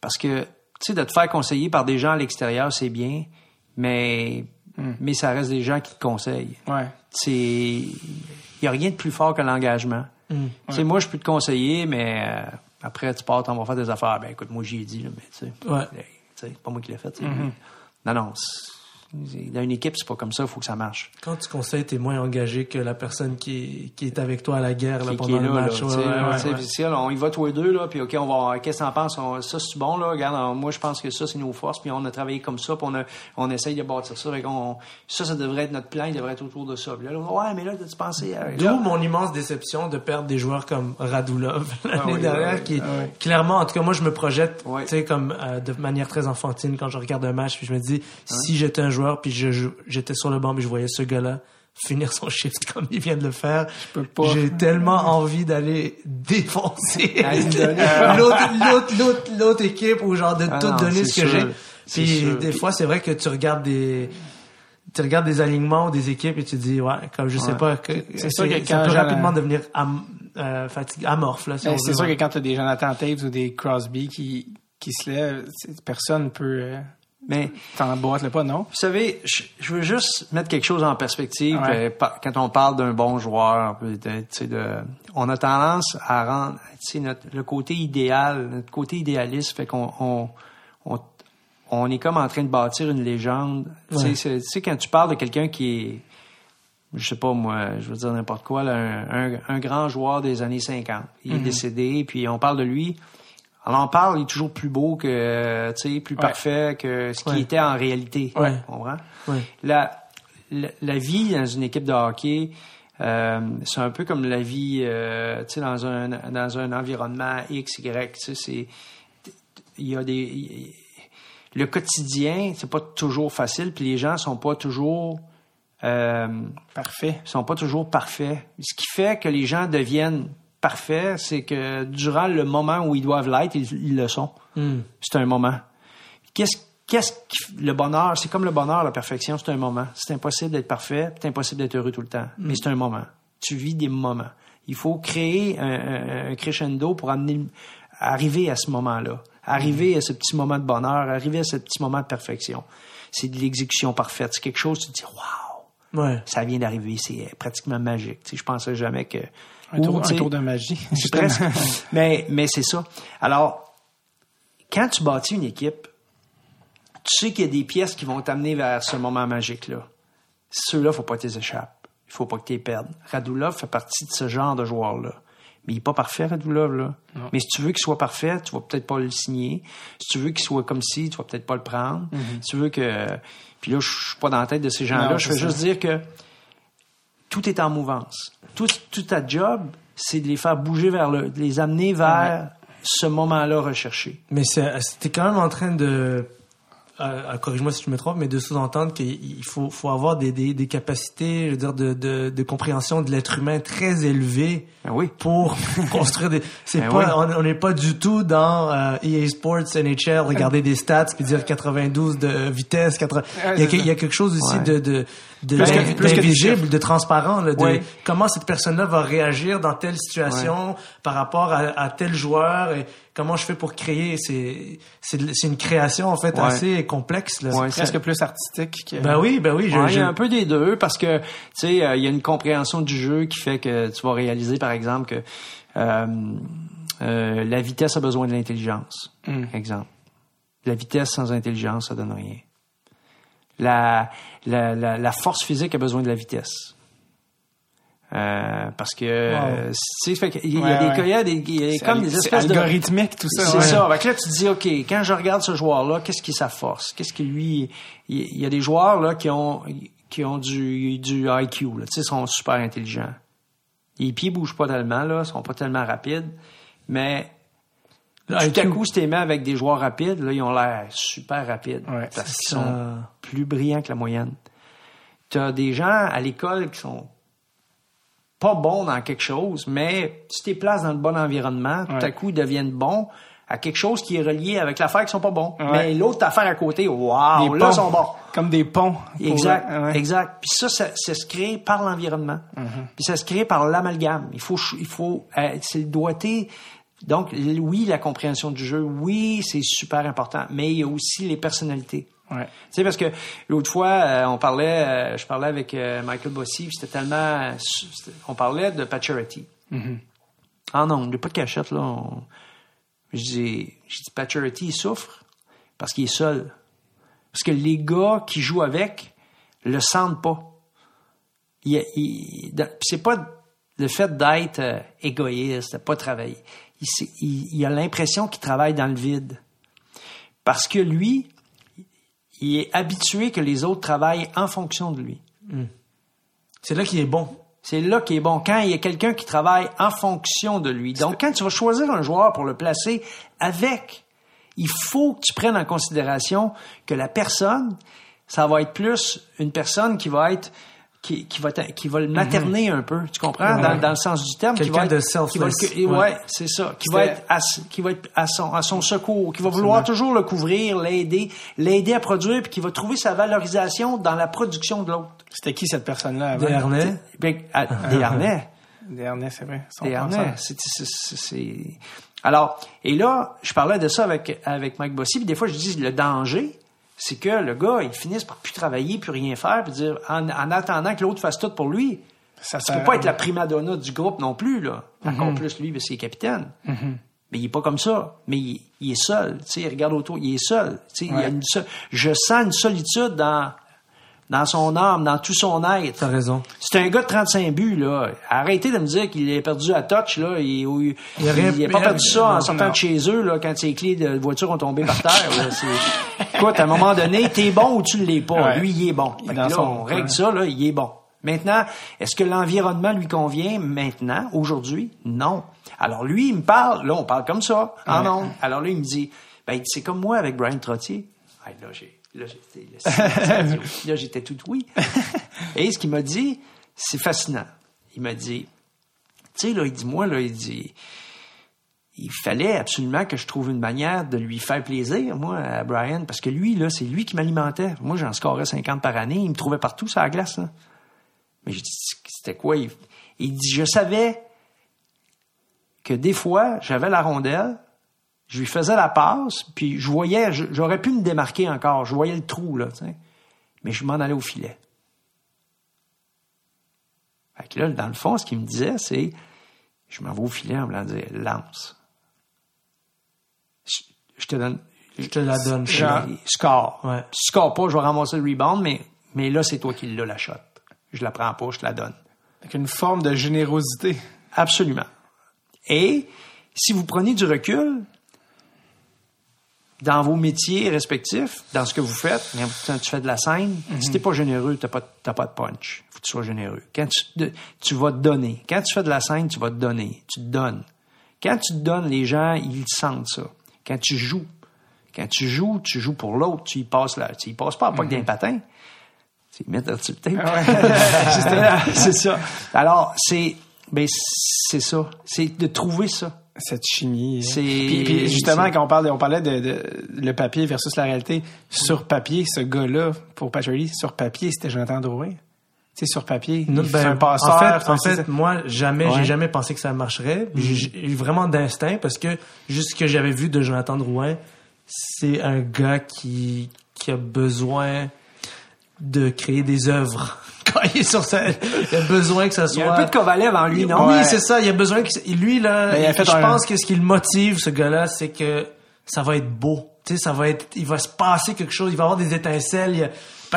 Speaker 3: Parce que tu sais de te faire conseiller par des gens à l'extérieur, c'est bien Mais, hmm. mais ça reste des gens qui te conseillent.
Speaker 1: Ouais.
Speaker 3: Il y a rien de plus fort que l'engagement. Hmm. sais, Moi, je peux te conseiller, mais euh, après, tu pars, on va faire des affaires. Ben, écoute, moi, j'y ai dit, là, mais tu sais.
Speaker 2: Ouais.
Speaker 3: C'est pas moi qui l'ai fait. Mm-hmm. Non, non. Dans une équipe, c'est pas comme ça, il faut que ça marche.
Speaker 2: Quand tu conseilles, t'es moins engagé que la personne qui, qui est avec toi à la guerre là, pendant le match.
Speaker 3: on y va tous les deux, là, puis OK, on va qu'est-ce que t'en penses? ça, c'est bon, là? Regarde, moi, je pense que ça, c'est nos forces, puis on a travaillé comme ça, puis on, a, on essaye de bâtir ça. On, ça, ça devrait être notre plan, il devrait être autour de ça. Puis là, ouais, mais là, t'as-tu pensé.
Speaker 2: D'où mon immense déception de perdre des joueurs comme Radulov l'année ah dernière, qui, ah clairement, en tout cas, moi, je me projette, tu sais, comme euh, de manière très enfantine quand je regarde un match, puis je me dis, si j'étais un joueur, puis j'étais sur le banc, mais je voyais ce gars-là finir son shift comme il vient de le faire. J'ai tellement envie d'aller défoncer l'autre, l'autre, équipe ou genre de ah tout donner ce que j'ai. Puis des fois, c'est vrai que tu regardes des tu regardes des alignements ou des équipes et tu te dis ouais comme je sais pas c'est sûr que ça peut rapidement devenir euh, amorphe là
Speaker 1: c'est sûr que quand tu as des Jonathan Taves ou des Crosby qui qui se lèvent personne peut euh, mais t'emboîtes le pas, non?
Speaker 3: Vous savez, je, veux juste mettre quelque chose en perspective. Euh, quand on parle d'un bon joueur, de, on a tendance à rendre notre, le côté idéal, notre côté idéaliste, fait qu'on on, on, on, est comme en train de bâtir une légende. Tu sais, quand tu parles de quelqu'un qui est, je sais pas moi, je veux dire n'importe quoi, un, un, grand joueur des années 50. Il est mm-hmm. décédé, puis on parle de lui alors, on parle, il est toujours plus beau que, tu sais, plus parfait que ce qui était en réalité.
Speaker 2: Ouais.
Speaker 3: La, la, vie dans une équipe de hockey, euh, c'est un peu comme la vie, euh, tu sais, dans un, dans un environnement X, Y, tu sais, c'est, il y a des, le quotidien, c'est pas toujours facile, puis les gens sont pas toujours, euh,
Speaker 1: parfaits.
Speaker 3: sont pas toujours parfaits. Ce qui fait que les gens deviennent parfait, c'est que durant le moment où ils doivent l'être, ils, le sont. Hmm. C'est un moment. Qu'est-ce qu'est-ce le bonheur, c'est comme le bonheur, la perfection, c'est un moment. C'est impossible d'être parfait, c'est impossible d'être heureux tout le temps. Hmm. Mais c'est un moment. Tu vis des moments. Il faut créer un, crescendo pour amener, arriver à ce moment-là, arriver à ce petit moment de bonheur, arriver à ce petit moment de perfection. C'est de l'exécution parfaite. C'est quelque chose, tu te dis, waouh,
Speaker 2: ouais.
Speaker 3: ça vient d'arriver, c'est pratiquement magique. Tu sais, je pensais jamais que
Speaker 1: un, tour, de magie.
Speaker 3: mais mais c'est ça. Alors, quand tu bâtis une équipe, tu sais qu'il y a des pièces qui vont t'amener vers ce moment magique-là. Ceux-là, faut pas que tu les échappes. Il faut pas que tu les perdes. Radulov fait partie de ce genre de joueur-là. Mais il n'est pas parfait, Radulov, là. Mais si tu veux qu'il soit parfait, tu vas peut-être pas le signer. Si tu veux qu'il soit comme ci, tu vas peut-être pas le prendre. Mm-hmm. Si tu veux que... Puis là, je suis pas dans la tête de ces gens-là. Je veux juste dire que tout est en mouvance. Tout, tout ta job, c'est de les faire bouger vers le, de les amener vers ce moment-là recherché.
Speaker 2: Mais c'était quand même en train de euh, corrige-moi si je me trompe, mais de sous-entendre qu'il faut, faut avoir des, des, des, capacités, je veux dire, de, de, de compréhension de l'être humain très élevées
Speaker 3: ben oui.
Speaker 2: pour construire des. C'est ben pas, on n'est pas du tout dans euh, EA Sports, NHL, regarder des stats puis dire 92 de vitesse, 80. Il y a, il y a quelque chose aussi de d'invisible, de transparent, là, de comment cette personne-là va réagir dans telle situation par rapport à, à, tel joueur et comment je fais pour créer. C'est c'est une création en fait assez complexe. Là.
Speaker 1: C'est presque plus artistique. Que...
Speaker 2: Ben oui, ben oui.
Speaker 3: il y a un peu des deux parce que tu sais, euh, il y a une compréhension du jeu qui fait que tu vas réaliser par exemple que euh, euh, la vitesse a besoin de l'intelligence. Hmm. Exemple. La vitesse sans intelligence, ça donne rien la, la, la, force physique a besoin de la vitesse. Euh, parce que tu sais il y a des il y a des il y a comme des espèces
Speaker 1: algorithmique tout ça
Speaker 3: c'est ça. Là tu te dis ok quand je regarde ce joueur là qu'est-ce qui est sa force? Qu'est-ce qui lui il y a des joueurs là qui ont qui ont du du IQ là. Tu sais sont super intelligents. Les pieds bougent pas tellement là sont pas tellement rapides mais tout à coup, si t'es avec des joueurs rapides, là, ils ont l'air super rapides. parce qu'ils sont plus brillants que la moyenne. Tu as des gens à l'école qui sont pas bons dans quelque chose, mais si tu places dans le bon environnement, tout à coup, ils deviennent bons à quelque chose qui est relié avec l'affaire qui sont pas bons. Mais l'autre affaire à côté, waouh, là, ils sont bons.
Speaker 1: Comme des ponts.
Speaker 3: Exact, exact. Puis ça, ça, se crée par l'environnement. Mm-hmm. Puis ça se crée par l'amalgame. Il faut, il faut, euh, c'est le doigté donc, oui, la compréhension du jeu, oui, c'est super important, mais il y a aussi les personnalités. Ouais. Tu sais, parce que l'autre fois, euh, on parlait, euh, je parlais avec euh, Michael Bossy, c'était tellement, on parlait de Paturity. Mm-hmm. Ah non, il n'y a pas de cachette, là. Je dis, je dis, Paturity, il souffre parce qu'il est seul. Parce que les gars qui jouent avec le sentent pas. c'est pas le fait d'être égoïste, de pas travailler. Il, il a l'impression qu'il travaille dans le vide. Parce que lui, il est habitué que les autres travaillent en fonction de lui. Hmm.
Speaker 2: C'est là qu'il est bon.
Speaker 3: C'est là qu'il est bon. Quand il y a quelqu'un qui travaille en fonction de lui. Donc, quand tu vas choisir un joueur pour le placer avec, il faut que tu prennes en considération que la personne, ça va être plus une personne qui va être qui, qui va qui va le mhm. materner un peu, tu comprends? Dans, dans, le sens du terme,
Speaker 2: quelqu'un
Speaker 3: de
Speaker 2: selfless.
Speaker 3: ouais, c'est ça, qui va être à, qui va être à son à son secours, qui va vouloir toujours le couvrir, l'aider, l'aider à produire puis qui va trouver sa valorisation dans la production de l'autre.
Speaker 1: C'était qui cette personne-là
Speaker 2: Des harnais.
Speaker 3: Ben, des harnais.
Speaker 1: Des harnais, c'est vrai.
Speaker 3: Des harnais, c'est alors, et là, je parlais de ça avec, avec Mike Bossy, puis des fois, je dis le danger, c'est que le gars, il finisse par plus travailler, plus rien faire, puis dire, en, attendant que l'autre fasse tout pour lui. Ça ne peut pas être la prima donna du groupe non plus, là. Encore mm-hmm. plus lui, parce c'est capitaine. Mm-hmm. Mais il est pas comme ça. Mais il, est seul. Tu sais, il regarde autour, il est seul. Tu sais, il a une je sens une solitude dans, dans son âme, dans tout son être.
Speaker 2: T'as raison.
Speaker 3: C'est un gars de 35 buts, là. Arrêtez de me dire qu'il est perdu à touch, là. Il, il, il, a pas perdu ça en sortant de chez eux, là, quand ses clés de voiture ont tombé par terre, Écoute, à un moment donné, t'es bon ou tu l'es pas. Lui, il est bon. là, on règle ça, là, il est bon. Maintenant, est-ce que l'environnement lui convient maintenant, aujourd'hui? Non. Alors lui, il me parle, là, on parle comme ça. Ah non. Alors là, il me dit, ben, c'est comme moi avec Brian Trottier. là, j'ai Là, j'étais, tout oui. Et ce qu'il m'a dit, c'est fascinant. Il m'a dit, tu sais, là, il dit, moi, là, il dit, il fallait absolument que je trouve une manière de lui faire plaisir, moi, à Brian, parce que lui, là, c'est lui qui m'alimentait. Moi, j'en scorais 50 par année. Il me trouvait partout sur la glace, Mais je dis, c'était quoi? Il, il dit, je savais que des fois, j'avais la rondelle, je lui faisais la passe, puis je voyais, j'aurais pu me démarquer encore, je voyais le trou, là, sais. mais je m'en allais au filet. Fait que là, dans le fond, ce qu'il me disait, c'est, je m'en vais au filet en me disant, lance. Je, te donne.
Speaker 2: Je te la donne.
Speaker 3: Genre, score. Ouais. Si tu scores pas, je vais ramasser le rebound, mais, mais là, c'est toi qui l'as, la shot. Je la prends pas, je te la donne.
Speaker 1: Avec une forme de générosité.
Speaker 3: Absolument. Et, si vous prenez du recul, dans vos métiers respectifs, dans ce que vous faites, quand tu fais de la scène, si tu si t'es pas généreux, t'as pas, pas de punch. Faut que tu sois généreux. Quand tu, tu vas te donner. Quand tu fais de la scène, tu vas te donner. Tu te donnes. Quand tu te donnes, les gens, ils sentent ça. Quand tu joues, quand tu joues, tu joues pour l'autre, tu y passes là. Tu y passes pas, pas que d'un mhm. patin. C'est mettre un petit c'est ça. Alors, c'est, ben, c'est ça. C'est de trouver ça
Speaker 1: cette chimie. Hein. C'est puis, justement quand on parle on parlait de, le papier versus la réalité sur papier ce gars-là pour Patrick sur papier c'était Jonathan Drouin. Tu sais sur papier il ben, un passeur.
Speaker 2: En fait, en fait moi jamais j'ai jamais pensé que ça marcherait. Mm. J'ai eu vraiment d'instinct parce que juste ce que j'avais vu de Jonathan Drouin c'est un gars qui qui a besoin de créer des œuvres quand il est sur scène. Il a besoin que ça soit.
Speaker 3: Il y a un peu de Kovalev en lui, non?
Speaker 2: Oui, c'est ça. Il a besoin que lui là. Ben, je pense que ce qui le motive, ce gars-là, c'est que ça va être beau. Tu sais, ça va être, il va se passer quelque chose. Il va avoir des étincelles. Il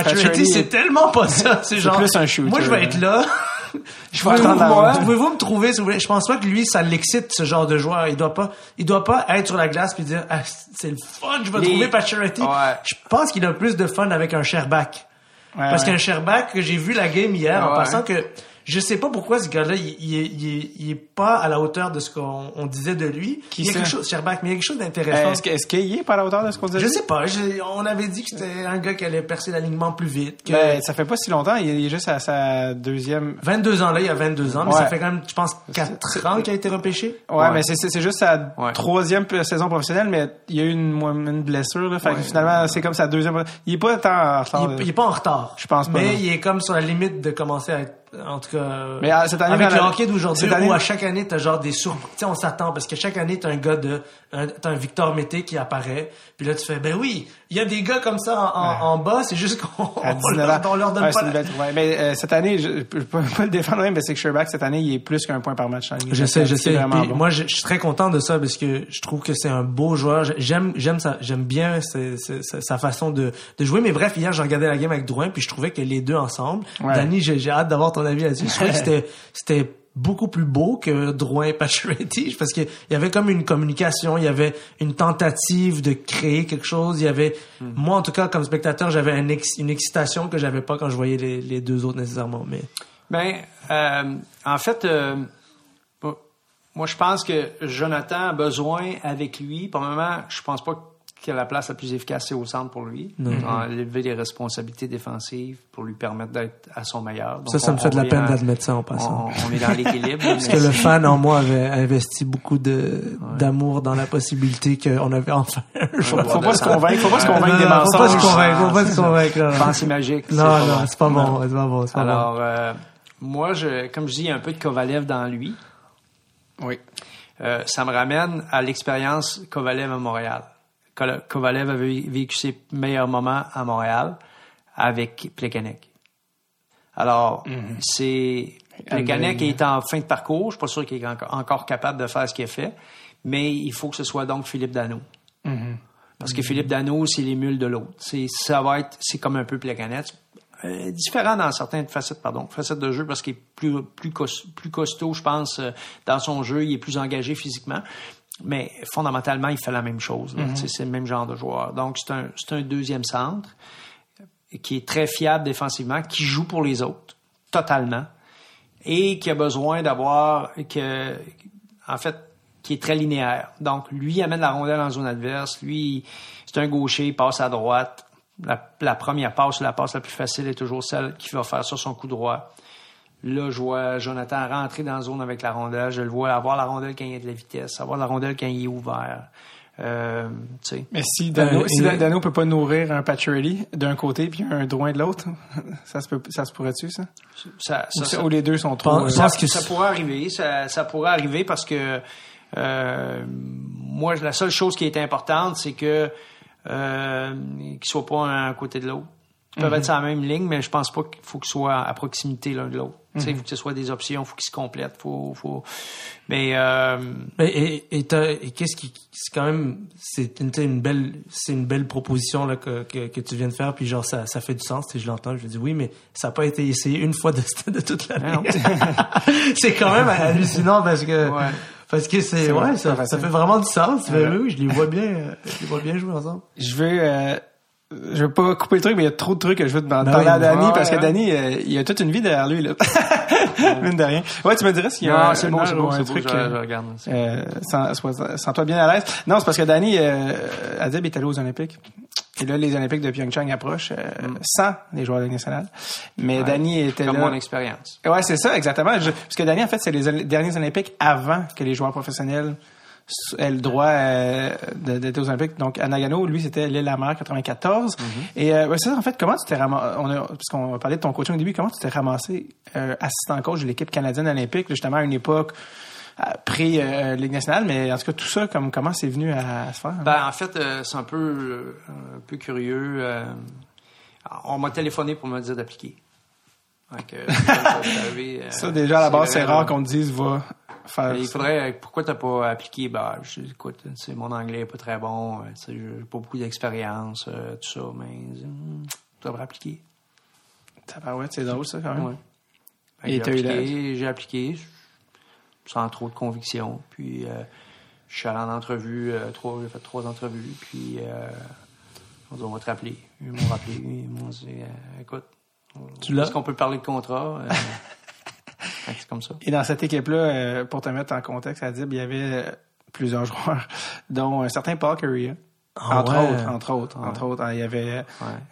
Speaker 2: Paturity, c'est tellement pas ça. C'est genre.
Speaker 1: Plus un shooter,
Speaker 2: moi, je vais être là. je vais attendre. Pouvez-vous me trouver, si vous voulez? Je pense pas que lui, ça l'excite, ce genre de joueur. Il doit pas, il doit pas être sur la glace puis dire, ah, c'est le fun, je vais trouver Paturity. Je pense qu'il a plus de fun avec un Sherback. Parce qu'un Sherbach, que j'ai vu la game hier, en passant que je sais pas pourquoi ce gars-là, il, il, il, est pas à la hauteur de ce qu'on disait de lui. Qui il y a quelque chose, Sherbach, mais il y a quelque chose d'intéressant.
Speaker 1: Est-ce, est qu'il est pas à la hauteur de ce qu'on disait?
Speaker 2: Je sais pas. on avait dit que c'était un gars qui allait percer l'alignement plus vite. Que...
Speaker 1: Ben, ça fait pas si longtemps. Il est juste à sa deuxième.
Speaker 2: 22 ans là, il y a 22 ans, mais ça fait quand même, je pense, 4 ans qu'il a été repêché.
Speaker 1: Ouais, mais c'est, c'est juste sa troisième saison professionnelle, mais il y a eu une, une blessure, là. Fait que finalement, c'est comme sa deuxième. Il est pas en retard.
Speaker 2: Il, est pas en retard.
Speaker 1: Je pense pas.
Speaker 2: Mais il est comme sur la limite de commencer à être en tout cas,
Speaker 1: mais euh, cette année,
Speaker 2: avec le hockey d'aujourd'hui, où à chaque année, t'as genre des surprises. On s'attend, parce que chaque année, t'as un gars de, t'as un Victor Mété qui apparaît, puis là, tu fais, ben oui, il y a des gars comme ça en, bas, c'est juste qu'on leur, leur donne pas.
Speaker 1: Mais euh, cette année, je, peux pas le défendre, mais c'est que Sherbach cette année, il est plus qu'un point par match.
Speaker 2: Je sais, je sais. Moi, je, suis très content de ça parce que je trouve que c'est un beau joueur. J'aime, j'aime ça, j'aime bien sa façon de, de jouer. Mais bref, hier, j'ai regardé la game avec Drouin, puis je trouvais que les deux ensemble. Danny, j'ai hâte d'avoir ton avis là-dessus. Je trouvais que c'était, c'était beaucoup plus beau que Drouin Pacioretty parce qu'il y avait comme une communication, il y avait une tentative de créer quelque chose, il y avait hmm. moi en tout cas comme spectateur, j'avais une excitation que j'avais pas quand je voyais les, deux autres nécessairement mais
Speaker 3: ben euh, en fait euh, moi je pense que Jonathan a besoin avec lui pour le moment, je pense pas que la place la plus efficace, c'est au centre pour lui. Enlever les responsabilités défensives pour lui permettre d'être à son meilleur.
Speaker 2: ça, ça me fait de la peine d'admettre ça en passant.
Speaker 3: On, est dans l'équilibre.
Speaker 2: Parce que le fan en moi avait investi beaucoup de d'amour dans la possibilité qu'on avait enfin
Speaker 1: un Faut, faut pas se convaincre, faut pas se convaincre des mensonges. Faut pas se convaique,
Speaker 2: faut pas se convaincre.
Speaker 3: Pensée magique.
Speaker 2: Non, non, c'est pas bon, c'est pas bon, c'est pas
Speaker 3: Alors, bon. Euh, moi, je, comme je dis, il y a un peu de Kovalev dans lui.
Speaker 1: Oui.
Speaker 3: Euh, ça me ramène à l'expérience Kovalev à Montréal. Kovalev avait vécu ses meilleurs moments à Montréal avec Plekanec. Alors, mhm. c'est Plekanec est en fin de parcours. Je suis pas sûr qu'il est encore capable de faire ce qu'il a fait, mais il faut que ce soit donc Philippe Dano. Mhm. Parce que Philippe Dano, c'est l'émule de l'autre. C'est ça va être c'est comme un peu Plekanec. Euh, différent dans certaines facettes, pardon, facettes de jeu parce qu'il est plus plus, plus costaud, je pense, euh, dans son jeu, il est plus engagé physiquement. Mais fondamentalement, il fait la même chose. Mhm. C'est le même genre de joueur. Donc, c'est un, un, deuxième centre qui est très fiable défensivement, qui joue pour les autres, totalement, et qui a besoin d'avoir, que, en fait, qui est très linéaire. Donc, lui, il amène la rondelle en zone adverse. Lui, c'est un gaucher, il passe à droite. La, la, première passe, la passe la plus facile est toujours celle qui va faire sur son coup droit. Là, je vois Jonathan rentrer dans la zone avec la rondelle. Je le vois avoir la rondelle quand il y a de la vitesse, avoir la rondelle quand il est ouvert. Euh,
Speaker 1: Mais si Dano, euh, si Dano peut pas nourrir un Patcherelli d'un côté puis un Drouin de l'autre, ça se peut, ça se pourrait-tu ça? Ça, ça, ou, les deux sont trop.
Speaker 3: Euh, ça, ça, pourrait arriver, ça, ça pourrait arriver parce que euh, moi la seule chose qui est importante c'est que euh, qu'il soit pas un côté de l'autre. Ils peuvent être sur la même ligne, mais je pense pas qu'il faut qu'ils soient à proximité l'un de l'autre. Il faut que ce soit des options, il faut qu'ils se complètent. Faut, faut... Mais, euh...
Speaker 2: et, et, et qu'est-ce qui c'est quand même c'est une, une belle c'est une belle proposition là que, que, que, tu viens de faire puis genre ça ça fait du sens je l'entends je dis oui mais ça n'a pas été essayé une fois de, de toute l'année c'est quand même hallucinant parce que ouais. parce que c'est ouais ça, ça, fait vraiment du sens ouais. oui je les vois bien je les vois bien jouer ensemble
Speaker 1: je veux euh je veux pas couper le truc, mais il y a trop de trucs que je veux te parler à Danny, parce que Danny, euh, il a toute une vie derrière lui, là. Mine de rien. Ouais, tu me dirais s'il y a
Speaker 3: un, c'est bon, c'est bon, un truc, je, je
Speaker 1: euh,
Speaker 3: regarde.
Speaker 1: Euh, Sens-toi bien à l'aise. Non, c'est parce que Danny, euh, Adib est allé aux Olympiques. Et là, les Olympiques de Pyeongchang approchent euh, mm. sans les joueurs de la nationale. Mais ouais, Danny était
Speaker 3: comme
Speaker 1: là.
Speaker 3: Mon expérience.
Speaker 1: Ouais, c'est ça, exactement. parce que Danny, en fait, c'est les derniers Olympiques avant que les joueurs professionnels elle le droit euh, d'être aux Olympiques. Donc, à Nagano, lui, c'était l'île la mer 94. Mm-hmm. Et euh, ouais, ça, en fait, comment tu t'es ramassé, parce qu'on parlé de ton coaching au début, comment tu t'es ramassé euh, assistant coach de l'équipe canadienne olympique, justement, à une époque pré euh, Ligue nationale, mais en tout cas, tout ça, comme, comment c'est venu à, se faire?
Speaker 3: Ben, en fait, c'est un peu, un peu curieux. on m'a téléphoné pour me dire d'appliquer.
Speaker 1: Ça, déjà, à la base, c'est rare qu'on te dise, va,
Speaker 3: il faudrait, pourquoi t'as pas appliqué? Ben, je, écoute, mon anglais est pas très bon, euh, j'ai pas beaucoup d'expérience, euh, tout ça, mais hum, tu devrais appliquer.
Speaker 1: ouais, c'est drôle, ça, quand même. Ouais.
Speaker 3: Ben, j'ai appliqué, j'ai appliqué, sans trop de conviction, puis euh, je suis allé en entrevue, trois, j'ai fait trois entrevues, puis on, dit, on va te rappeler. Ils m'ont rappelé, ils m'ont dit, écoute, est-ce qu'on peut parler de contrat? c'est comme ça.
Speaker 1: Et dans cette équipe-là, euh, pour te mettre en contexte, à il y avait euh, plusieurs joueurs, dont un certain Paul Curry. Ah entre, autres, entre autres, entre autres, il y avait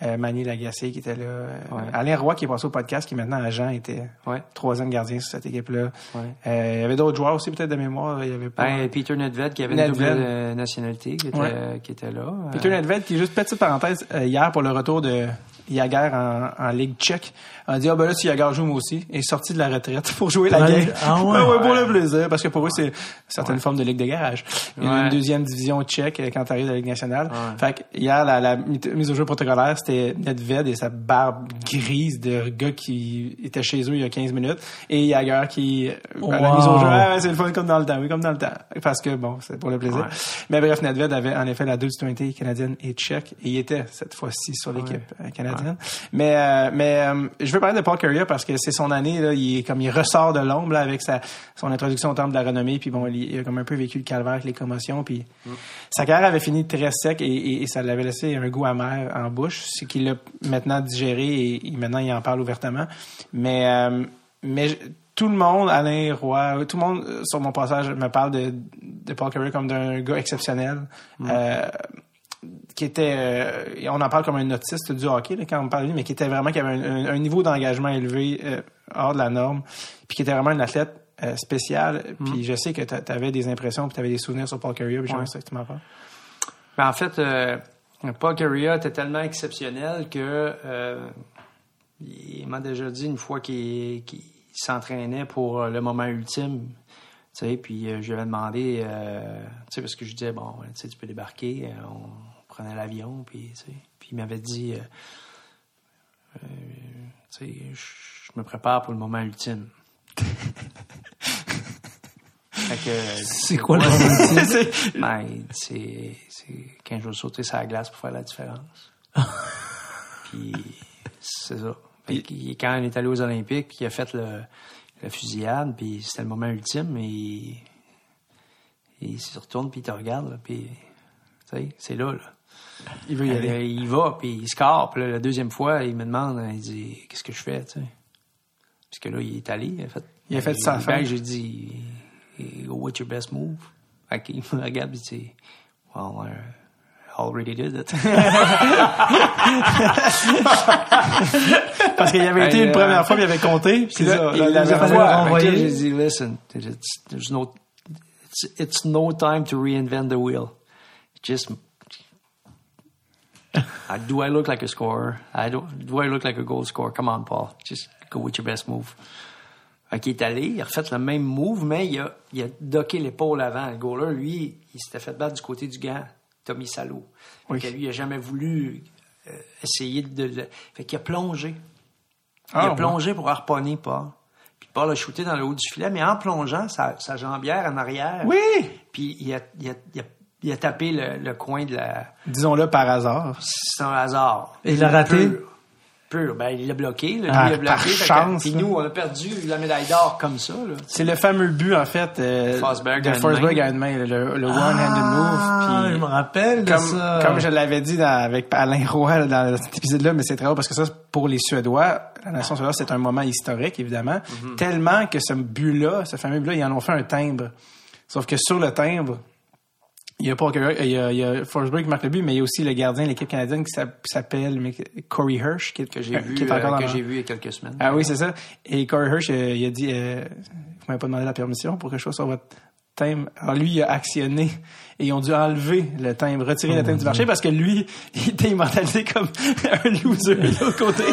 Speaker 1: euh, Manny Lagacé qui était là. Alain Roy qui est passé au podcast, qui est maintenant agent, était troisième gardien sur cette équipe-là. il y avait d'autres joueurs aussi peut-être de mémoire. Il y avait
Speaker 3: pas... Ben, Peter Nedved qui avait une double nationalité qui était, qui était là.
Speaker 1: Peter Nedved qui, juste petite parenthèse, hier pour le retour de Yaguer en, en Ligue tchèque. On a dit, ah ben là, si Yaguer joue, moi aussi, est sorti de la retraite pour jouer la game. Ah ouais? ouais, pour le plaisir, parce que pour eux, c'est une certaine forme de Ligue de garage. Une deuxième division tchèque quand t'arrives de la Ligue nationale. Fait que hier, la, la, mise au jeu protocolaire, c'était Nedved et sa barbe grise de gars qui était chez eux il y a 15 minutes. Et Yaguer qui, wow. la mise au jeu, ah, c'est le fun comme dans le temps, oui, comme dans le temps. Parce que bon, c'est pour le plaisir. Mais bref, Nedved avait en effet la 220 canadienne et tchèque. Et il était cette fois-ci sur l'équipe euh, canadienne. Mais, euh, mais euh, je veux parler de Paul Carrier parce que c'est son année. Là, il est comme il ressort de l'ombre avec sa son introduction au temple de la renommée. Puis bon, il, a comme un peu vécu le calvaire avec les commotions. Puis mm. sa carrière avait fini très sec et, et, ça l'avait laissé un goût amer en bouche. C'est qu'il l'a maintenant digéré et, maintenant il en parle ouvertement. Mais mais tout le monde, Alain Roy, tout le monde sur mon passage me parle de, de Paul Carrier comme d'un gars exceptionnel. Mm. Euh, qui était, euh, on en parle comme un autiste du hockey quand on parle de lui, mais qui était vraiment qui avait un, niveau d'engagement élevé euh, hors de la norme, puis qui était vraiment un athlète euh, spécial. Mm. Puis je sais que tu avais des impressions, puis tu avais des souvenirs sur Paul Carrier, puis j'aimerais ça que tu m'en parles.
Speaker 3: Ben, en fait, Paul Carrier était tellement exceptionnel que il m'a déjà dit une fois qu'il s'entraînait pour le moment ultime. Tu sais, puis je lui avais demandé, tu sais, parce que je disais, bon, tu sais, tu peux débarquer, on, prenait l'avion, puis, puis il m'avait dit, euh, euh, je me prépare pour le moment ultime.
Speaker 2: c'est quoi le moment
Speaker 3: ultime? Ben, c'est quand je vais sauter sur la glace pour faire la différence. puis c'est ça. quand il est allé aux Olympiques, puis il a fait le, la fusillade, puis c'était le moment ultime, et il, se retourne, puis il te regarde, puis, tu sais, c'est là, là. Il veut y aller. il va, puis il score. Puis la deuxième fois, il me demande, il dit, qu'est-ce que je fais, tu sais? Parce que là, il est allé, il a fait...
Speaker 1: Il a fait sa fin.
Speaker 3: J'ai dit, what's your best move? Fait il me regarde, il dit, well, I already did it.
Speaker 1: Parce qu'il avait été une première fois, il avait compté. Puis là, il l'avait.
Speaker 3: J'ai dit, listen, there's no, it's, it's no time to reinvent the wheel. Just uh, do I look like a scorer? I don't, do I look like a goal scorer? Come on, Paul. Just go with your best move. Il est allé, il a refait le même move, mais il a, il a docké l'épaule avant. Le goaler, lui, il s'était fait battre du côté du gant, Tommy Salo. Oui. lui, il a jamais voulu euh, essayer de... Le... Fait qu'il a plongé. Il a ah, plongé pour harponner Paul. Puis Paul a shooté dans le haut du filet, mais en plongeant, sa, sa jambière en arrière.
Speaker 1: Oui!
Speaker 3: Puis il a, il a, il a il a tapé le, coin de la.
Speaker 1: Disons-le par hasard.
Speaker 3: C'est un hasard.
Speaker 2: Et il l'a raté?
Speaker 3: Pur. Ben, il l'a bloqué. Lui, ah, il a bloqué. Par chance. Puis nous, on a perdu la médaille d'or comme ça.
Speaker 1: C'est le fameux but, en fait, euh, de Forsberg à une main, le, le one-handed
Speaker 2: ah, move. Puis, je me rappelle de
Speaker 1: comme,
Speaker 2: ça.
Speaker 1: Comme je l'avais dit avec Alain Roy dans cet épisode-là, mais c'est très drôle parce que ça, pour les Suédois, la nation suédoise, c'est un moment historique, évidemment. Mm-hmm. Tellement que ce but-là, ce fameux but-là, ils en ont fait un timbre. Sauf que sur le timbre, il y a pas il y a, il y a Forsberg qui marque le but, mais il y a aussi le gardien de l'équipe canadienne qui s'appelle Corey Hirsch, qui,
Speaker 3: que j'ai vu, euh, que j'ai vu il y a quelques semaines.
Speaker 1: Ah oui, c'est ça. Et Corey Hirsch, euh, il a dit, euh, vous m'avez pas demandé la permission pour que je sois sur votre timbre. Alors lui, il a actionné et ils ont dû enlever le timbre, retirer le timbre du marché parce que lui, il était immortalisé comme un loser de l'autre côté.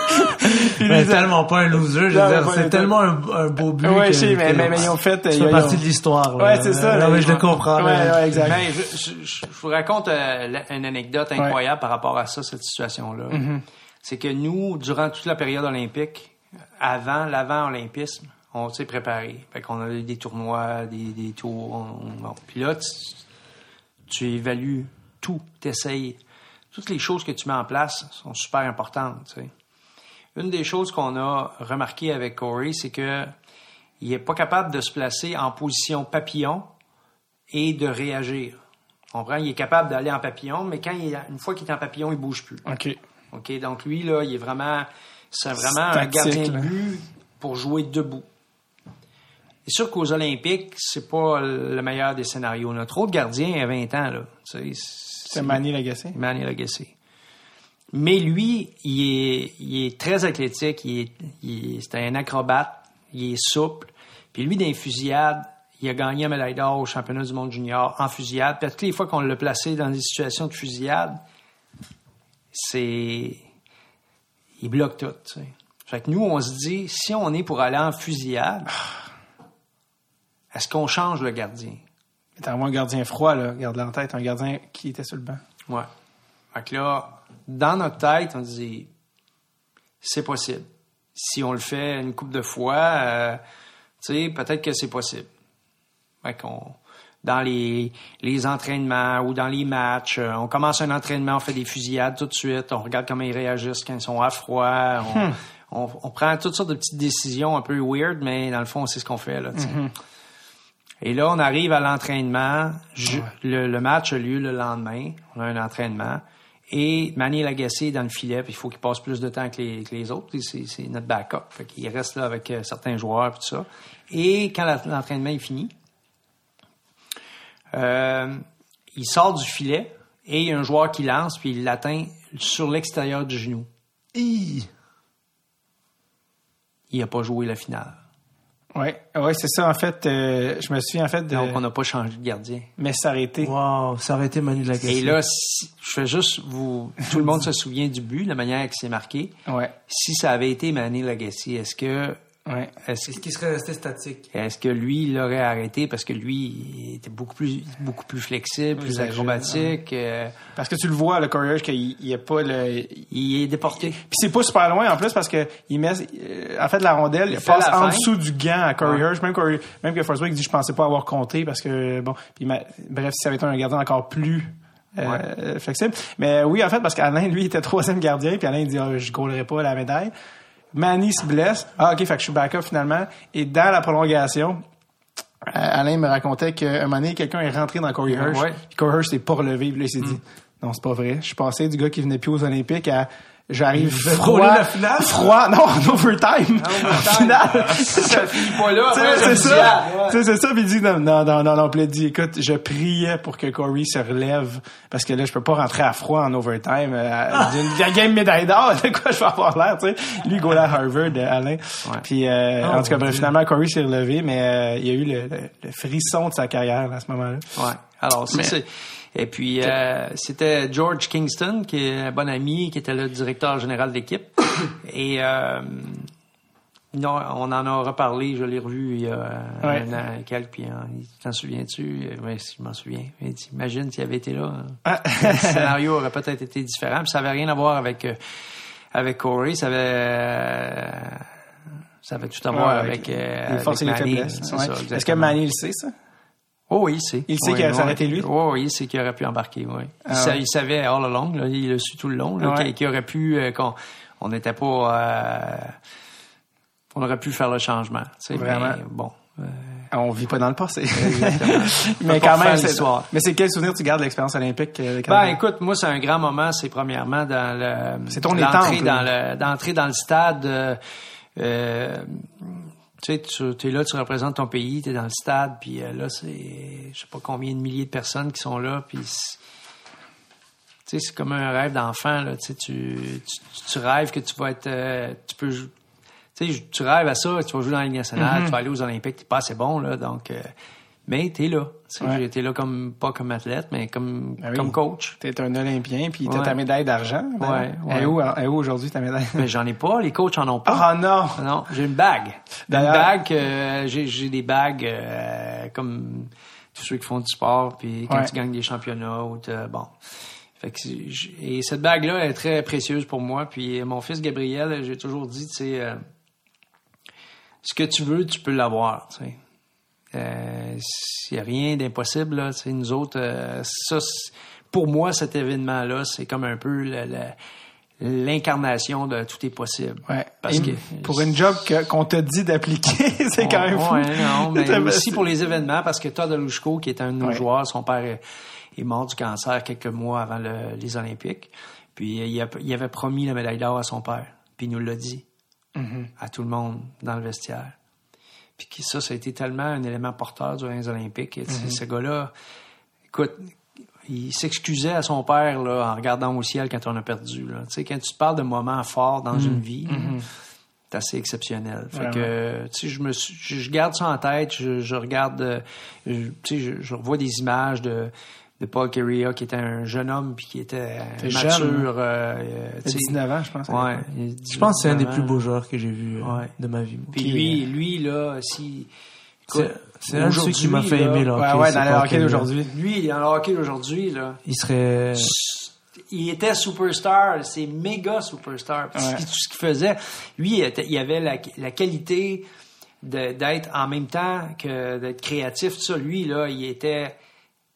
Speaker 2: mais tellement pas un loser, je veux dire, c'est tellement un, beau but.
Speaker 1: Ouais, que, mais, mais, mais, ils ont fait.
Speaker 2: C'est partie de l'histoire.
Speaker 1: Ouais, c'est ça.
Speaker 2: Non, mais je le comprends.
Speaker 1: Ouais, ouais, exact.
Speaker 3: Je, je, vous raconte euh, une anecdote incroyable par rapport à ça, cette situation-là. Mm-hmm. C'est que nous, durant toute la période olympique, avant l'avant-olympisme, on s'est préparé. Fait qu'on a eu des tournois, des, des tours. Puis là, tu, évalues tout, tu essayes. Toutes les choses que tu mets en place sont super importantes. Une des choses qu'on a remarqué avec Corey, c'est que il n'est pas capable de se placer en position papillon et de réagir. On prend, il est capable d'aller en papillon, mais quand il, une fois qu'il est en papillon, il bouge plus.
Speaker 1: OK.
Speaker 3: OK, donc lui, là, il est vraiment, c'est vraiment un gardien de but pour jouer debout. C'est sûr qu'aux Olympiques, c'est pas le meilleur des scénarios. Notre autre gardien a 20 ans, là.
Speaker 1: C'est Manny Lagacé.
Speaker 3: Manny Lagacé. Mais lui, il est, très athlétique, il est, c'est un acrobate, il est souple. Puis lui, dans les fusillades, il a gagné un médaille d'or au championnat du monde junior en fusillade. Puis toutes les fois qu'on l'a placé dans des situations de fusillade, c'est il bloque tout. Fait que nous, on se dit, si on est pour aller en fusillade, est-ce qu'on change le gardien?
Speaker 1: T'as un gardien froid, là, garde en tête, un gardien qui était sur le banc.
Speaker 3: Ouais. Fait que là, dans notre tête, on dit, c'est possible. Si on le fait une couple de fois, euh, tu sais, peut-être que c'est possible. Fait qu'on, dans les, les entraînements ou dans les matchs, euh, on commence un entraînement, on fait des fusillades tout de suite, on regarde comment ils réagissent quand ils sont à froid, on, hmm. on, prend toutes sortes de petites décisions un peu weird, mais dans le fond, c'est ce qu'on fait, là, mm-hmm. Et là, on arrive à l'entraînement. Le, match a lieu le lendemain. On a un entraînement. Et Manny Lagacé est dans le filet, puis il faut qu'il passe plus de temps que les, autres. C'est notre backup. Fait qu'il reste là avec euh, certains joueurs et tout ça. Et quand l'entraînement est fini, euh, il sort du filet et il y a un joueur qui lance, puis il l'atteint sur l'extérieur du genou. Il n'a pas joué la finale.
Speaker 1: Oui, ouais, c'est ça, en fait. Euh, je me souviens, en fait. De...
Speaker 3: Donc, on n'a pas changé de gardien.
Speaker 1: Mais s'arrêter.
Speaker 2: Wow, s'arrêter Manu Lagacé.
Speaker 3: Et là, je fais juste vous. Tout le monde se souvient du but, la manière que c'est marqué.
Speaker 1: Ouais.
Speaker 3: Si ça avait été Manu Lagacé, est-ce que
Speaker 2: Ouais. Est-ce qu'il serait resté statique?
Speaker 3: Est-ce que lui, il l'aurait arrêté parce que lui, il était beaucoup plus, beaucoup plus flexible, plus acrobatique? Euh,
Speaker 1: parce que tu le vois, le courrier, qu'il il est pas le...
Speaker 3: Il est déporté.
Speaker 1: Puis c'est pas super loin, en plus, parce que il met, euh, en fait, la rondelle, il, passe en dessous du gant à Corey Même, même que Forsberg dit, je pensais pas avoir compté parce que, bon, puis bref, si ça avait été un gardien encore plus euh, flexible. Mais oui, en fait, parce qu'Alain, lui, était troisième gardien, puis Alain, il dit, oh, je gaulerai pas la médaille. Manny se blesse. Ah, OK, fait que je suis backup finalement. Et dans la prolongation, euh, Alain me racontait qu'un moment donné, quelqu'un est rentré dans Corey Hirsch. Ouais. Corey Hirsch s'est pas relevé. Puis là, il s'est dit, non, c'est pas vrai. Je suis passé du gars qui venait plus aux Olympiques à J'arrive froid. Froid, non, en overtime. En finale.
Speaker 3: ça finit pas là.
Speaker 1: C'est ça. C'est ça. Puis il dit, non, non, non, non, il dit, écoute, je priais pour que Corey se relève parce que là, je peux pas rentrer à froid en overtime. Euh, la game médaille d'or, de quoi je vais avoir l'air, tu sais. Lui, il à Harvard, euh, Alain. Puis, euh, oh, en tout cas, bref, finalement, Corey s'est relevé, mais euh, il y a eu le, le, frisson de sa carrière à ce moment-là.
Speaker 3: Ouais. Alors, c'est et puis, euh, c'était George Kingston, qui est un bon ami, qui était le directeur général de l'équipe. Et euh, non, on en a reparlé, je l'ai revu il y a un an et quelques, puis hein, t'en souviens-tu? Oui, je m'en souviens. imagine s'il avait été là. Hein. Ah. le scénario aurait peut-être été différent. Puis ça avait rien à voir avec, euh, avec Corey, ça avait... ça avait tout à voir avec, avec.
Speaker 1: Est-ce que Manny le sait, ça?
Speaker 3: Oh oui, il sait.
Speaker 1: Il sait qu'il a arrêté lui?
Speaker 3: Oh oui, il sait qu'il aurait pu embarquer, oui. Ah il, savait all along, là, il le su tout le long, qu'il aurait pu, euh, qu'on on n'était pas... Euh, on aurait pu faire le changement. Vraiment? Mais, bon... Euh,
Speaker 1: on vit pas dans le passé. mais quand même, c'est Mais c'est quel souvenir tu gardes de l'expérience olympique?
Speaker 3: ben, écoute, moi, c'est un grand moment. C'est premièrement dans le...
Speaker 1: C'est ton l'entrée
Speaker 3: dans le, d'entrer dans le stade. Euh, tu sais, tu es là, tu représentes ton pays, tu es dans le stade, puis euh, là, c'est je sais pas combien de milliers de personnes qui sont là, puis tu sais, c'est comme un rêve d'enfant, là, tu, tu, tu rêves que tu vas être, euh, tu peux, tu sais, tu rêves à ça, tu vas jouer dans la Ligue nationale, mm-hmm. tu vas aller aux Olympiques, t'es pas assez bon, là, donc, euh, mais t'es là. Ouais. J'étais là comme pas comme athlète, mais comme ben comme coach.
Speaker 1: T'es un Olympien, puis t'as ta médaille d'argent. Ouais. Elle est où, où aujourd'hui ta médaille?
Speaker 3: Mais j'en ai pas. Les coachs en ont pas.
Speaker 1: Ah non.
Speaker 3: Non, j'ai une bague. Une bague. Euh, j'ai des bagues euh, comme tous ceux qui font du sport, puis quand tu gagnes des championnats ou bon. Fait que et cette bague là est très précieuse pour moi. Puis mon fils Gabriel, j'ai toujours dit, tu sais, euh, ce que tu veux, tu peux l'avoir. Tu sais. Euh, il n'y a rien d'impossible. Là, nous autres, euh, ça, pour moi, cet événement-là, c'est comme un peu l'incarnation de tout est possible.
Speaker 1: Ouais. Parce que pour une job qu'on te dit d'appliquer, c'est quand même fou.
Speaker 3: Ouais, non, mais aussi pour les événements, parce que Todd Alushko, qui est un de nos joueurs, son père est, mort du cancer quelques mois avant les Olympiques. Puis il, avait promis la médaille d'or à son père. Puis il nous l'a dit mm-hmm. à tout le monde dans le vestiaire. Puis ça, ça a été tellement un élément porteur durant les Olympiques. Mhm. Ce gars-là, écoute, il s'excusait à son père là, en regardant au ciel quand on a perdu. Là. Tu sais, quand tu parles de moments forts dans une mhm. vie, mhm. c'est assez exceptionnel. Fait que, tu sais, je me je garde ça en tête. Je, regarde, euh, tu sais, je, revois des images de de Paul Carrier, qui était un jeune homme puis qui était mature. Euh,
Speaker 1: 19 ans, je pense.
Speaker 3: Ouais,
Speaker 2: je pense que c'est un des plus beaux joueurs que j'ai vu de ma vie.
Speaker 3: Puis lui, lui là, si
Speaker 2: c'est un de ceux qui m'a fait aimer le
Speaker 1: hockey. Ouais, ouais, dans le hockey d'aujourd'hui.
Speaker 3: Lui, dans le hockey d'aujourd'hui, là.
Speaker 2: Il serait.
Speaker 3: Il était superstar, c'est méga superstar. Tout ce qu'il faisait, lui, il, avait la, la qualité d'être en même temps que d'être créatif. Tout ça, lui, là, il était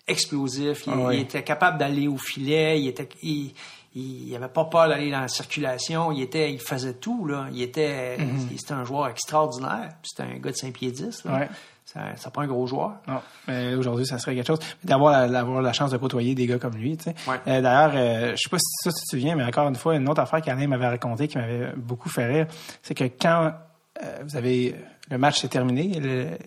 Speaker 3: explosif. Il, ah était capable d'aller au filet. Il était, il, il avait pas peur d'aller dans la circulation. Il était, il faisait tout là. Il était, mm-hmm. c'était un joueur extraordinaire. C'était un gars de 5 pieds 10. Là. Ça, ça pas un gros joueur.
Speaker 1: Non, mais aujourd'hui, ça serait quelque chose. D'avoir la, la chance de côtoyer des gars comme lui, tu sais. Euh, d'ailleurs, euh, je sais pas si ça tu te souviens, mais encore une fois, une autre affaire qu'Alain m'avait raconté qui m'avait beaucoup fait rire, c'est que quand euh, vous avez le match s'est terminé,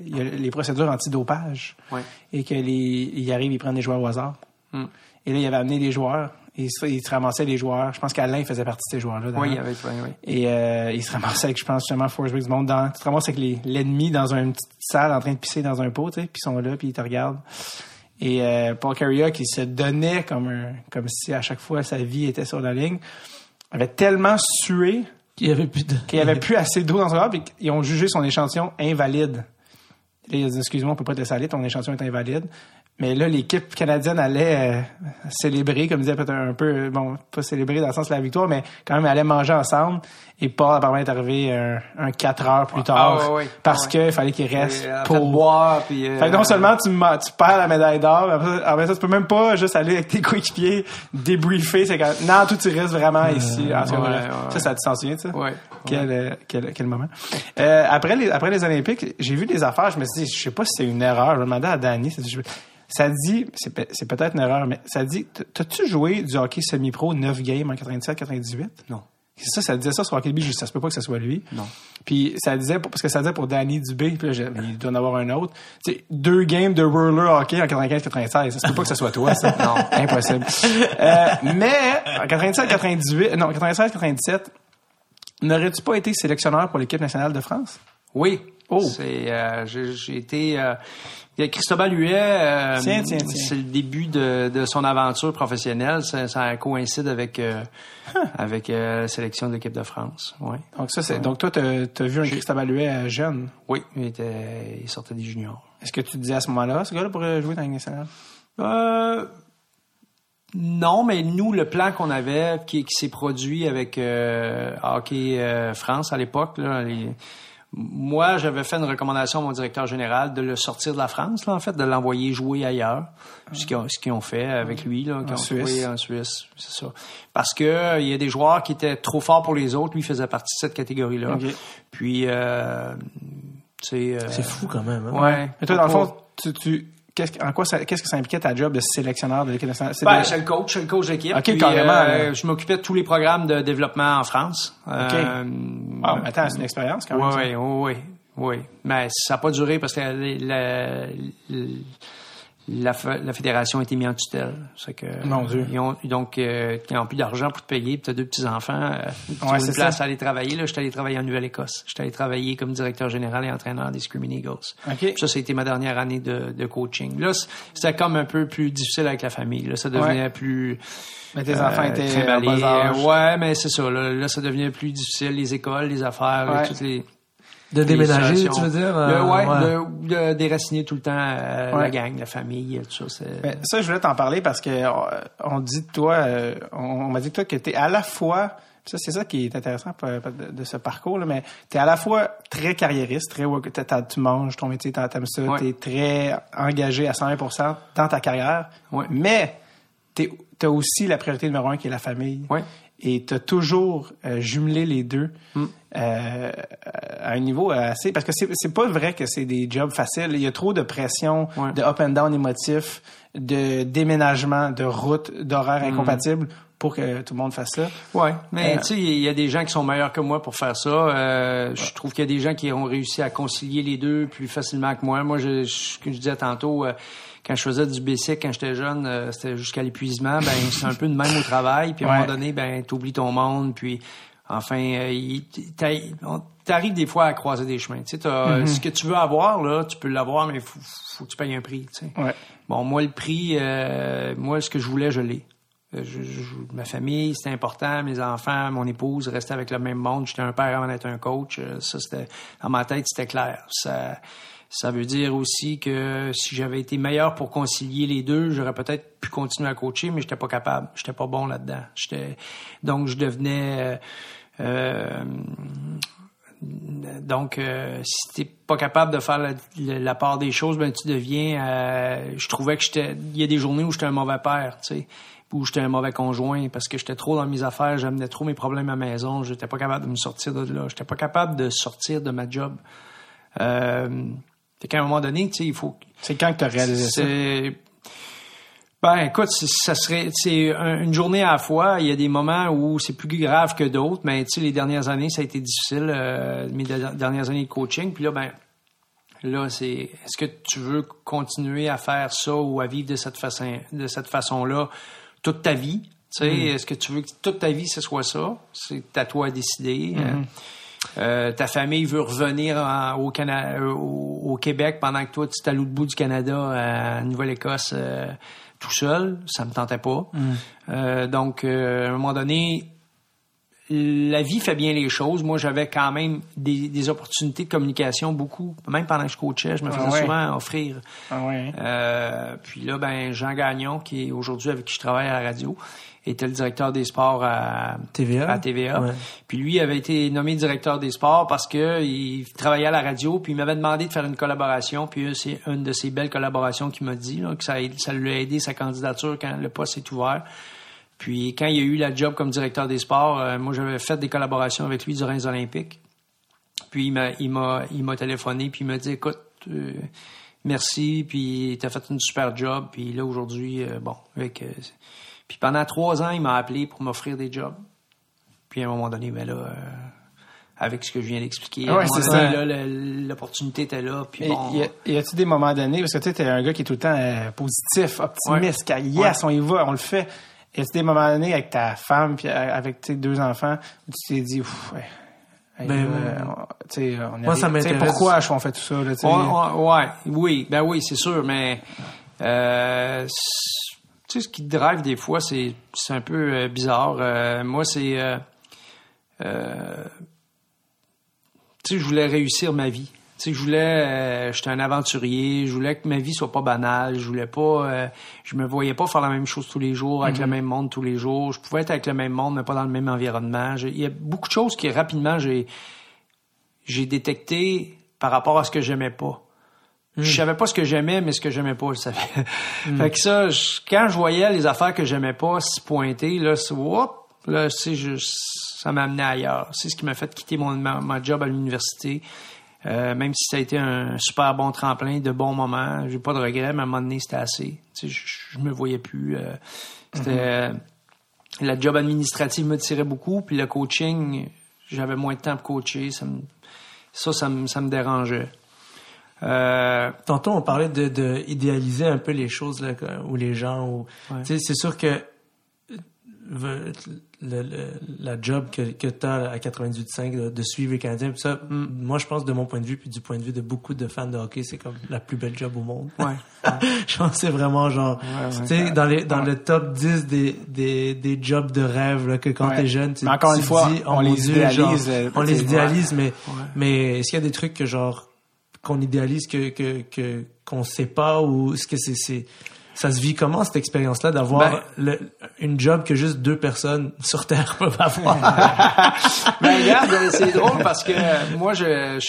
Speaker 1: il y a les procédures antidopage,
Speaker 3: ouais.
Speaker 1: et que les, il arrive, il prend des joueurs au hasard.
Speaker 3: Hmm.
Speaker 1: Et là, il avait amené les joueurs se, il se ramassait les joueurs. Je pense qu'Alain faisait partie de ces joueurs-là.
Speaker 3: Oui, avec, oui, oui.
Speaker 1: Et euh, il se ramassait avec, je pense, justement, Force du Monde. Dans, tu te ramasses avec l'ennemi dans une petite salle en train de pisser dans un pot, tu sais, puis ils sont là, puis ils te regardent. Et euh, Paul Carrier, qui se donnait comme un, comme si à chaque fois sa vie était sur la ligne, avait tellement sué
Speaker 2: qu'il y avait plus
Speaker 1: qu'il avait plus assez d'eau dans son corps, puis ils ont jugé son échantillon invalide. Là, il a dit, excuse-moi, on peut pas te laisser ton échantillon est invalide. Mais là, l'équipe canadienne allait euh, célébrer, comme disait peut-être un peu, bon, pas célébrer dans le sens de la victoire, mais quand même, allait manger ensemble. Et Paul, apparemment, est arrivé un, un 4 heures plus tard.
Speaker 3: Ah,
Speaker 1: parce qu'il fallait qu'il reste
Speaker 3: euh,
Speaker 1: pour
Speaker 3: boire. Puis, euh,
Speaker 1: fait que non seulement tu, tu perds la médaille d'or, mais ça, tu peux même pas juste aller avec tes coéquipiers débriefer. C'est quand, non, tout tu restes vraiment ici. En ça, ça te s'en souvient, ça? Quel, quel, quel, moment. après, les, après les Olympiques, j'ai vu des affaires, je me suis dit, je sais pas si c'est une erreur. Je me demandais à Danny, ça dit, c'est peut-être une erreur, mais ça dit, t'as-tu joué du hockey semi-pro 9 games en 97-98?
Speaker 3: Non.
Speaker 1: Ça, ça disait ça sur Hockey ça se peut pas que ce soit lui.
Speaker 3: Non.
Speaker 1: Puis ça disait, parce que ça disait pour Danny Dubé, puis là, il doit en avoir un autre. Tu deux games de roller hockey en 95-96, ça se peut pas que ce soit toi, ça.
Speaker 3: non.
Speaker 1: Impossible. euh, mais, en 97-98, non, 96-97, n'aurais-tu pas été sélectionneur pour l'équipe nationale de France?
Speaker 3: Oui. Oh. C'est, euh, j'ai été, euh, Christophe Huet, euh, c'est le début de, de, son aventure professionnelle. Ça, ça coïncide avec euh, avec euh, la sélection de l'équipe de France. Ouais.
Speaker 1: Donc ça, c'est donc toi, tu as, vu un Christophe Huet jeune?
Speaker 3: Oui, il, était, il sortait des juniors.
Speaker 1: Est-ce que tu disais à ce moment-là, ce gars-là pourrait jouer dans la nationale?
Speaker 3: Euh, non, mais nous, le plan qu'on avait, qui, qui s'est produit avec Hockey France à l'époque, là, les, moi, j'avais fait une recommandation à mon directeur général de le sortir de la France, là, en fait, de l'envoyer jouer ailleurs. Ce qu'ils ont, fait avec lui, là,
Speaker 1: en Suisse.
Speaker 3: en Suisse, c'est ça. Parce que il y a des joueurs qui étaient trop forts pour les autres. Lui faisait partie de cette catégorie-là. Puis, euh,
Speaker 2: c'est.
Speaker 3: Euh,
Speaker 2: c'est fou quand même. Hein?
Speaker 3: Ouais.
Speaker 1: Mais toi, dans le fond, tu, tu qu'est-ce, en quoi qu'est-ce que ça impliquait ta job de sélectionneur de l'équipe nationale?
Speaker 3: Ben, je suis le coach, je le coach d'équipe.
Speaker 1: OK, carrément.
Speaker 3: Euh, je m'occupais de tous les programmes de développement en France.
Speaker 1: OK. Euh, ah, attends, c'est une expérience quand même.
Speaker 3: Oui, oui, oui, oui. Mais ça n'a pas duré parce que la, la, la, fédération a été mise en tutelle. Que,
Speaker 1: Mon Dieu.
Speaker 3: Ils ont, donc, euh, ils n'ont plus d'argent pour te payer, puis tu as deux petits-enfants. Euh, ouais, une place à aller travailler. Là, j'étais allé travailler en Nouvelle-Écosse. J'étais allé travailler comme directeur général et entraîneur des Screaming Eagles.
Speaker 1: Okay.
Speaker 3: Ça, été ma dernière année de, de coaching. Là, c'était comme un peu plus difficile avec la famille. Là, ça devenait plus...
Speaker 1: Mais tes enfants euh, étaient
Speaker 3: Ouais, mais c'est ça. Là, là, ça devenait plus difficile. Les écoles, les affaires, toutes les
Speaker 2: de déménager, tu veux dire?
Speaker 3: Euh, ouais, De, déraciner tout le temps euh, la gang, la famille, tout ça.
Speaker 1: Mais ça, je voulais t'en parler parce que euh, on dit de toi, on, m'a dit de toi que tu es à la fois, ça c'est ça qui est intéressant de, ce parcours, là, mais tu es à la fois très carriériste, très tu manges ton métier, t'aimes ça, tu es très engagé à 120% dans ta carrière, mais tu as aussi la priorité numéro un qui est la famille. Et tu as toujours jumelé les deux.
Speaker 3: Mm.
Speaker 1: Euh, à un niveau assez parce que c'est pas vrai que c'est des jobs faciles il y a trop de pression de up and down émotif de déménagement de route d'horaires mm. incompatibles pour que tout le monde fasse ça.
Speaker 3: Ouais, mais euh, tu sais, il y a des gens qui sont meilleurs que moi pour faire ça. Euh, je trouve qu'il y a des gens qui ont réussi à concilier les deux plus facilement que moi. Moi, je, je, que je disais tantôt, quand je faisais du basic quand j'étais jeune, c'était jusqu'à l'épuisement. Ben, c'est un peu de même au travail. Puis à un moment donné, ben, t'oublies ton monde. Puis Enfin, euh, t'arrives des fois à croiser des chemins. Tu sais, mm-hmm. ce que tu veux avoir là, tu peux l'avoir, mais faut, faut que tu payes un prix. Tu sais.
Speaker 1: Ouais.
Speaker 3: Bon, moi le prix, euh, moi ce que je voulais, je l'ai. Euh, ma famille, c'était important. Mes enfants, mon épouse, restaient avec le même monde. J'étais un père avant d'être un coach. Euh, ça, c'était dans ma tête, c'était clair. Ça, ça veut dire aussi que si j'avais été meilleur pour concilier les deux, j'aurais peut-être pu continuer à coacher, mais j'étais pas capable. J'étais pas bon là-dedans. J'étais donc je devenais euh, donc, euh, si t'es pas capable de faire la, part des choses, ben tu deviens. je trouvais que j'étais. Il y a des journées où j'étais un mauvais père, tu sais où j'étais un mauvais conjoint parce que j'étais trop dans mes affaires, j'amenais trop mes problèmes à la maison, j'étais pas capable de me sortir de là, j'étais pas capable de sortir de ma job. Euh, qu'à un moment donné, tu sais, il faut.
Speaker 1: C'est quand que tu as réalisé ça?
Speaker 3: Ben, écoute, ça serait, c'est une journée à la fois. Il y a des moments où c'est plus grave que d'autres, mais tu sais, les dernières années, ça a été difficile, euh, mes dernières années de coaching. Puis là, ben, là, c'est, est-ce que tu veux continuer à faire ça ou à vivre de cette façon, de cette façon-là? toute ta vie? Tu sais, mm. est-ce que tu veux que toute ta vie ce soit ça? C'est à toi à décider. Euh, mm-hmm. Euh, ta famille veut revenir au, Canada, euh, au, Québec pendant que toi tu es à l'autre bout du Canada, à Nouvelle-Écosse, tout seul. Ça me tentait pas. Mm. donc, à un moment donné, la vie fait bien les choses. Moi, j'avais quand même des, opportunités de communication, beaucoup. Même pendant que je coachais, je me faisais ah souvent offrir.
Speaker 1: Ah
Speaker 3: euh, puis là, ben Jean Gagnon, qui est aujourd'hui avec qui je travaille à la radio, était le directeur des sports à TVA. À TVA. Puis lui avait été nommé directeur des sports parce que il travaillait à la radio, puis il m'avait demandé de faire une collaboration. Puis c'est une de ces belles collaborations qu'il m'a dit que ça, ça lui a aidé sa candidature quand le poste est ouvert. Puis quand il a eu la job comme directeur des sports, euh, moi j'avais fait des collaborations avec lui durant les Olympiques. Puis il m'a il m'a il m'a téléphoné puis il m'a dit écoute euh, merci puis t'as fait une super job puis là aujourd'hui euh, bon avec puis pendant trois ans il m'a appelé pour m'offrir des jobs. Puis à un moment donné ben là avec ce que je viens d'expliquer.
Speaker 1: Ouais.
Speaker 3: L'opportunité était là. Puis bon.
Speaker 1: Y a-t-il a des moments donnés, parce que tu t'es un gars qui est tout le temps positif, optimiste, yes, on y va, on le fait. Y a des moments donnés avec ta femme puis avec tes deux enfants où tu t'es dit, ouais, ben, euh, on moi, ça m'intéresse. Pourquoi on fait tout ça? Là,
Speaker 3: ouais, oui, ben oui, c'est sûr, mais euh, tu sais, ce qui te drive des fois, c'est un peu euh, bizarre. Euh, moi, c'est... tu sais, je voulais réussir ma vie sais, je voulais, euh, j'étais un aventurier, je voulais que ma vie soit pas banale, je voulais pas, euh, je me voyais pas faire la même chose tous les jours, avec le mhm. même monde tous les jours. Je pouvais être avec le même monde, mais pas dans le même environnement. Il y a beaucoup de choses qui rapidement j'ai, j'ai détecté par rapport à ce que j'aimais pas. Je mhm. savais pas ce que j'aimais, mais ce que j'aimais pas, je savais. Mhm. fait que ça, quand je voyais les affaires que j'aimais pas se pointer, là, c'est, là, c'est ça m'a amené ailleurs. C'est ce qui m'a fait quitter mon, ma job à l'université. Euh, même si ça a été un super bon tremplin, de bons moments, j'ai pas de regrets, mais à un moment donné, c'était assez. Tu sais, je, me voyais plus. Euh, c'était mhm. la job administrative me tirait beaucoup, puis le coaching, j'avais moins de temps pour coacher. Ça, ça, ça, me, ça me dérangeait.
Speaker 2: Euh, Tantôt, on parlait de, de, idéaliser un peu les choses là, ou les gens. Ou, C'est sûr que le, la job que, que tu as à 98.5 de, de suivre les Canadiens. ça, moi, je pense de mon point de vue, puis du point de vue de beaucoup de fans de hockey, c'est comme la plus belle job au monde.
Speaker 3: Ouais.
Speaker 2: je pense que c'est vraiment genre, tu sais, dans, les, dans le top 10 des, des, des jobs de rêve, là, que quand t'es jeune, tu,
Speaker 1: encore une fois, dis, on, les idéalise.
Speaker 2: Euh, on les idéalise, mais, mais est-ce qu'il y a des trucs que genre, qu'on idéalise que, que, que, qu'on sait pas ou est-ce que c'est, c'est, ça se vit comment cette expérience-là d'avoir ben, une job que juste deux personnes sur Terre peuvent avoir?
Speaker 3: ben regarde, c'est drôle parce que euh, moi, je,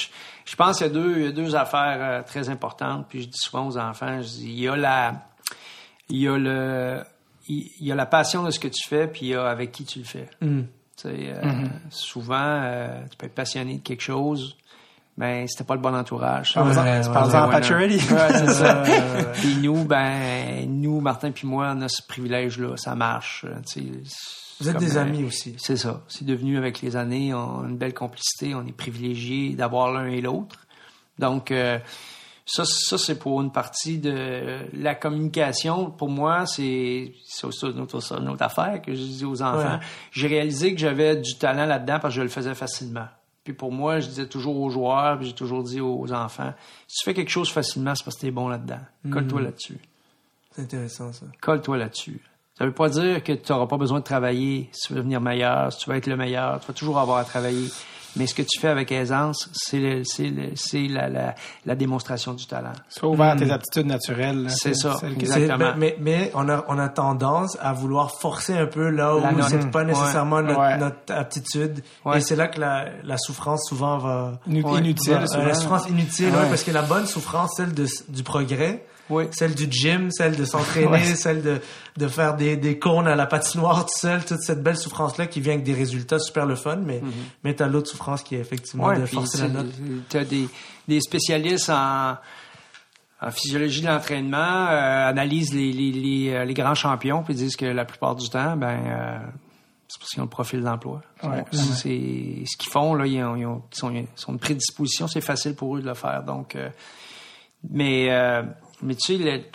Speaker 3: je, pense qu'il y a deux, deux affaires euh, très importantes. Puis je dis souvent aux enfants, je dis, il y a la, il y a le, il y a la passion de ce que tu fais, puis il y a avec qui tu le fais. Mm. Tu sais, euh, mm-hmm. Souvent, tu peux être passionné de quelque chose, ben c'était pas le bon entourage.
Speaker 1: Tu parles en
Speaker 3: ouais, c'est ça. puis nous, ben nous, Martin puis moi, on a ce privilège-là, ça marche.
Speaker 2: Vous êtes des amis aussi.
Speaker 3: C'est ça. C'est devenu avec les années, on une belle complicité, on est privilégiés d'avoir l'un et l'autre. Donc euh, Ça, ça c'est pour une partie de la communication. Pour moi, c'est une autre, affaire que je dis aux enfants. J'ai réalisé que j'avais du talent là-dedans parce que je le faisais facilement. Puis pour moi, je disais toujours aux joueurs, puis j'ai toujours dit aux enfants, si tu fais quelque chose facilement, c'est parce que tu es bon là-dedans. Colle-toi hmm. là-dessus.
Speaker 2: C'est intéressant ça.
Speaker 3: Colle-toi là-dessus. Ça veut pas dire que tu n'auras pas besoin de travailler si tu veux devenir meilleur, si tu veux être le meilleur. Tu vas toujours avoir à travailler. Mais ce que tu fais avec aisance, c'est la, la, la, démonstration du talent.
Speaker 1: Sois ouvert à tes hmm. aptitudes naturelles.
Speaker 3: C'est ça, exactement.
Speaker 2: Mais, mais, on, a, on a tendance à vouloir forcer un peu là où c'est pas nécessairement notre, aptitude. Et c'est là que la, la souffrance souvent va...
Speaker 1: Inutile.
Speaker 2: la souffrance inutile, parce que la bonne souffrance, celle de, du progrès, oui. Celle du gym, celle de s'entraîner, celle de, de faire des, des cônes à la patinoire tout seul, toute cette belle souffrance-là qui vient avec des résultats super le fun, mais, mm-hmm. mais t'as l'autre souffrance qui est effectivement de forcer la note.
Speaker 3: T'as des, des spécialistes en, en physiologie de l'entraînement, euh, analysent les, les, les, euh, les, grands champions puis disent que la plupart du temps, ben, euh, c'est parce qu'ils ont le profil d'emploi. c'est ce qu'ils font là, ils, ont, ils, ont, ils, sont, ils sont une prédisposition, c'est facile pour eux de le faire. Donc, euh, mais mais tu sais,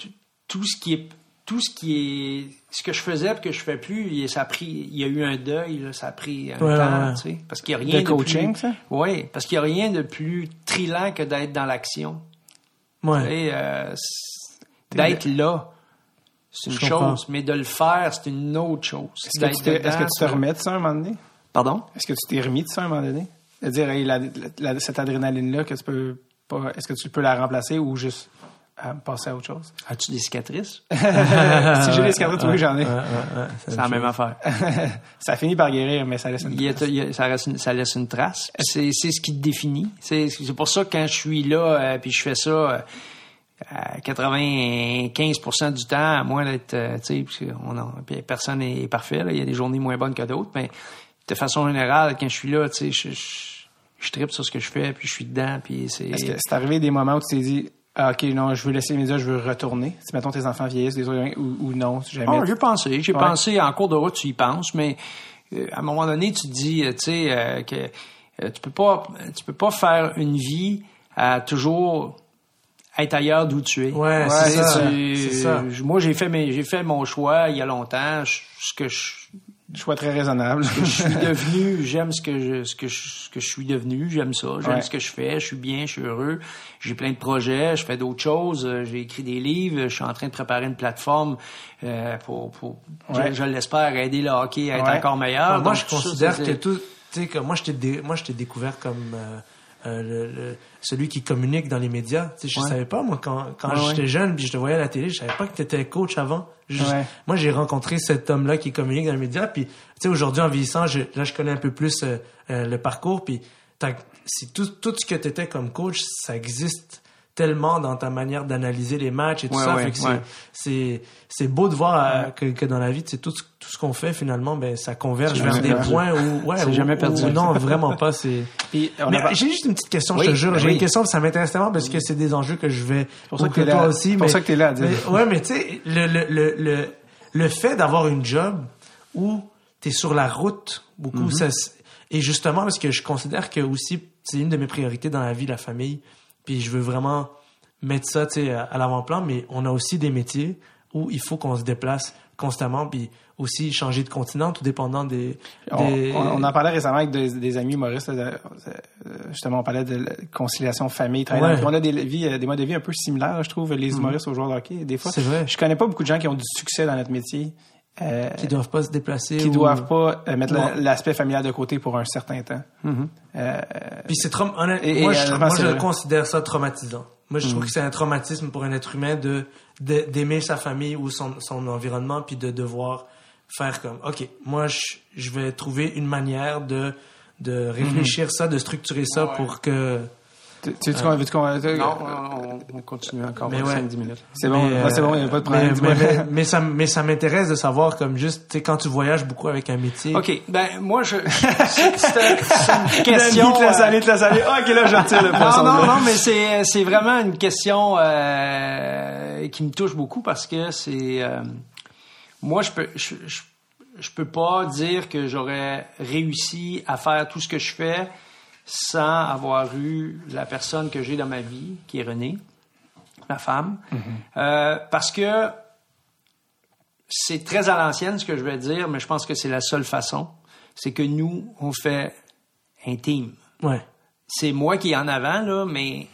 Speaker 3: tout ce qui est tout ce qui est ce que je faisais et que je fais plus, ça a pris, il y a eu un deuil, ça a pris un temps, tu sais, parce qu'il y a rien de,
Speaker 1: coaching,
Speaker 3: plus, Oui, parce qu'il y a rien de plus trillant que d'être dans l'action.
Speaker 2: Ouais.
Speaker 3: Euh, d'être là, c'est une chose, mais de le faire, c'est une autre chose.
Speaker 1: Est-ce que, tu est-ce que tu te remets de ça à un moment donné?
Speaker 3: Pardon?
Speaker 1: Est-ce que tu t'es remis de ça à un moment donné? C'est-à-dire, hey, cette adrénaline-là, que tu peux pas, est-ce que tu peux la remplacer ou juste à passer à autre chose.
Speaker 3: As-tu des cicatrices?
Speaker 1: si j'ai des cicatrices, oui, j'en ai.
Speaker 3: c'est la même affaire.
Speaker 1: ça finit par guérir, mais ça laisse une
Speaker 3: trace. ça, laisse une trace. C'est, ce qui te définit. C'est, pour ça que quand je suis là, euh, puis je fais ça, euh, à 95% du temps, à moins d'être, euh, tu sais, personne n'est parfait, il y a des journées moins bonnes que d'autres, mais de façon générale, quand je suis là, tu sais, je, je, tripe sur ce que je fais, puis je suis dedans, puis c'est...
Speaker 1: Est-ce que c'est arrivé des moments où tu t'es dit, ah, OK, non, je veux laisser les médias, je veux retourner. Si, mettons, tes enfants vieillissent, des ou, ou non, jamais.
Speaker 3: Oh, j'ai pensé. J'ai pensé, en cours de route, tu y penses, mais euh, à un moment donné, tu te dis, euh, tu sais, euh, que tu peux pas tu peux pas faire une vie à toujours être ailleurs d'où tu es.
Speaker 2: Ouais, c'est ça.
Speaker 3: Moi, j'ai fait mes, j'ai fait mon choix il y a longtemps. ce que je
Speaker 1: choix très raisonnable.
Speaker 3: je suis devenu, j'aime ce que je, ce que je, ce que je suis devenu, j'aime ça, j'aime ce que je fais, je suis bien, je suis heureux. J'ai plein de projets, je fais d'autres choses, euh, j'ai écrit des livres, je suis en train de préparer une plateforme euh, pour, pour je, l'espère, aider le hockey à être encore meilleur.
Speaker 2: moi, je considère que tout, tu sais, que moi, je t'ai, moi, je t'ai découvert comme euh, euh, le, celui qui communique dans les médias. Tu sais, je savais pas, moi, quand, quand j'étais jeune, puis je te voyais à la télé, je savais pas que tu étais coach avant. moi, j'ai rencontré cet homme-là qui communique dans les médias, puis tu sais, aujourd'hui, en vieillissant, je, là, je connais un peu plus euh, euh, le parcours, puis si tout, tout ce que tu étais comme coach, ça existe tellement dans ta manière d'analyser les matchs et tout ça. c'est, c'est, beau de voir euh, que, que, dans la vie, c'est tout, tout ce qu'on fait finalement, ben ça converge vers des points où ouais,
Speaker 3: jamais perdu.
Speaker 2: non, vraiment pas. C'est. Mais j'ai juste une petite question, je te jure. J'ai une question, ça m'intéresse tellement parce que c'est des enjeux que je vais.
Speaker 1: Pour ça que, toi là. aussi.
Speaker 2: Pour
Speaker 1: ça que t'es là.
Speaker 2: Mais, ouais, mais tu sais, le, le, le, le, le fait d'avoir une job où t'es sur la route beaucoup, ça, et justement parce que je considère que aussi c'est une de mes priorités dans la vie, la famille puis je veux vraiment mettre ça à l'avant-plan, mais on a aussi des métiers où il faut qu'on se déplace constamment, puis aussi changer de continent, tout dépendant des...
Speaker 1: On, en parlait récemment avec des, amis humoristes, euh, justement, on parlait de conciliation famille, travail. On a des, vies, euh, des modes de vie un peu similaires, je trouve, les mm-hmm. humoristes aux joueurs de hockey. Des fois,
Speaker 2: vrai.
Speaker 1: je connais pas beaucoup de gens qui ont du succès dans notre métier.
Speaker 2: Euh, qui doivent pas se déplacer.
Speaker 1: Qui doivent pas euh, mettre l'aspect familial de côté pour un certain temps.
Speaker 2: Euh, Puis c'est moi, je, considère ça traumatisant. Moi, je trouve mm-hmm. que c'est un traumatisme pour un être humain de d'aimer sa famille ou son, son environnement, puis de devoir faire comme, ok, moi, je, je vais trouver une manière de de réfléchir mm-hmm. ça, de structurer ça pour que
Speaker 1: tu, tu, veux qu'on...
Speaker 3: Non, on, continue encore 5-10 minutes.
Speaker 1: C'est bon, c'est bon, il n'y a pas de problème.
Speaker 2: Mais, mais, ça, mais ça m'intéresse de savoir, comme juste, tu sais, quand tu voyages beaucoup avec un métier.
Speaker 3: OK, ben, moi, je... c'est une question...
Speaker 1: te laisse aller, te laisse aller. OK, là, je retire le
Speaker 3: Non, non, non, mais c'est, c'est vraiment une question euh, qui me touche beaucoup parce que c'est... Euh, moi, je peux... Je, je, je peux pas dire que j'aurais réussi à faire tout ce que je fais sans avoir eu la personne que j'ai dans ma vie, qui est René. ma femme, euh, parce que c'est très à l'ancienne ce que je vais dire, mais je pense que c'est la seule façon. C'est que nous, on fait intime.
Speaker 2: Ouais.
Speaker 3: C'est moi qui est en avant, là, mais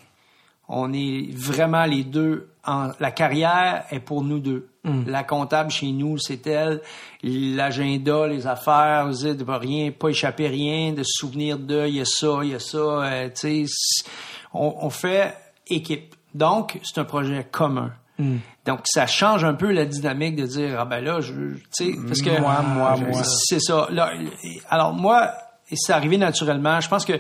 Speaker 3: on est vraiment les deux. En, la carrière est pour nous deux.
Speaker 2: Mm.
Speaker 3: La comptable chez nous, c'est elle. L'agenda, les affaires, de rien, pas échapper rien, de se souvenir de, il y a ça, il y a ça. euh, tu sais, c'est- on, on fait équipe. Donc, c'est un projet commun.
Speaker 2: Mm.
Speaker 3: Donc, ça change un peu la dynamique de dire, ah ben là, je, tu sais, parce que...
Speaker 1: Moi, moi, moi.
Speaker 3: C'est ça. Là, alors, moi, c'est arrivé naturellement. Je pense que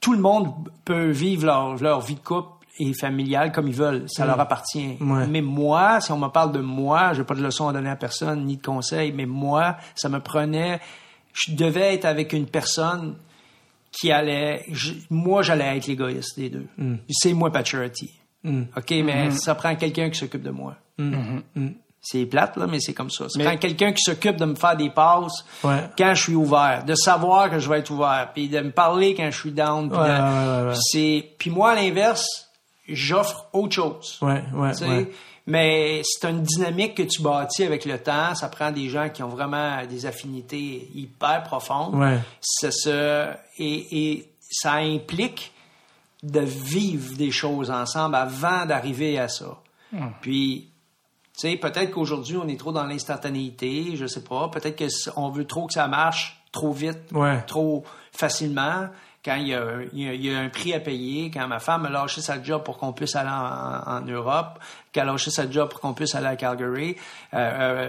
Speaker 3: tout le monde peut vivre leur, leur vie de couple et familiale comme ils veulent. Ça leur appartient.
Speaker 2: Ouais.
Speaker 3: Mais moi, si on me parle de moi, j'ai pas de leçon à donner à personne, ni de conseils, mais moi, ça me prenait... Je devais être avec une personne qui allait... je- moi, j'allais être l'égoïste des deux. C'est moi, pas Charity.
Speaker 2: Mm.
Speaker 3: OK, mais ça prend quelqu'un qui s'occupe de moi. C'est plate, là, mais c'est comme ça. Ça
Speaker 1: Mais-
Speaker 3: prend quelqu'un qui s'occupe de me faire des passes
Speaker 2: Ouais.
Speaker 3: quand je suis ouvert, de savoir que je vais être ouvert, puis de me parler quand je suis down. Puis
Speaker 2: Ouais,
Speaker 3: de-
Speaker 2: ouais, ouais, ouais.
Speaker 3: c'est, puis moi, à l'inverse, j'offre autre chose.
Speaker 2: Ouais, ouais,
Speaker 3: Tu sais,
Speaker 2: ouais.
Speaker 3: Mais c'est une dynamique que tu bâtis avec le temps. Ça prend des gens qui ont vraiment des affinités hyper profondes.
Speaker 2: Ouais.
Speaker 3: Ça se, et, et ça implique de vivre des choses ensemble avant d'arriver à ça. Puis, tu sais, peut-être qu'aujourd'hui, on est trop dans l'instantanéité, je sais pas. Peut-être qu'on veut trop que ça marche trop vite,
Speaker 2: Ouais.
Speaker 3: trop facilement. Quand il y, a, il, y a, il y a un prix à payer, quand ma femme a lâché sa job pour qu'on puisse aller en, en Europe, qu'elle a lâché sa job pour qu'on puisse aller à Calgary, euh,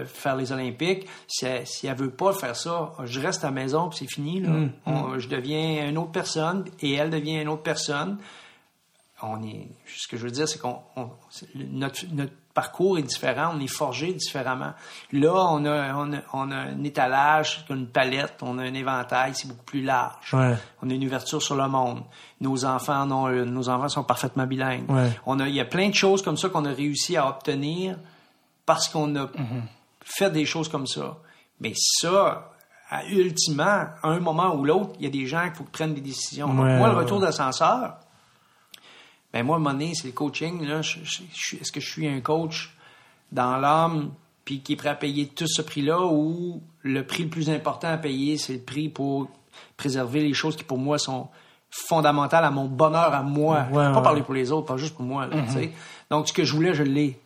Speaker 3: euh, faire les Olympiques, si elle, si elle veut pas faire ça, je reste à la maison puis c'est fini. Là. On- je deviens une autre personne et elle devient une autre personne on est, ce que je veux dire, c'est qu'on, notre, notre parcours est différent, on est forgé différemment. Là, on a, on a, on a un étalage, une palette, on a un éventail, c'est beaucoup plus large.
Speaker 2: Ouais.
Speaker 3: On a une ouverture sur le monde. Nos enfants en ont une. Nos enfants sont parfaitement bilingues.
Speaker 2: Ouais.
Speaker 3: On a, il y a plein de choses comme ça qu'on a réussi à obtenir parce qu'on a fait des choses comme ça. Mais ça, à- ultimement, à un moment ou l'autre, il y a des gens qui faut prennent des décisions. Donc, moi, le retour d'ascenseur, ben moi, à un moment donné, c'est le coaching. Là, je- je- je suis- Est-ce que je suis un coach dans l'âme puis qui est prêt à payer tout ce prix-là ou le prix le plus important à payer, c'est le prix pour préserver les choses qui, pour moi, sont fondamentales à mon bonheur à moi.
Speaker 2: Ouais,
Speaker 3: pas
Speaker 2: ouais.
Speaker 3: parler pour les autres, pas juste pour moi. là, tu sais. Donc, ce que je voulais, je l'ai.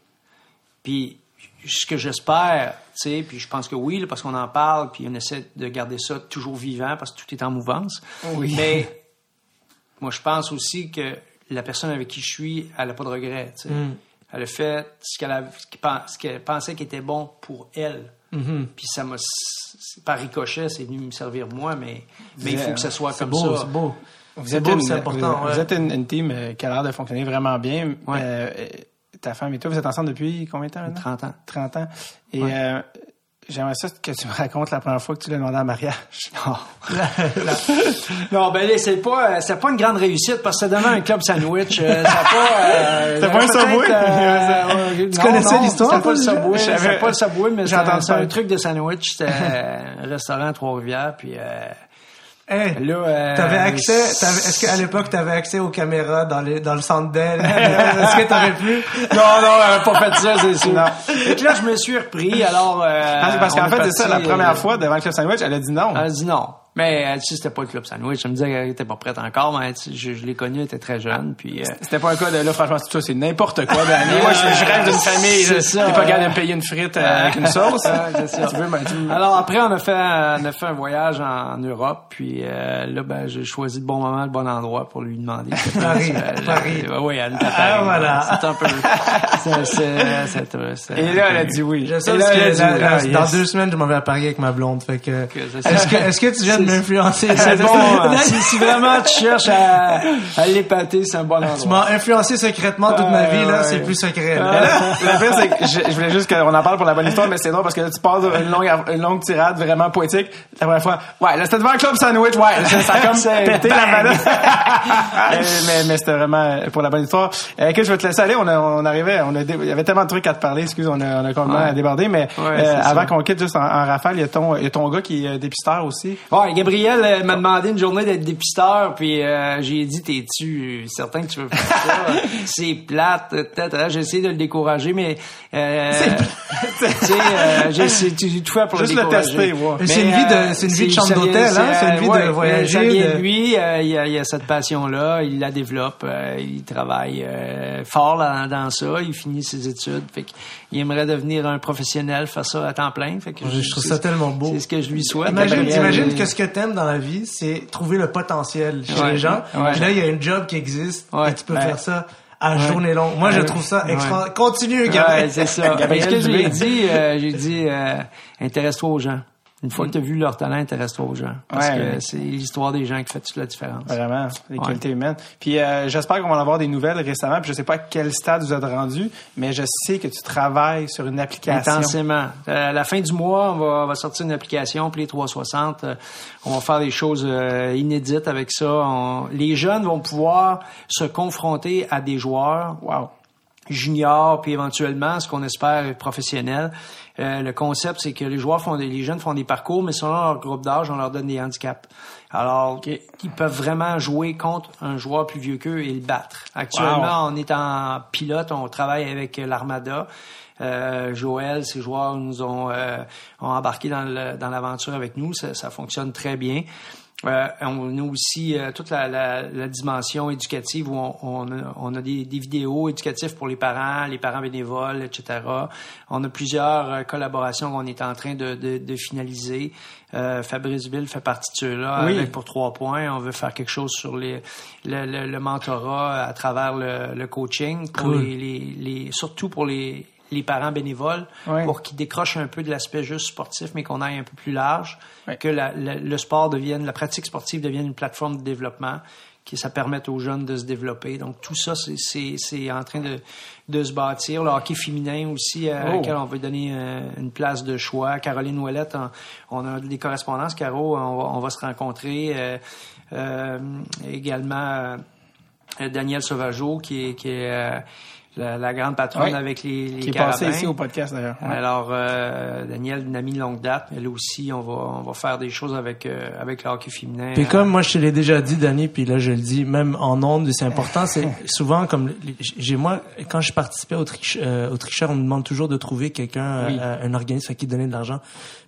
Speaker 3: Puis ce que j'espère, tu sais, puis je pense que oui, là, parce qu'on en parle, puis on essaie de garder ça toujours vivant parce que tout est en mouvance.
Speaker 1: Oui.
Speaker 3: Mais moi, je pense aussi que la personne avec qui je suis, elle n'a pas de regrets. sais. Elle a fait ce qu'elle pensait qui était bon pour elle. Puis ça m'a, c'est- par ricochet, c'est venu me servir moi, mais, mais il faut que ça soit
Speaker 2: C'est
Speaker 3: comme
Speaker 2: beau,
Speaker 3: ça.
Speaker 2: c'est beau.
Speaker 1: Vous
Speaker 2: C'est
Speaker 1: êtes,
Speaker 2: beau,
Speaker 1: une,
Speaker 2: c'est important,
Speaker 1: vous,
Speaker 2: ouais.
Speaker 1: vous êtes une, une team euh, qui a l'air de fonctionner vraiment bien.
Speaker 3: Ouais.
Speaker 1: Euh, euh, ta femme et toi, vous êtes ensemble depuis combien de temps maintenant?
Speaker 3: 30 ans.
Speaker 1: 30 ans. Et euh, j'aimerais ça que tu me racontes la première fois que tu l'as demandé en mariage.
Speaker 3: Non, ben là, c'est pas, euh, c'est pas une grande réussite parce que ça donnait un club sandwich. euh, ça a pas, euh,
Speaker 1: pas un Subway?
Speaker 3: euh,
Speaker 2: Tu
Speaker 3: non,
Speaker 2: connaissais
Speaker 3: non,
Speaker 2: l'histoire,
Speaker 3: C'était pas le Subway, c'était pas le Subway, mais c'était un truc de sandwich. C'était un restaurant à Trois-Rivières, puis euh,
Speaker 2: Hey,
Speaker 3: là... euh,
Speaker 2: T'avais accès, t'avais- est-ce qu'à l'époque t'avais accès aux caméras dans les, dans le centre d'aile? est-ce que t'aurais pu?
Speaker 3: Non, non, elle pas fait ça, c'est sûr. Et là, je me suis repris, alors... euh,
Speaker 1: Ah, c'est parce qu'en fait, c'est ça, la première
Speaker 3: euh,
Speaker 1: fois devant le Club Sandwich, elle a dit non.
Speaker 3: Elle a dit non. Mais elle dit c'était pas le club sandwich. Elle me disait qu'elle était pas prête encore, mais tu sais, je, je l'ai connue, elle était très jeune, puis... euh,
Speaker 1: C'était pas un cas de là, franchement, c'est tout ça, c'est n'importe quoi. Ben, moi, je, je rêve d'une famille.
Speaker 3: C'est ça,
Speaker 1: T'es pas capable de me payer une frite euh, avec une sauce.
Speaker 3: Ouais, c'est ça.
Speaker 1: Tu veux, ben, tu-
Speaker 3: Alors après, on a fait, on a fait un voyage en, Europe, puis euh, là, ben, j'ai choisi le bon moment, le bon endroit pour lui demander.
Speaker 2: Paris,
Speaker 3: Euh,
Speaker 2: Paris.
Speaker 3: euh, oui, à
Speaker 2: Ah, voilà.
Speaker 3: C'est un peu. c'est- c'est- c'est- c'est-
Speaker 1: Et là, elle a dit oui.
Speaker 2: Je
Speaker 1: Ah,
Speaker 2: dans
Speaker 1: yes.
Speaker 2: deux semaines, je m'en vais à Paris avec ma blonde. Fait que,
Speaker 3: c'est ça.
Speaker 2: est-ce que, est-ce que tu viens de
Speaker 3: C'est- bon. Hein. si, si vraiment tu cherches à, à l'épater, c'est un bon endroit.
Speaker 2: Tu m'as influencé secrètement toute ma vie, là,
Speaker 1: ouais.
Speaker 2: c'est plus secret.
Speaker 1: Mais
Speaker 2: là.
Speaker 1: là, le pire, c'est que je, je voulais juste qu'on en parle pour la bonne histoire, mais c'est drôle parce que là, tu passes une longue, une longue tirade vraiment poétique. La première fois, ouais, là, c'était devant le club sandwich, ouais, ça, ça a comme pété la. Euh, mais mais c'était vraiment pour la bonne histoire. Euh, écoute, je vais te laisser aller. On, a, on arrivait, on a, dé- il y avait tellement de trucs à te parler, excuse, on a, on a complètement
Speaker 3: Ouais.
Speaker 1: débordé, mais
Speaker 3: Ouais,
Speaker 1: euh, avant qu'on quitte juste en, en rafale, il y a ton, il y a ton gars qui est dépisteur aussi.
Speaker 3: Ouais, Gabriel m'a demandé une journée d'être dépisteur, puis j'ai dit, t'es-tu certain que tu veux faire ça? c'est plate, J'ai essayé de le décourager, mais... Euh, tu sais, j'ai essayé tout faire pour
Speaker 1: Juste
Speaker 3: le décourager.
Speaker 1: Juste le tester,
Speaker 2: c'est une vie de, c'est une vie de chambre d'hôtel, hein? C'est une vie de voyager. Ça
Speaker 3: vient de lui, il, y a, il a cette passion-là, il la développe, il travaille fort dans, ça, il finit ses études, fait qu'il aimerait devenir un professionnel, faire ça à temps plein. Fait que
Speaker 2: je, trouve ça tellement beau.
Speaker 3: C'est ce que je lui souhaite.
Speaker 2: Imagine, t'imagines que ce que t'aimes dans la vie, c'est trouver le potentiel chez les gens. Puis là, il y a un job qui existe et tu peux faire ça à journée longue. Moi, je trouve ça extra. Continue, Gabriel.
Speaker 3: c'est ça. ce que je lui ai dit, euh, j'ai dit, euh, intéresse-toi aux gens? Une fois que tu as vu leur talent, intéresse-toi aux gens. Parce que c'est l'histoire des gens qui fait toute la différence.
Speaker 1: Vraiment, les qualités humaines. Puis euh, j'espère qu'on va en avoir des nouvelles récemment. Puis je sais pas à quel stade vous êtes rendu, mais je sais que tu travailles sur une application.
Speaker 3: Intensément. Euh, à la fin du mois, on va, sortir une application Play 360. Euh, on va faire des choses inédites avec ça. les jeunes vont pouvoir se confronter à des joueurs.
Speaker 1: Wow
Speaker 3: juniors, puis éventuellement, ce qu'on espère, professionnels. Euh, le concept, c'est que les joueurs font des, les jeunes font des parcours, mais selon leur groupe d'âge, on leur donne des handicaps. Alors, ils peuvent vraiment jouer contre un joueur plus vieux qu'eux et le battre. Actuellement, on est en pilote, on travaille avec l'Armada. Euh, Joël, ces joueurs nous ont, euh, ont embarqué dans l'aventure avec nous. Ça, ça, fonctionne très bien. Euh, on a aussi euh, toute la, la, la, dimension éducative où on, on, a, on a des, des, vidéos éducatives pour les parents, les parents bénévoles, etc. On a plusieurs euh, collaborations qu'on est en train de, de, de finaliser. Euh, Fabrice Bill fait partie de ceux-là oui. pour trois points. On veut faire quelque chose sur les, le, le, mentorat à travers le, le coaching, pour les, les, les, surtout pour les, les parents bénévoles pour qu'ils décrochent un peu de l'aspect juste sportif, mais qu'on aille un peu plus large, que la, le sport devienne, la pratique sportive devienne une plateforme de développement, que ça permette aux jeunes de se développer. Donc tout ça, c'est en train de, de se bâtir. Le hockey féminin aussi, à oh. on veut donner euh, une place de choix. Caroline Ouellette, on, a des correspondances, Caro, on va, on va se rencontrer. Euh, euh, également Daniel Sauvageau, qui est, qui est la, grande patronne avec les, les
Speaker 1: Qui est passée ici au podcast d'ailleurs.
Speaker 3: Alors, euh, Daniel, une amie de longue date, elle aussi, on va, on va faire des choses avec, euh, avec le hockey féminin.
Speaker 2: Puis comme moi, je te l'ai déjà dit, Dani, puis là, je le dis, même en ondes, c'est important, c'est souvent comme, j'ai moi, quand je participais au, triche, euh, au tricheur, on me demande toujours de trouver quelqu'un, un organisme à qui donner de l'argent.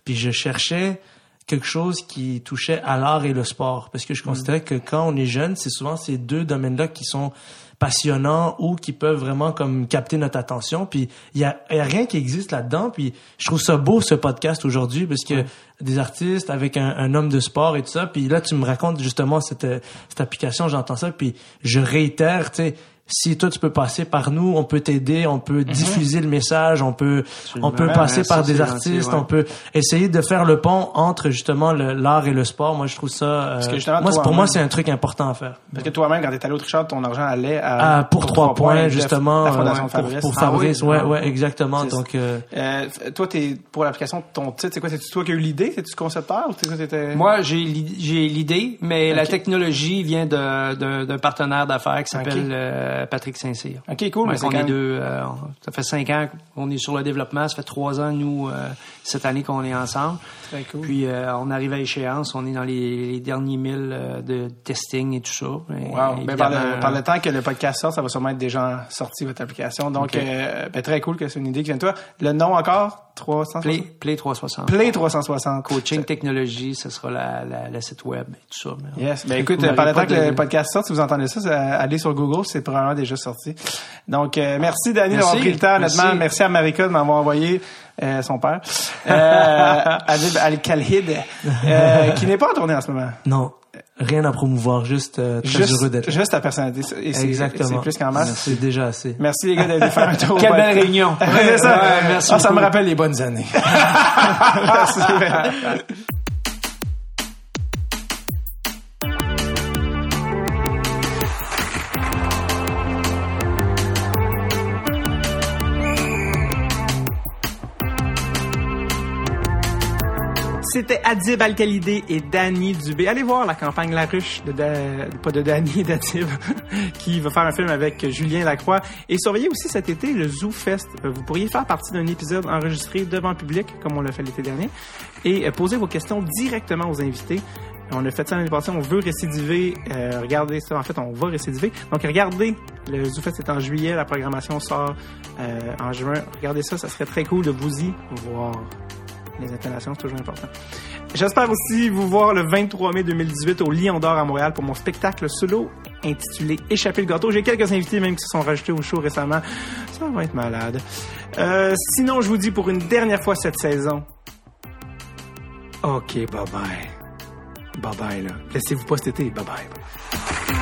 Speaker 2: Puis je cherchais quelque chose qui touchait à l'art et le sport. Parce que je considérais que quand on est jeune, c'est souvent ces deux domaines-là qui sont passionnants ou qui peuvent vraiment comme capter notre attention. Puis il y a, y a, rien qui existe là-dedans. Puis je trouve ça beau ce podcast aujourd'hui parce que des artistes avec un, un, homme de sport et tout ça. Puis là tu me racontes justement cette cette application, j'entends ça. Puis je réitère, tu sais si toi tu peux passer par nous, on peut t'aider, on peut mhm. diffuser le message, on peut on peut passer par des artistes, on peut essayer de faire le pont entre justement l'art et le sport. Moi je trouve ça euh, moi pour moi c'est un truc important à faire.
Speaker 1: Parce que toi-même quand tu allé au Trichard, ton argent allait à
Speaker 2: ah, pour, trois points, justement la Fondation euh, Fabrice. Pour, Fabrice, ah ouais ouais exactement. Donc
Speaker 1: euh... euh toi t'es pour l'application ton titre, c'est quoi c'est toi qui as eu l'idée, c'est tu concepteur ou
Speaker 3: c'est Moi j'ai j'ai l'idée mais la technologie vient de d'un partenaire d'affaires qui s'appelle euh, Patrick Saint-Cyr.
Speaker 1: OK, cool.
Speaker 3: on est deux, euh, ça fait cinq ans qu'on est sur le développement. Ça fait trois ans, nous, euh, cette année qu'on est ensemble.
Speaker 1: Très cool.
Speaker 3: Puis on arrive à échéance. On est dans les, derniers milles de testing et tout ça.
Speaker 1: wow. Ben, par, le, temps que le podcast sort, ça va sûrement être déjà sorti, votre application. Donc, ben, très cool que c'est une idée qui vient de toi. Le nom encore? 360?
Speaker 3: Play, Play 360.
Speaker 1: Play 360.
Speaker 3: Coaching technologie, ce sera la, la, site web et tout ça.
Speaker 1: yes. Ben écoute, par le temps que le podcast sort, si vous entendez ça, allez sur Google, c'est probablement déjà sorti. Donc, euh, merci Dani d'avoir pris le temps, honnêtement. Merci, à Marika de m'avoir envoyé euh, son père, euh, Adib Al-Khalid, euh, qui n'est pas en tournée en ce moment.
Speaker 2: Non. Rien à promouvoir, juste euh, très
Speaker 1: juste,
Speaker 2: heureux d'être
Speaker 1: Juste ta personnalité.
Speaker 2: Exactement.
Speaker 1: C'est plus qu'en masse.
Speaker 2: C'est déjà assez.
Speaker 1: Merci les gars d'aller faire un tour.
Speaker 3: Quelle belle réunion.
Speaker 1: ça. merci ah, ça me rappelle les bonnes années. merci. C'était Adib Alcalidé et Danny Dubé. Allez voir la campagne La Ruche, de, pas de Danny, d'Adib, qui va faire un film avec Julien Lacroix. Et surveillez aussi cet été le Zoo Fest. Vous pourriez faire partie d'un épisode enregistré devant public, comme on l'a fait l'été dernier, et poser vos questions directement aux invités. On a fait ça l'année passée. On veut récidiver. Euh, regardez ça. En fait, on va récidiver. Donc, regardez. Le ZooFest c'est en juillet. La programmation sort euh, en juin. Regardez ça. Ça serait très cool de vous y voir. Les intonations, c'est toujours important. J'espère aussi vous voir le 23 mai 2018 au Lion d'Or à Montréal pour mon spectacle solo intitulé Échapper le gâteau. J'ai quelques invités même qui se sont rajoutés au show récemment. Ça va être malade. Euh, sinon, je vous dis pour une dernière fois cette saison. OK, bye bye. Bye bye, là. Laissez-vous pas cet été. Bye bye.